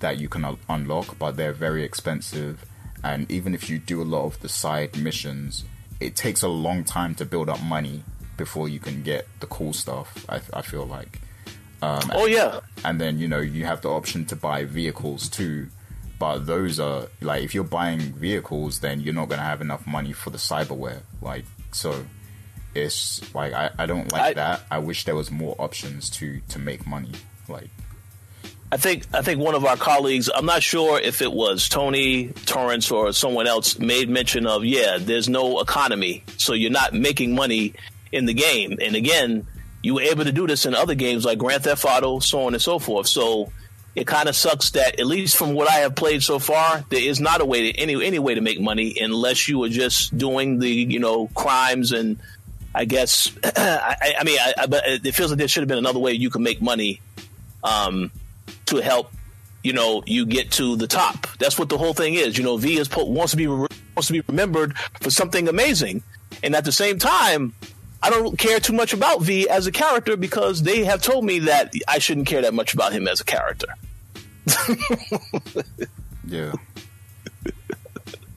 that you can un- unlock, but they're very expensive. And even if you do a lot of the side missions, it takes a long time to build up money before you can get the cool stuff. I, I feel like.
Um, oh yeah.
And then you know you have the option to buy vehicles too, but those are like if you're buying vehicles, then you're not gonna have enough money for the cyberware. Like so, it's like I, I don't like I, that. I wish there was more options to to make money. Like
I think I think one of our colleagues, I'm not sure if it was Tony Torrance or someone else, made mention of yeah, there's no economy, so you're not making money in the game. And again, you were able to do this in other games like Grand Theft Auto, so on and so forth. So it kind of sucks that at least from what I have played so far, there is not a way to any any way to make money unless you are just doing the you know crimes and I guess I, I, mean, I, but it feels like there should have been another way you can make money um, to help you know you get to the top. That's what the whole thing is. You know, V is wants to be wants to be remembered for something amazing, and at the same time, I don't care too much about V as a character because they have told me that I shouldn't care that much about him as a character.
yeah.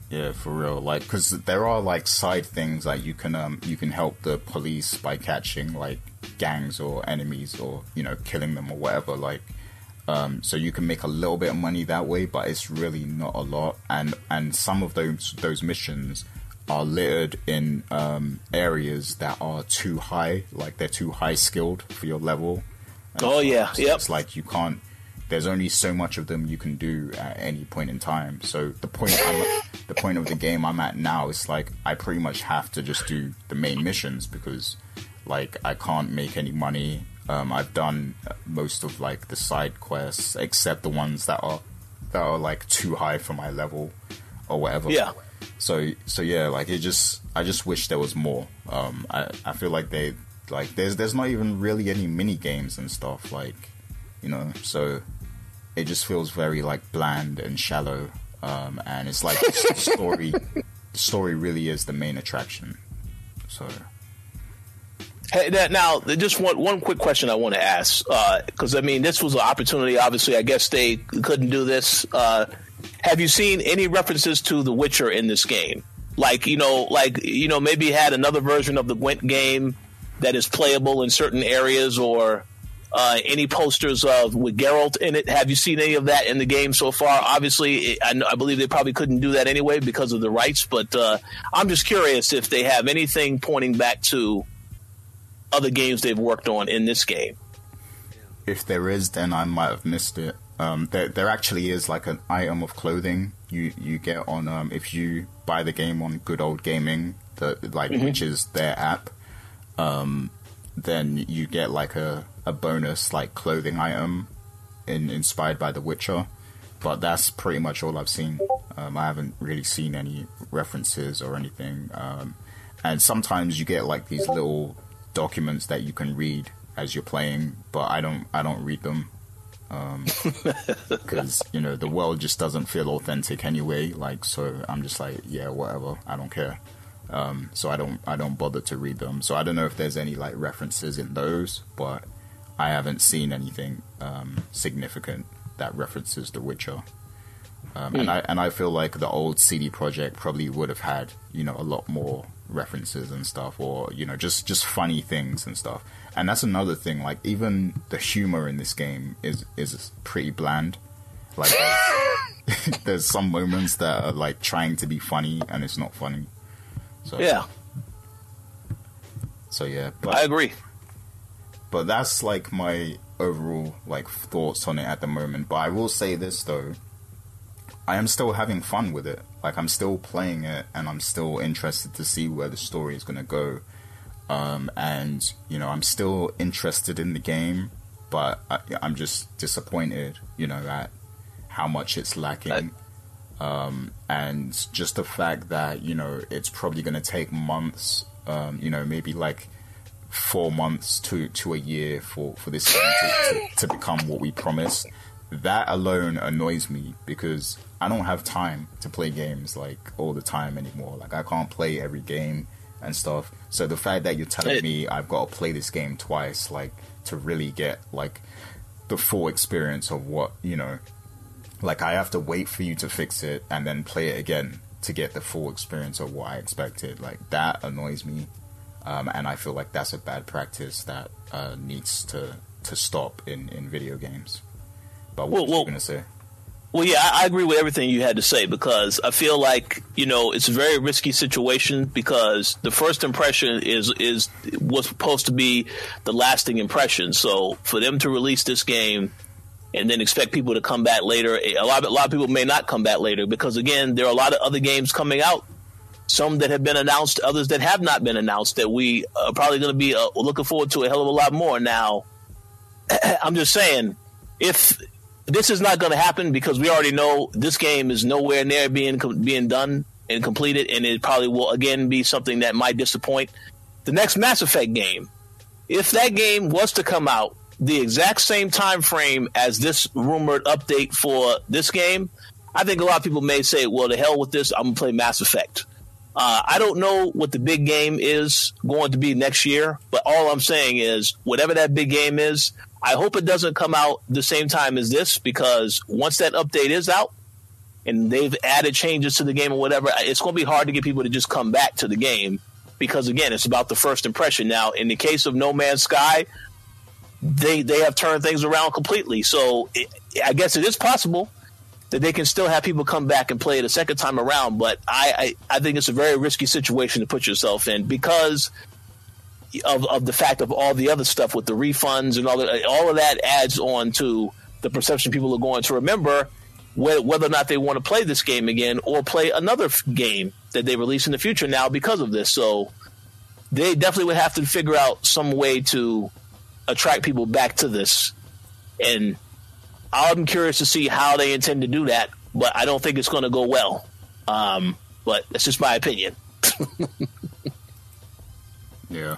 Yeah, for real. Like, because there are like side things like you can um you can help the police by catching like gangs or enemies or you know killing them or whatever. Like, um, so you can make a little bit of money that way, but it's really not a lot. And and some of those those missions are littered in um, areas that are too high, like they're too high skilled for your level.
oh yeah,
so
yep.
It's like you can't there's only so much of them you can do at any point in time. So the point the point of the game I'm at now is like I pretty much have to just do the main missions because like I can't make any money. Um, I've done most of like the side quests except the ones that are that are like too high for my level or whatever.
Yeah.
So so yeah, like it just I just wish there was more. Um, I I feel like they like there's there's not even really any mini games and stuff like you know so it just feels very like bland and shallow. Um, and it's like the story. the story really is the main attraction. So.
Hey, now, just one one quick question I want to ask because uh, I mean this was an opportunity. Obviously, I guess they couldn't do this. Uh, have you seen any references to The Witcher in this game? Like you know, like you know, maybe had another version of the Gwent game that is playable in certain areas, or uh, any posters of with Geralt in it. Have you seen any of that in the game so far? Obviously, I, I believe they probably couldn't do that anyway because of the rights. But uh, I'm just curious if they have anything pointing back to other games they've worked on in this game.
If there is, then I might have missed it. Um, there, there actually is like an item of clothing you you get on um, if you buy the game on Good Old Gaming, the like mm-hmm. which is their app. Um, then you get like a a bonus like clothing item in, inspired by The Witcher. But that's pretty much all I've seen. Um, I haven't really seen any references or anything. Um, and sometimes you get like these little documents that you can read as you're playing, but I don't. I don't read them because um, you know the world just doesn't feel authentic anyway. Like so, I'm just like, yeah, whatever. I don't care. Um, so I don't. I don't bother to read them. So I don't know if there's any like references in those, but I haven't seen anything um, significant that references The Witcher. Um, mm. And hmm. I and I feel like the old CD Projekt probably would have had you know a lot more references and stuff, or you know just just funny things and stuff. And that's another thing. Like even the humor in this game is is pretty bland. Like there's, there's some moments that are like trying to be funny and it's not funny. So
Yeah,
So yeah, but
I agree.
But that's like my overall like thoughts on it at the moment. But I will say this though, I am still having fun with it. Like I'm still playing it, and I'm still interested to see where the story is going to go. Um, and you know, I'm still interested in the game, but I, I'm just disappointed, you know, at how much it's lacking. um, and just the fact that you know it's probably going to take months, um, you know, maybe like four months to to a year for for this game to, to, to become what we promised. That alone annoys me because I don't have time to play games like all the time anymore. Like I can't play every game and stuff. So the fact that you're telling me I've got to play this game twice, like to really get like the full experience of what you know like I have to wait for you to fix it and then play it again to get the full experience of what I expected. Like that annoys me, um, and I feel like that's a bad practice that uh, needs to to stop in in video games. But what
Well,
was
well-
you gonna say?
Well, yeah, I, I agree with everything you had to say because I feel like you know it's a very risky situation because the first impression is is was supposed to be the lasting impression. So for them to release this game and then expect people to come back later, a lot of, a lot of people may not come back later because again there are a lot of other games coming out. Some that have been announced, others that have not been announced. That we are probably going to be uh, looking forward to a hell of a lot more. Now, I'm just saying, if this is not going to happen because we already know this game is nowhere near being being done and completed, and it probably will again be something that might disappoint. The next Mass Effect game, if that game was to come out the exact same time frame as this rumored update for this game, I think a lot of people may say, "Well, to hell with this, I'm gonna play Mass Effect." Uh, I don't know what the big game is going to be next year, but all I'm saying is, whatever that big game is, I hope it doesn't come out the same time as this because once that update is out and they've added changes to the game or whatever, it's going to be hard to get people to just come back to the game because again, it's about the first impression. Now, in the case of No Man's Sky, they they have turned things around completely. So it, I guess it is possible that they can still have people come back and play it a second time around. But I, I, I think it's a very risky situation to put yourself in because of, of the fact of all the other stuff with the refunds and all that. All of that adds on to the perception people are going to remember whether, or not they want to play this game again or play another game that they release in the future now because of this. So they definitely would have to figure out some way to attract people back to this. And I'm curious to see how they intend to do that, but I don't think it's going to go well. Um, but that's just my opinion.
Yeah.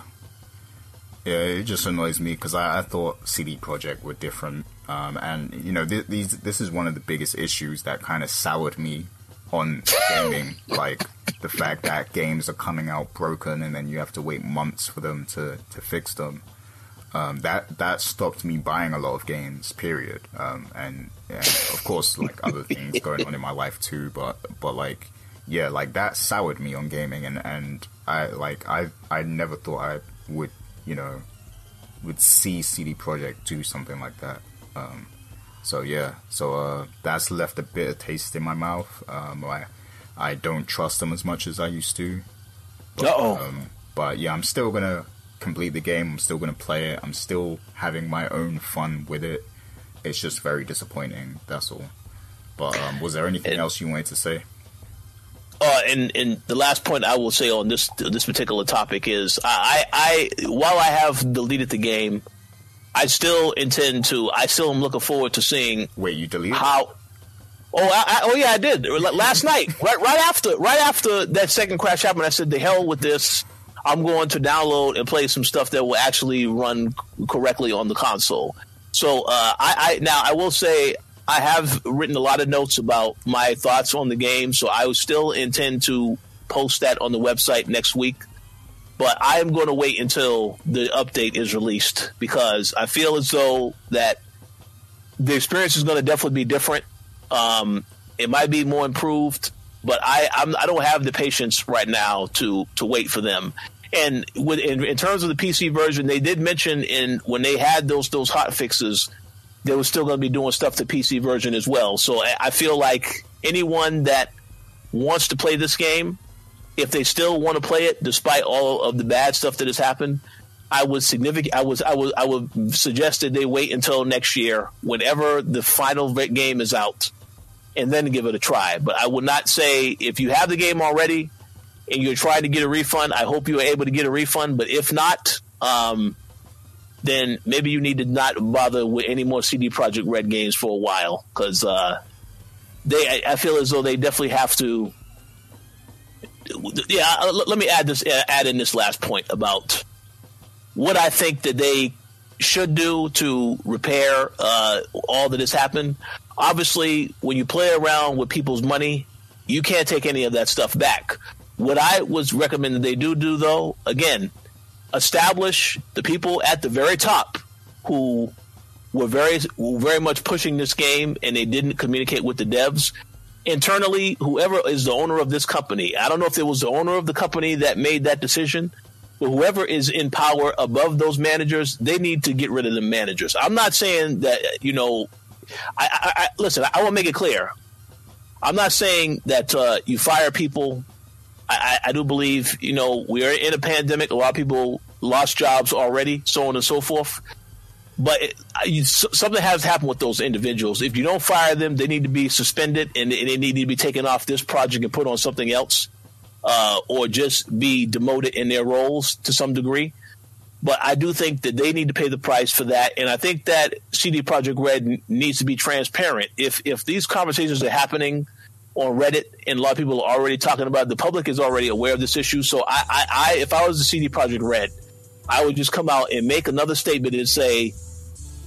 Yeah, it just annoys me because I, I thought CD Projekt were different, um, and you know th- these this is one of the biggest issues that kind of soured me on gaming, like the fact that games are coming out broken and then you have to wait months for them to, to fix them. Um, that that stopped me buying a lot of games. Period. Um, and, and of course, like other things going on in my life too. But but like yeah, like that soured me on gaming, and and I like I I never thought I would you know would see CD Projekt do something like that. Um, so yeah, so uh, that's left a bitter taste in my mouth. Um, I I don't trust them as much as I used to.
Uh oh.
Um, but yeah, I'm still gonna complete the game. I'm still gonna play it. I'm still having my own fun with it. It's just very disappointing. That's all. But um, was there anything
It-
else you wanted to say?
Uh, and and the last point I will say on this this particular topic is I, I I while I have deleted the game, I still intend to. I still am looking forward to seeing
Wait, you deleted?
how. Oh, I, I, oh yeah, I did last night. Right, right after, right after that second crash happened, I said, "The hell with this! I'm going to download and play some stuff that will actually run correctly on the console." So, uh, I, I now I will say I have written a lot of notes about my thoughts on the game, so I still intend to post that on the website next week. But I am going to wait until the update is released because I feel as though that the experience is going to definitely be different. Um, it might be more improved, but I I'm, I don't have the patience right now to to wait for them. And with in, in terms of the PC version, they did mention in when they had those those hot fixes, they were still going to be doing stuff to PC version as well. So I, I feel like anyone that wants to play this game if they still want to play it despite all of the bad stuff that has happened, I would significant. I was. I would. I would suggest that they wait until next year, whenever the final game is out, and then give it a try. But I would not say if you have the game already and you're trying to get a refund. I hope you are able to get a refund. But if not, um, then maybe you need to not bother with any more CD Projekt Red games for a while because uh, they. I, I feel as though they definitely have to. Yeah, uh, let me add this. Add in this last point about what I think that they should do to repair uh, all that has happened. Obviously, when you play around with people's money, you can't take any of that stuff back. What I was recommending they do do though, again, establish the people at the very top who were very very much pushing this game and they didn't communicate with the devs internally whoever is the owner of this company i don't know if it was the owner of the company that made that decision but whoever is in power above those managers they need to get rid of the managers i'm not saying that you know i, I, I listen i will make it clear i'm not saying that uh, you fire people I, I, do believe, you know, we are in a pandemic. A lot of people lost jobs already, so on and so forth. But it, you, something has happened with those individuals. If you don't fire them, they need to be suspended and, and they need to be taken off this project and put on something else, uh, or just be demoted in their roles to some degree. But I do think that they need to pay the price for that, and I think that CD Projekt Red needs to be transparent. If if these conversations are happening on Reddit, and a lot of people are already talking about. It. The public is already aware of this issue. So I, I, I, if I was the CD Projekt Red, I would just come out and make another statement and say,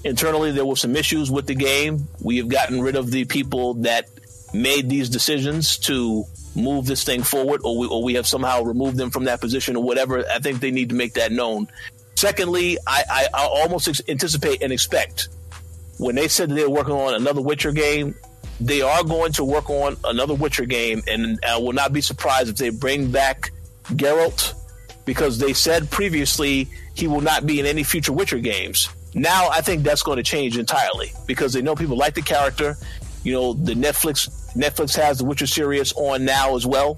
internally there were some issues with the game. We have gotten rid of the people that made these decisions to move this thing forward, or we, or we have somehow removed them from that position, or whatever. I think they need to make that known. Secondly, I, I, I almost ex- anticipate and expect when they said that they were working on another Witcher game, they are going to work on another Witcher game, and I will not be surprised if they bring back Geralt because they said previously he will not be in any future Witcher games. Now I think that's going to change entirely because they know people like the character. You know, the Netflix Netflix has the Witcher series on now as well.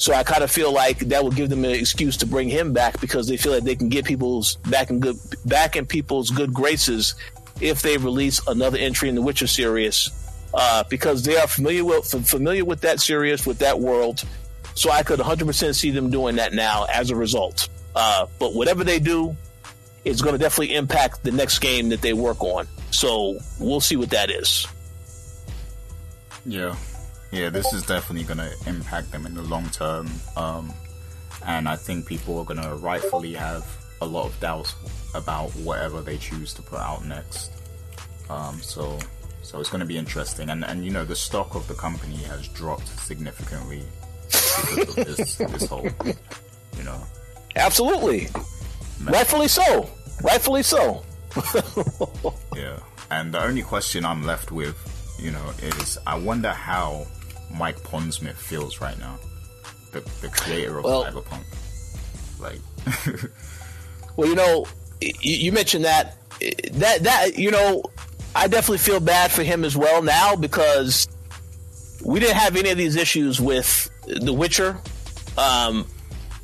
So I kind of feel like that will give them an excuse to bring him back because they feel like they can get people's back in good back in people's good graces if they release another entry in the Witcher series uh, because they are familiar with familiar with that series, with that world. So I could 100% see them doing that now as a result. Uh, but whatever they do, it's going to definitely impact the next game that they work on. So we'll see what that is.
Yeah, yeah, this is definitely going to impact them in the long term. Um, and I think people are going to rightfully have a lot of doubts about whatever they choose to put out next. Um, so so it's going to be interesting. And and you know the stock of the company has dropped significantly because of this this whole you know.
Absolutely. Rightfully so. Rightfully so.
yeah. And the only question I'm left with, you know, is I wonder how Mike Pondsmith feels right now. The the creator of well, Cyberpunk. Like
Well, you know, you mentioned that that that you know I definitely feel bad for him as well now because we didn't have any of these issues with The Witcher. Um,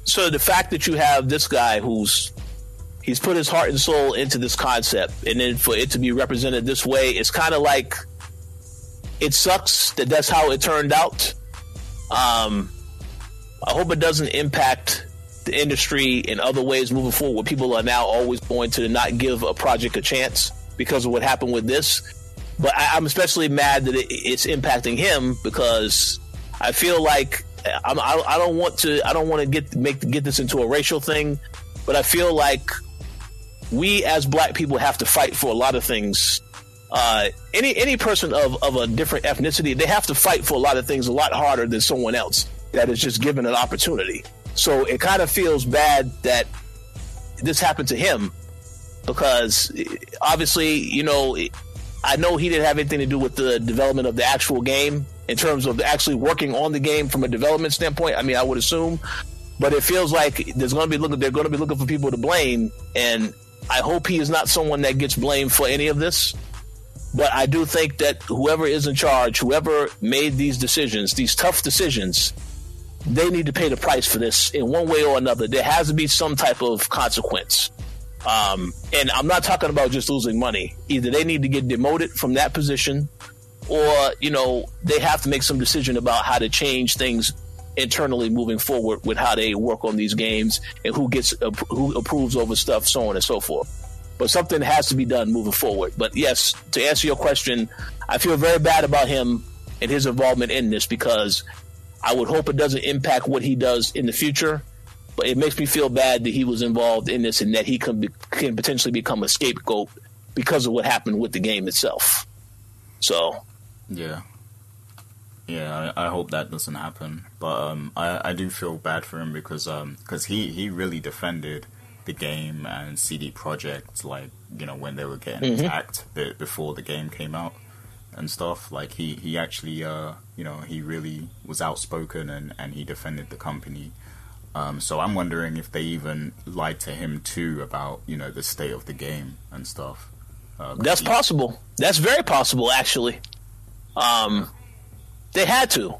so the fact that you have this guy who's he's put his heart and soul into this concept, and then for it to be represented this way, it's kind of like it sucks that that's how it turned out. Um, I hope it doesn't impact the industry in other ways moving forward. Where people are now always going to not give a project a chance because of what happened with this. But I, am especially mad that it, it's impacting him because I feel like I'm, I, I don't want to I don't want to get make get this into a racial thing, but I feel like we as black people have to fight for a lot of things. Uh, any any person of, of a different ethnicity, they have to fight for a lot of things a lot harder than someone else that is just given an opportunity. So it kind of feels bad that this happened to him because obviously, you know, I know he didn't have anything to do with the development of the actual game in terms of actually working on the game from a development standpoint. I mean, I would assume, but it feels like there's going to be looking, they're going to be looking for people to blame, and I hope he is not someone that gets blamed for any of this. But I do think that whoever is in charge, whoever made these decisions, these tough decisions, they need to pay the price for this in one way or another. There has to be some type of consequence. Um, and I'm not talking about just losing money. Either they need to get demoted from that position, or you know they have to make some decision about how to change things internally moving forward with how they work on these games and who gets who approves over stuff, so on and so forth. But something has to be done moving forward. But yes, to answer your question, I feel very bad about him and his involvement in this because I would hope it doesn't impact what he does in the future. But it makes me feel bad that he was involved in this and that he can, be, can potentially become a scapegoat because of what happened with the game itself. So,
yeah, yeah, I, I, hope that doesn't happen. But um, I, I do feel bad for him because um, cause he, he really defended the game and CD Projekt like you know when they were getting mm-hmm. attacked before the game came out and stuff. Like he he actually uh, you know he really was outspoken and and he defended the company. Um, so I'm wondering if they even lied to him too about you know the state of the game and stuff.
Uh, That's he, possible. That's very possible, actually. Um, they had to.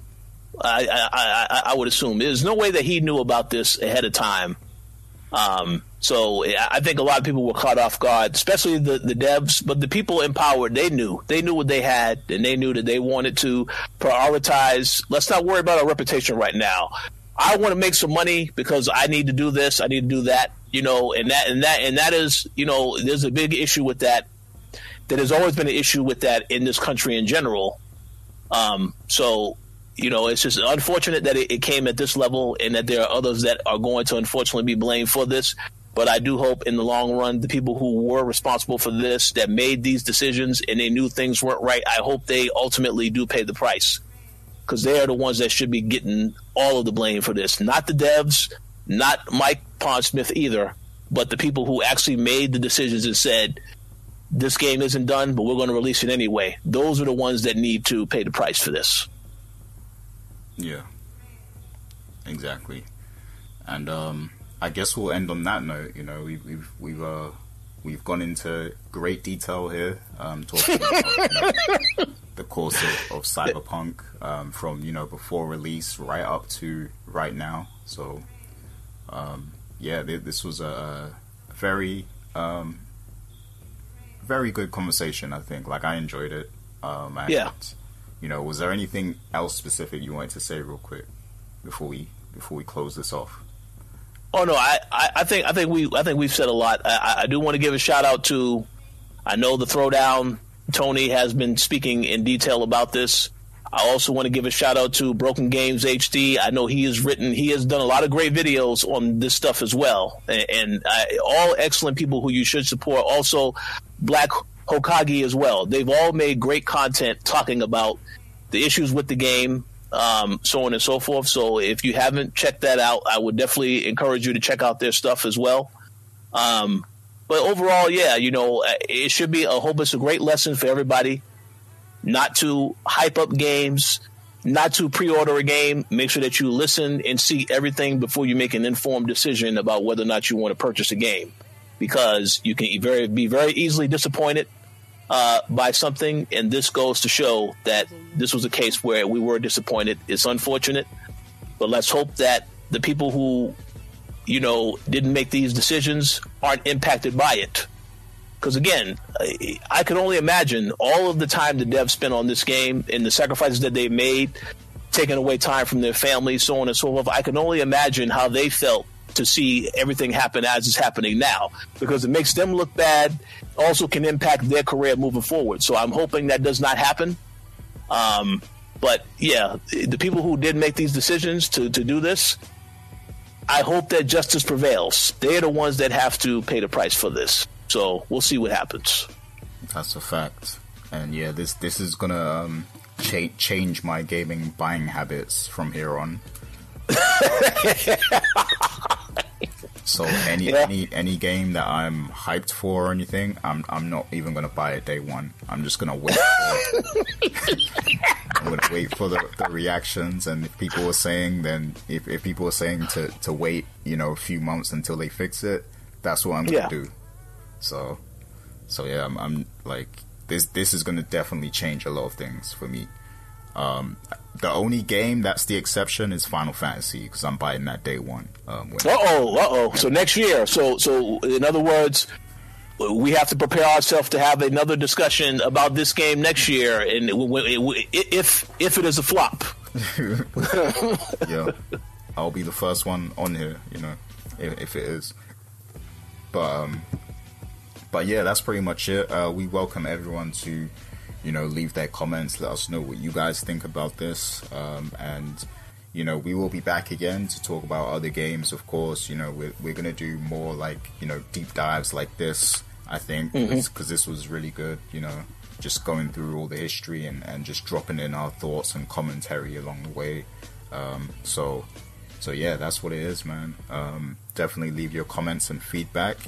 I, I, I, I would assume there's no way that he knew about this ahead of time. Um, so I think a lot of people were caught off guard, especially the, the devs, but the people empowered, they knew. They knew what they had, and they knew that they wanted to prioritize. Let's not worry about our reputation right now. I want to make some money because I need to do this, I need to do that, you know, and that and that and that is, you know, there's a big issue with that. That has always been an issue with that in this country in general. Um, so, you know, it's just unfortunate that it, it, came at this level and that there are others that are going to unfortunately be blamed for this. But I do hope in the long run, the people who were responsible for this, that made these decisions and they knew things weren't right, I hope they ultimately do pay the price. Because they are the ones that should be getting all of the blame for this. Not the devs, not Mike Pondsmith either, but the people who actually made the decisions and said, this game isn't done, but we're going to release it anyway. Those are the ones that need to pay the price for this.
Yeah, exactly. And um, I guess we'll end on that note. You know, we've we've we've uh, we've gone into great detail here, um, talking about you know, the course of, of Cyberpunk um, from you know before release right up to right now. So, um, yeah, this was a, a very um, very good conversation. I think. Like I enjoyed it. Um, and, yeah. You know, was there anything else specific you wanted to say real quick before we before we close this off?
Oh no, I, I, I think I think we I think we've said a lot. I, I do want to give a shout out to. I know the throwdown. Tony has been speaking in detail about this. I also want to give a shout out to Broken Games HD. I know he has written, he has done a lot of great videos on this stuff as well, and, and uh, all excellent people who you should support. Also, Black Hokage as well. They've all made great content talking about the issues with the game, um, so on and so forth. So if you haven't checked that out, I would definitely encourage you to check out their stuff as well. Um, but overall, yeah, you know, it should be a whole bunch of great lessons for everybody. Not to hype up games, not to pre-order a game. Make sure that you listen and see everything before you make an informed decision about whether or not you want to purchase a game because you can very be very easily disappointed uh, by something, and this goes to show that this was a case where we were disappointed. It's unfortunate, but let's hope that the people who you know didn't make these decisions aren't impacted by it. Because again, I can only imagine all of the time the devs spent on this game and the sacrifices that they made, taking away time from their families, so on and so forth. I can only imagine how they felt to see everything happen as it's happening now because it makes them look bad. Also, can impact their career moving forward. So I'm hoping that does not happen. Um, but yeah, the people who did make these decisions to, to do this, I hope that justice prevails. They're the ones that have to pay the price for this. So we'll see what happens.
That's a fact. And yeah, this this is gonna um, cha- change my gaming buying habits from here on. So any yeah. any any game that I'm hyped for or anything, I'm I'm not even gonna buy it day one. I'm just gonna wait. For, I'm gonna wait for the, the reactions, and if people are saying, then if, if people are saying to to wait, you know, a few months until they fix it, that's what I'm gonna yeah. do. So, so yeah, I'm, I'm like this. This is gonna definitely change a lot of things for me. Um, the only game that's the exception is Final Fantasy because I'm buying that day one. Um,
uh oh, uh oh. So next year. So so in other words, we have to prepare ourselves to have another discussion about this game next year, and if if it is a flop.
yeah, I'll be the first one on here. You know, if, if it is. But um, but yeah, that's pretty much it. Uh, we welcome everyone to, you know, leave their comments. Let us know what you guys think about this. Um, and you know, we will be back again to talk about other games. Of course, you know, we're we're gonna do more like you know deep dives like this. I think because mm-hmm. this was really good. You know, just going through all the history and and just dropping in our thoughts and commentary along the way. Um, so so yeah, that's what it is, man. Um, definitely leave your comments and feedback.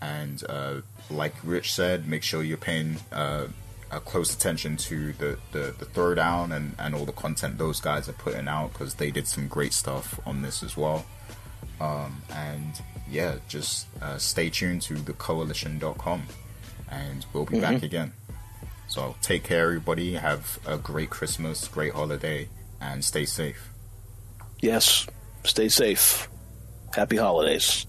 And uh, like Rich said, make sure you're paying uh, close attention to the, the, the throwdown and, and all the content those guys are putting out because they did some great stuff on this as well. Um, and yeah, just uh, stay tuned to thecoalition.com and we'll be mm-hmm. back again. So take care, everybody. Have a great Christmas, great holiday, and stay safe.
Yes, stay safe. Happy holidays.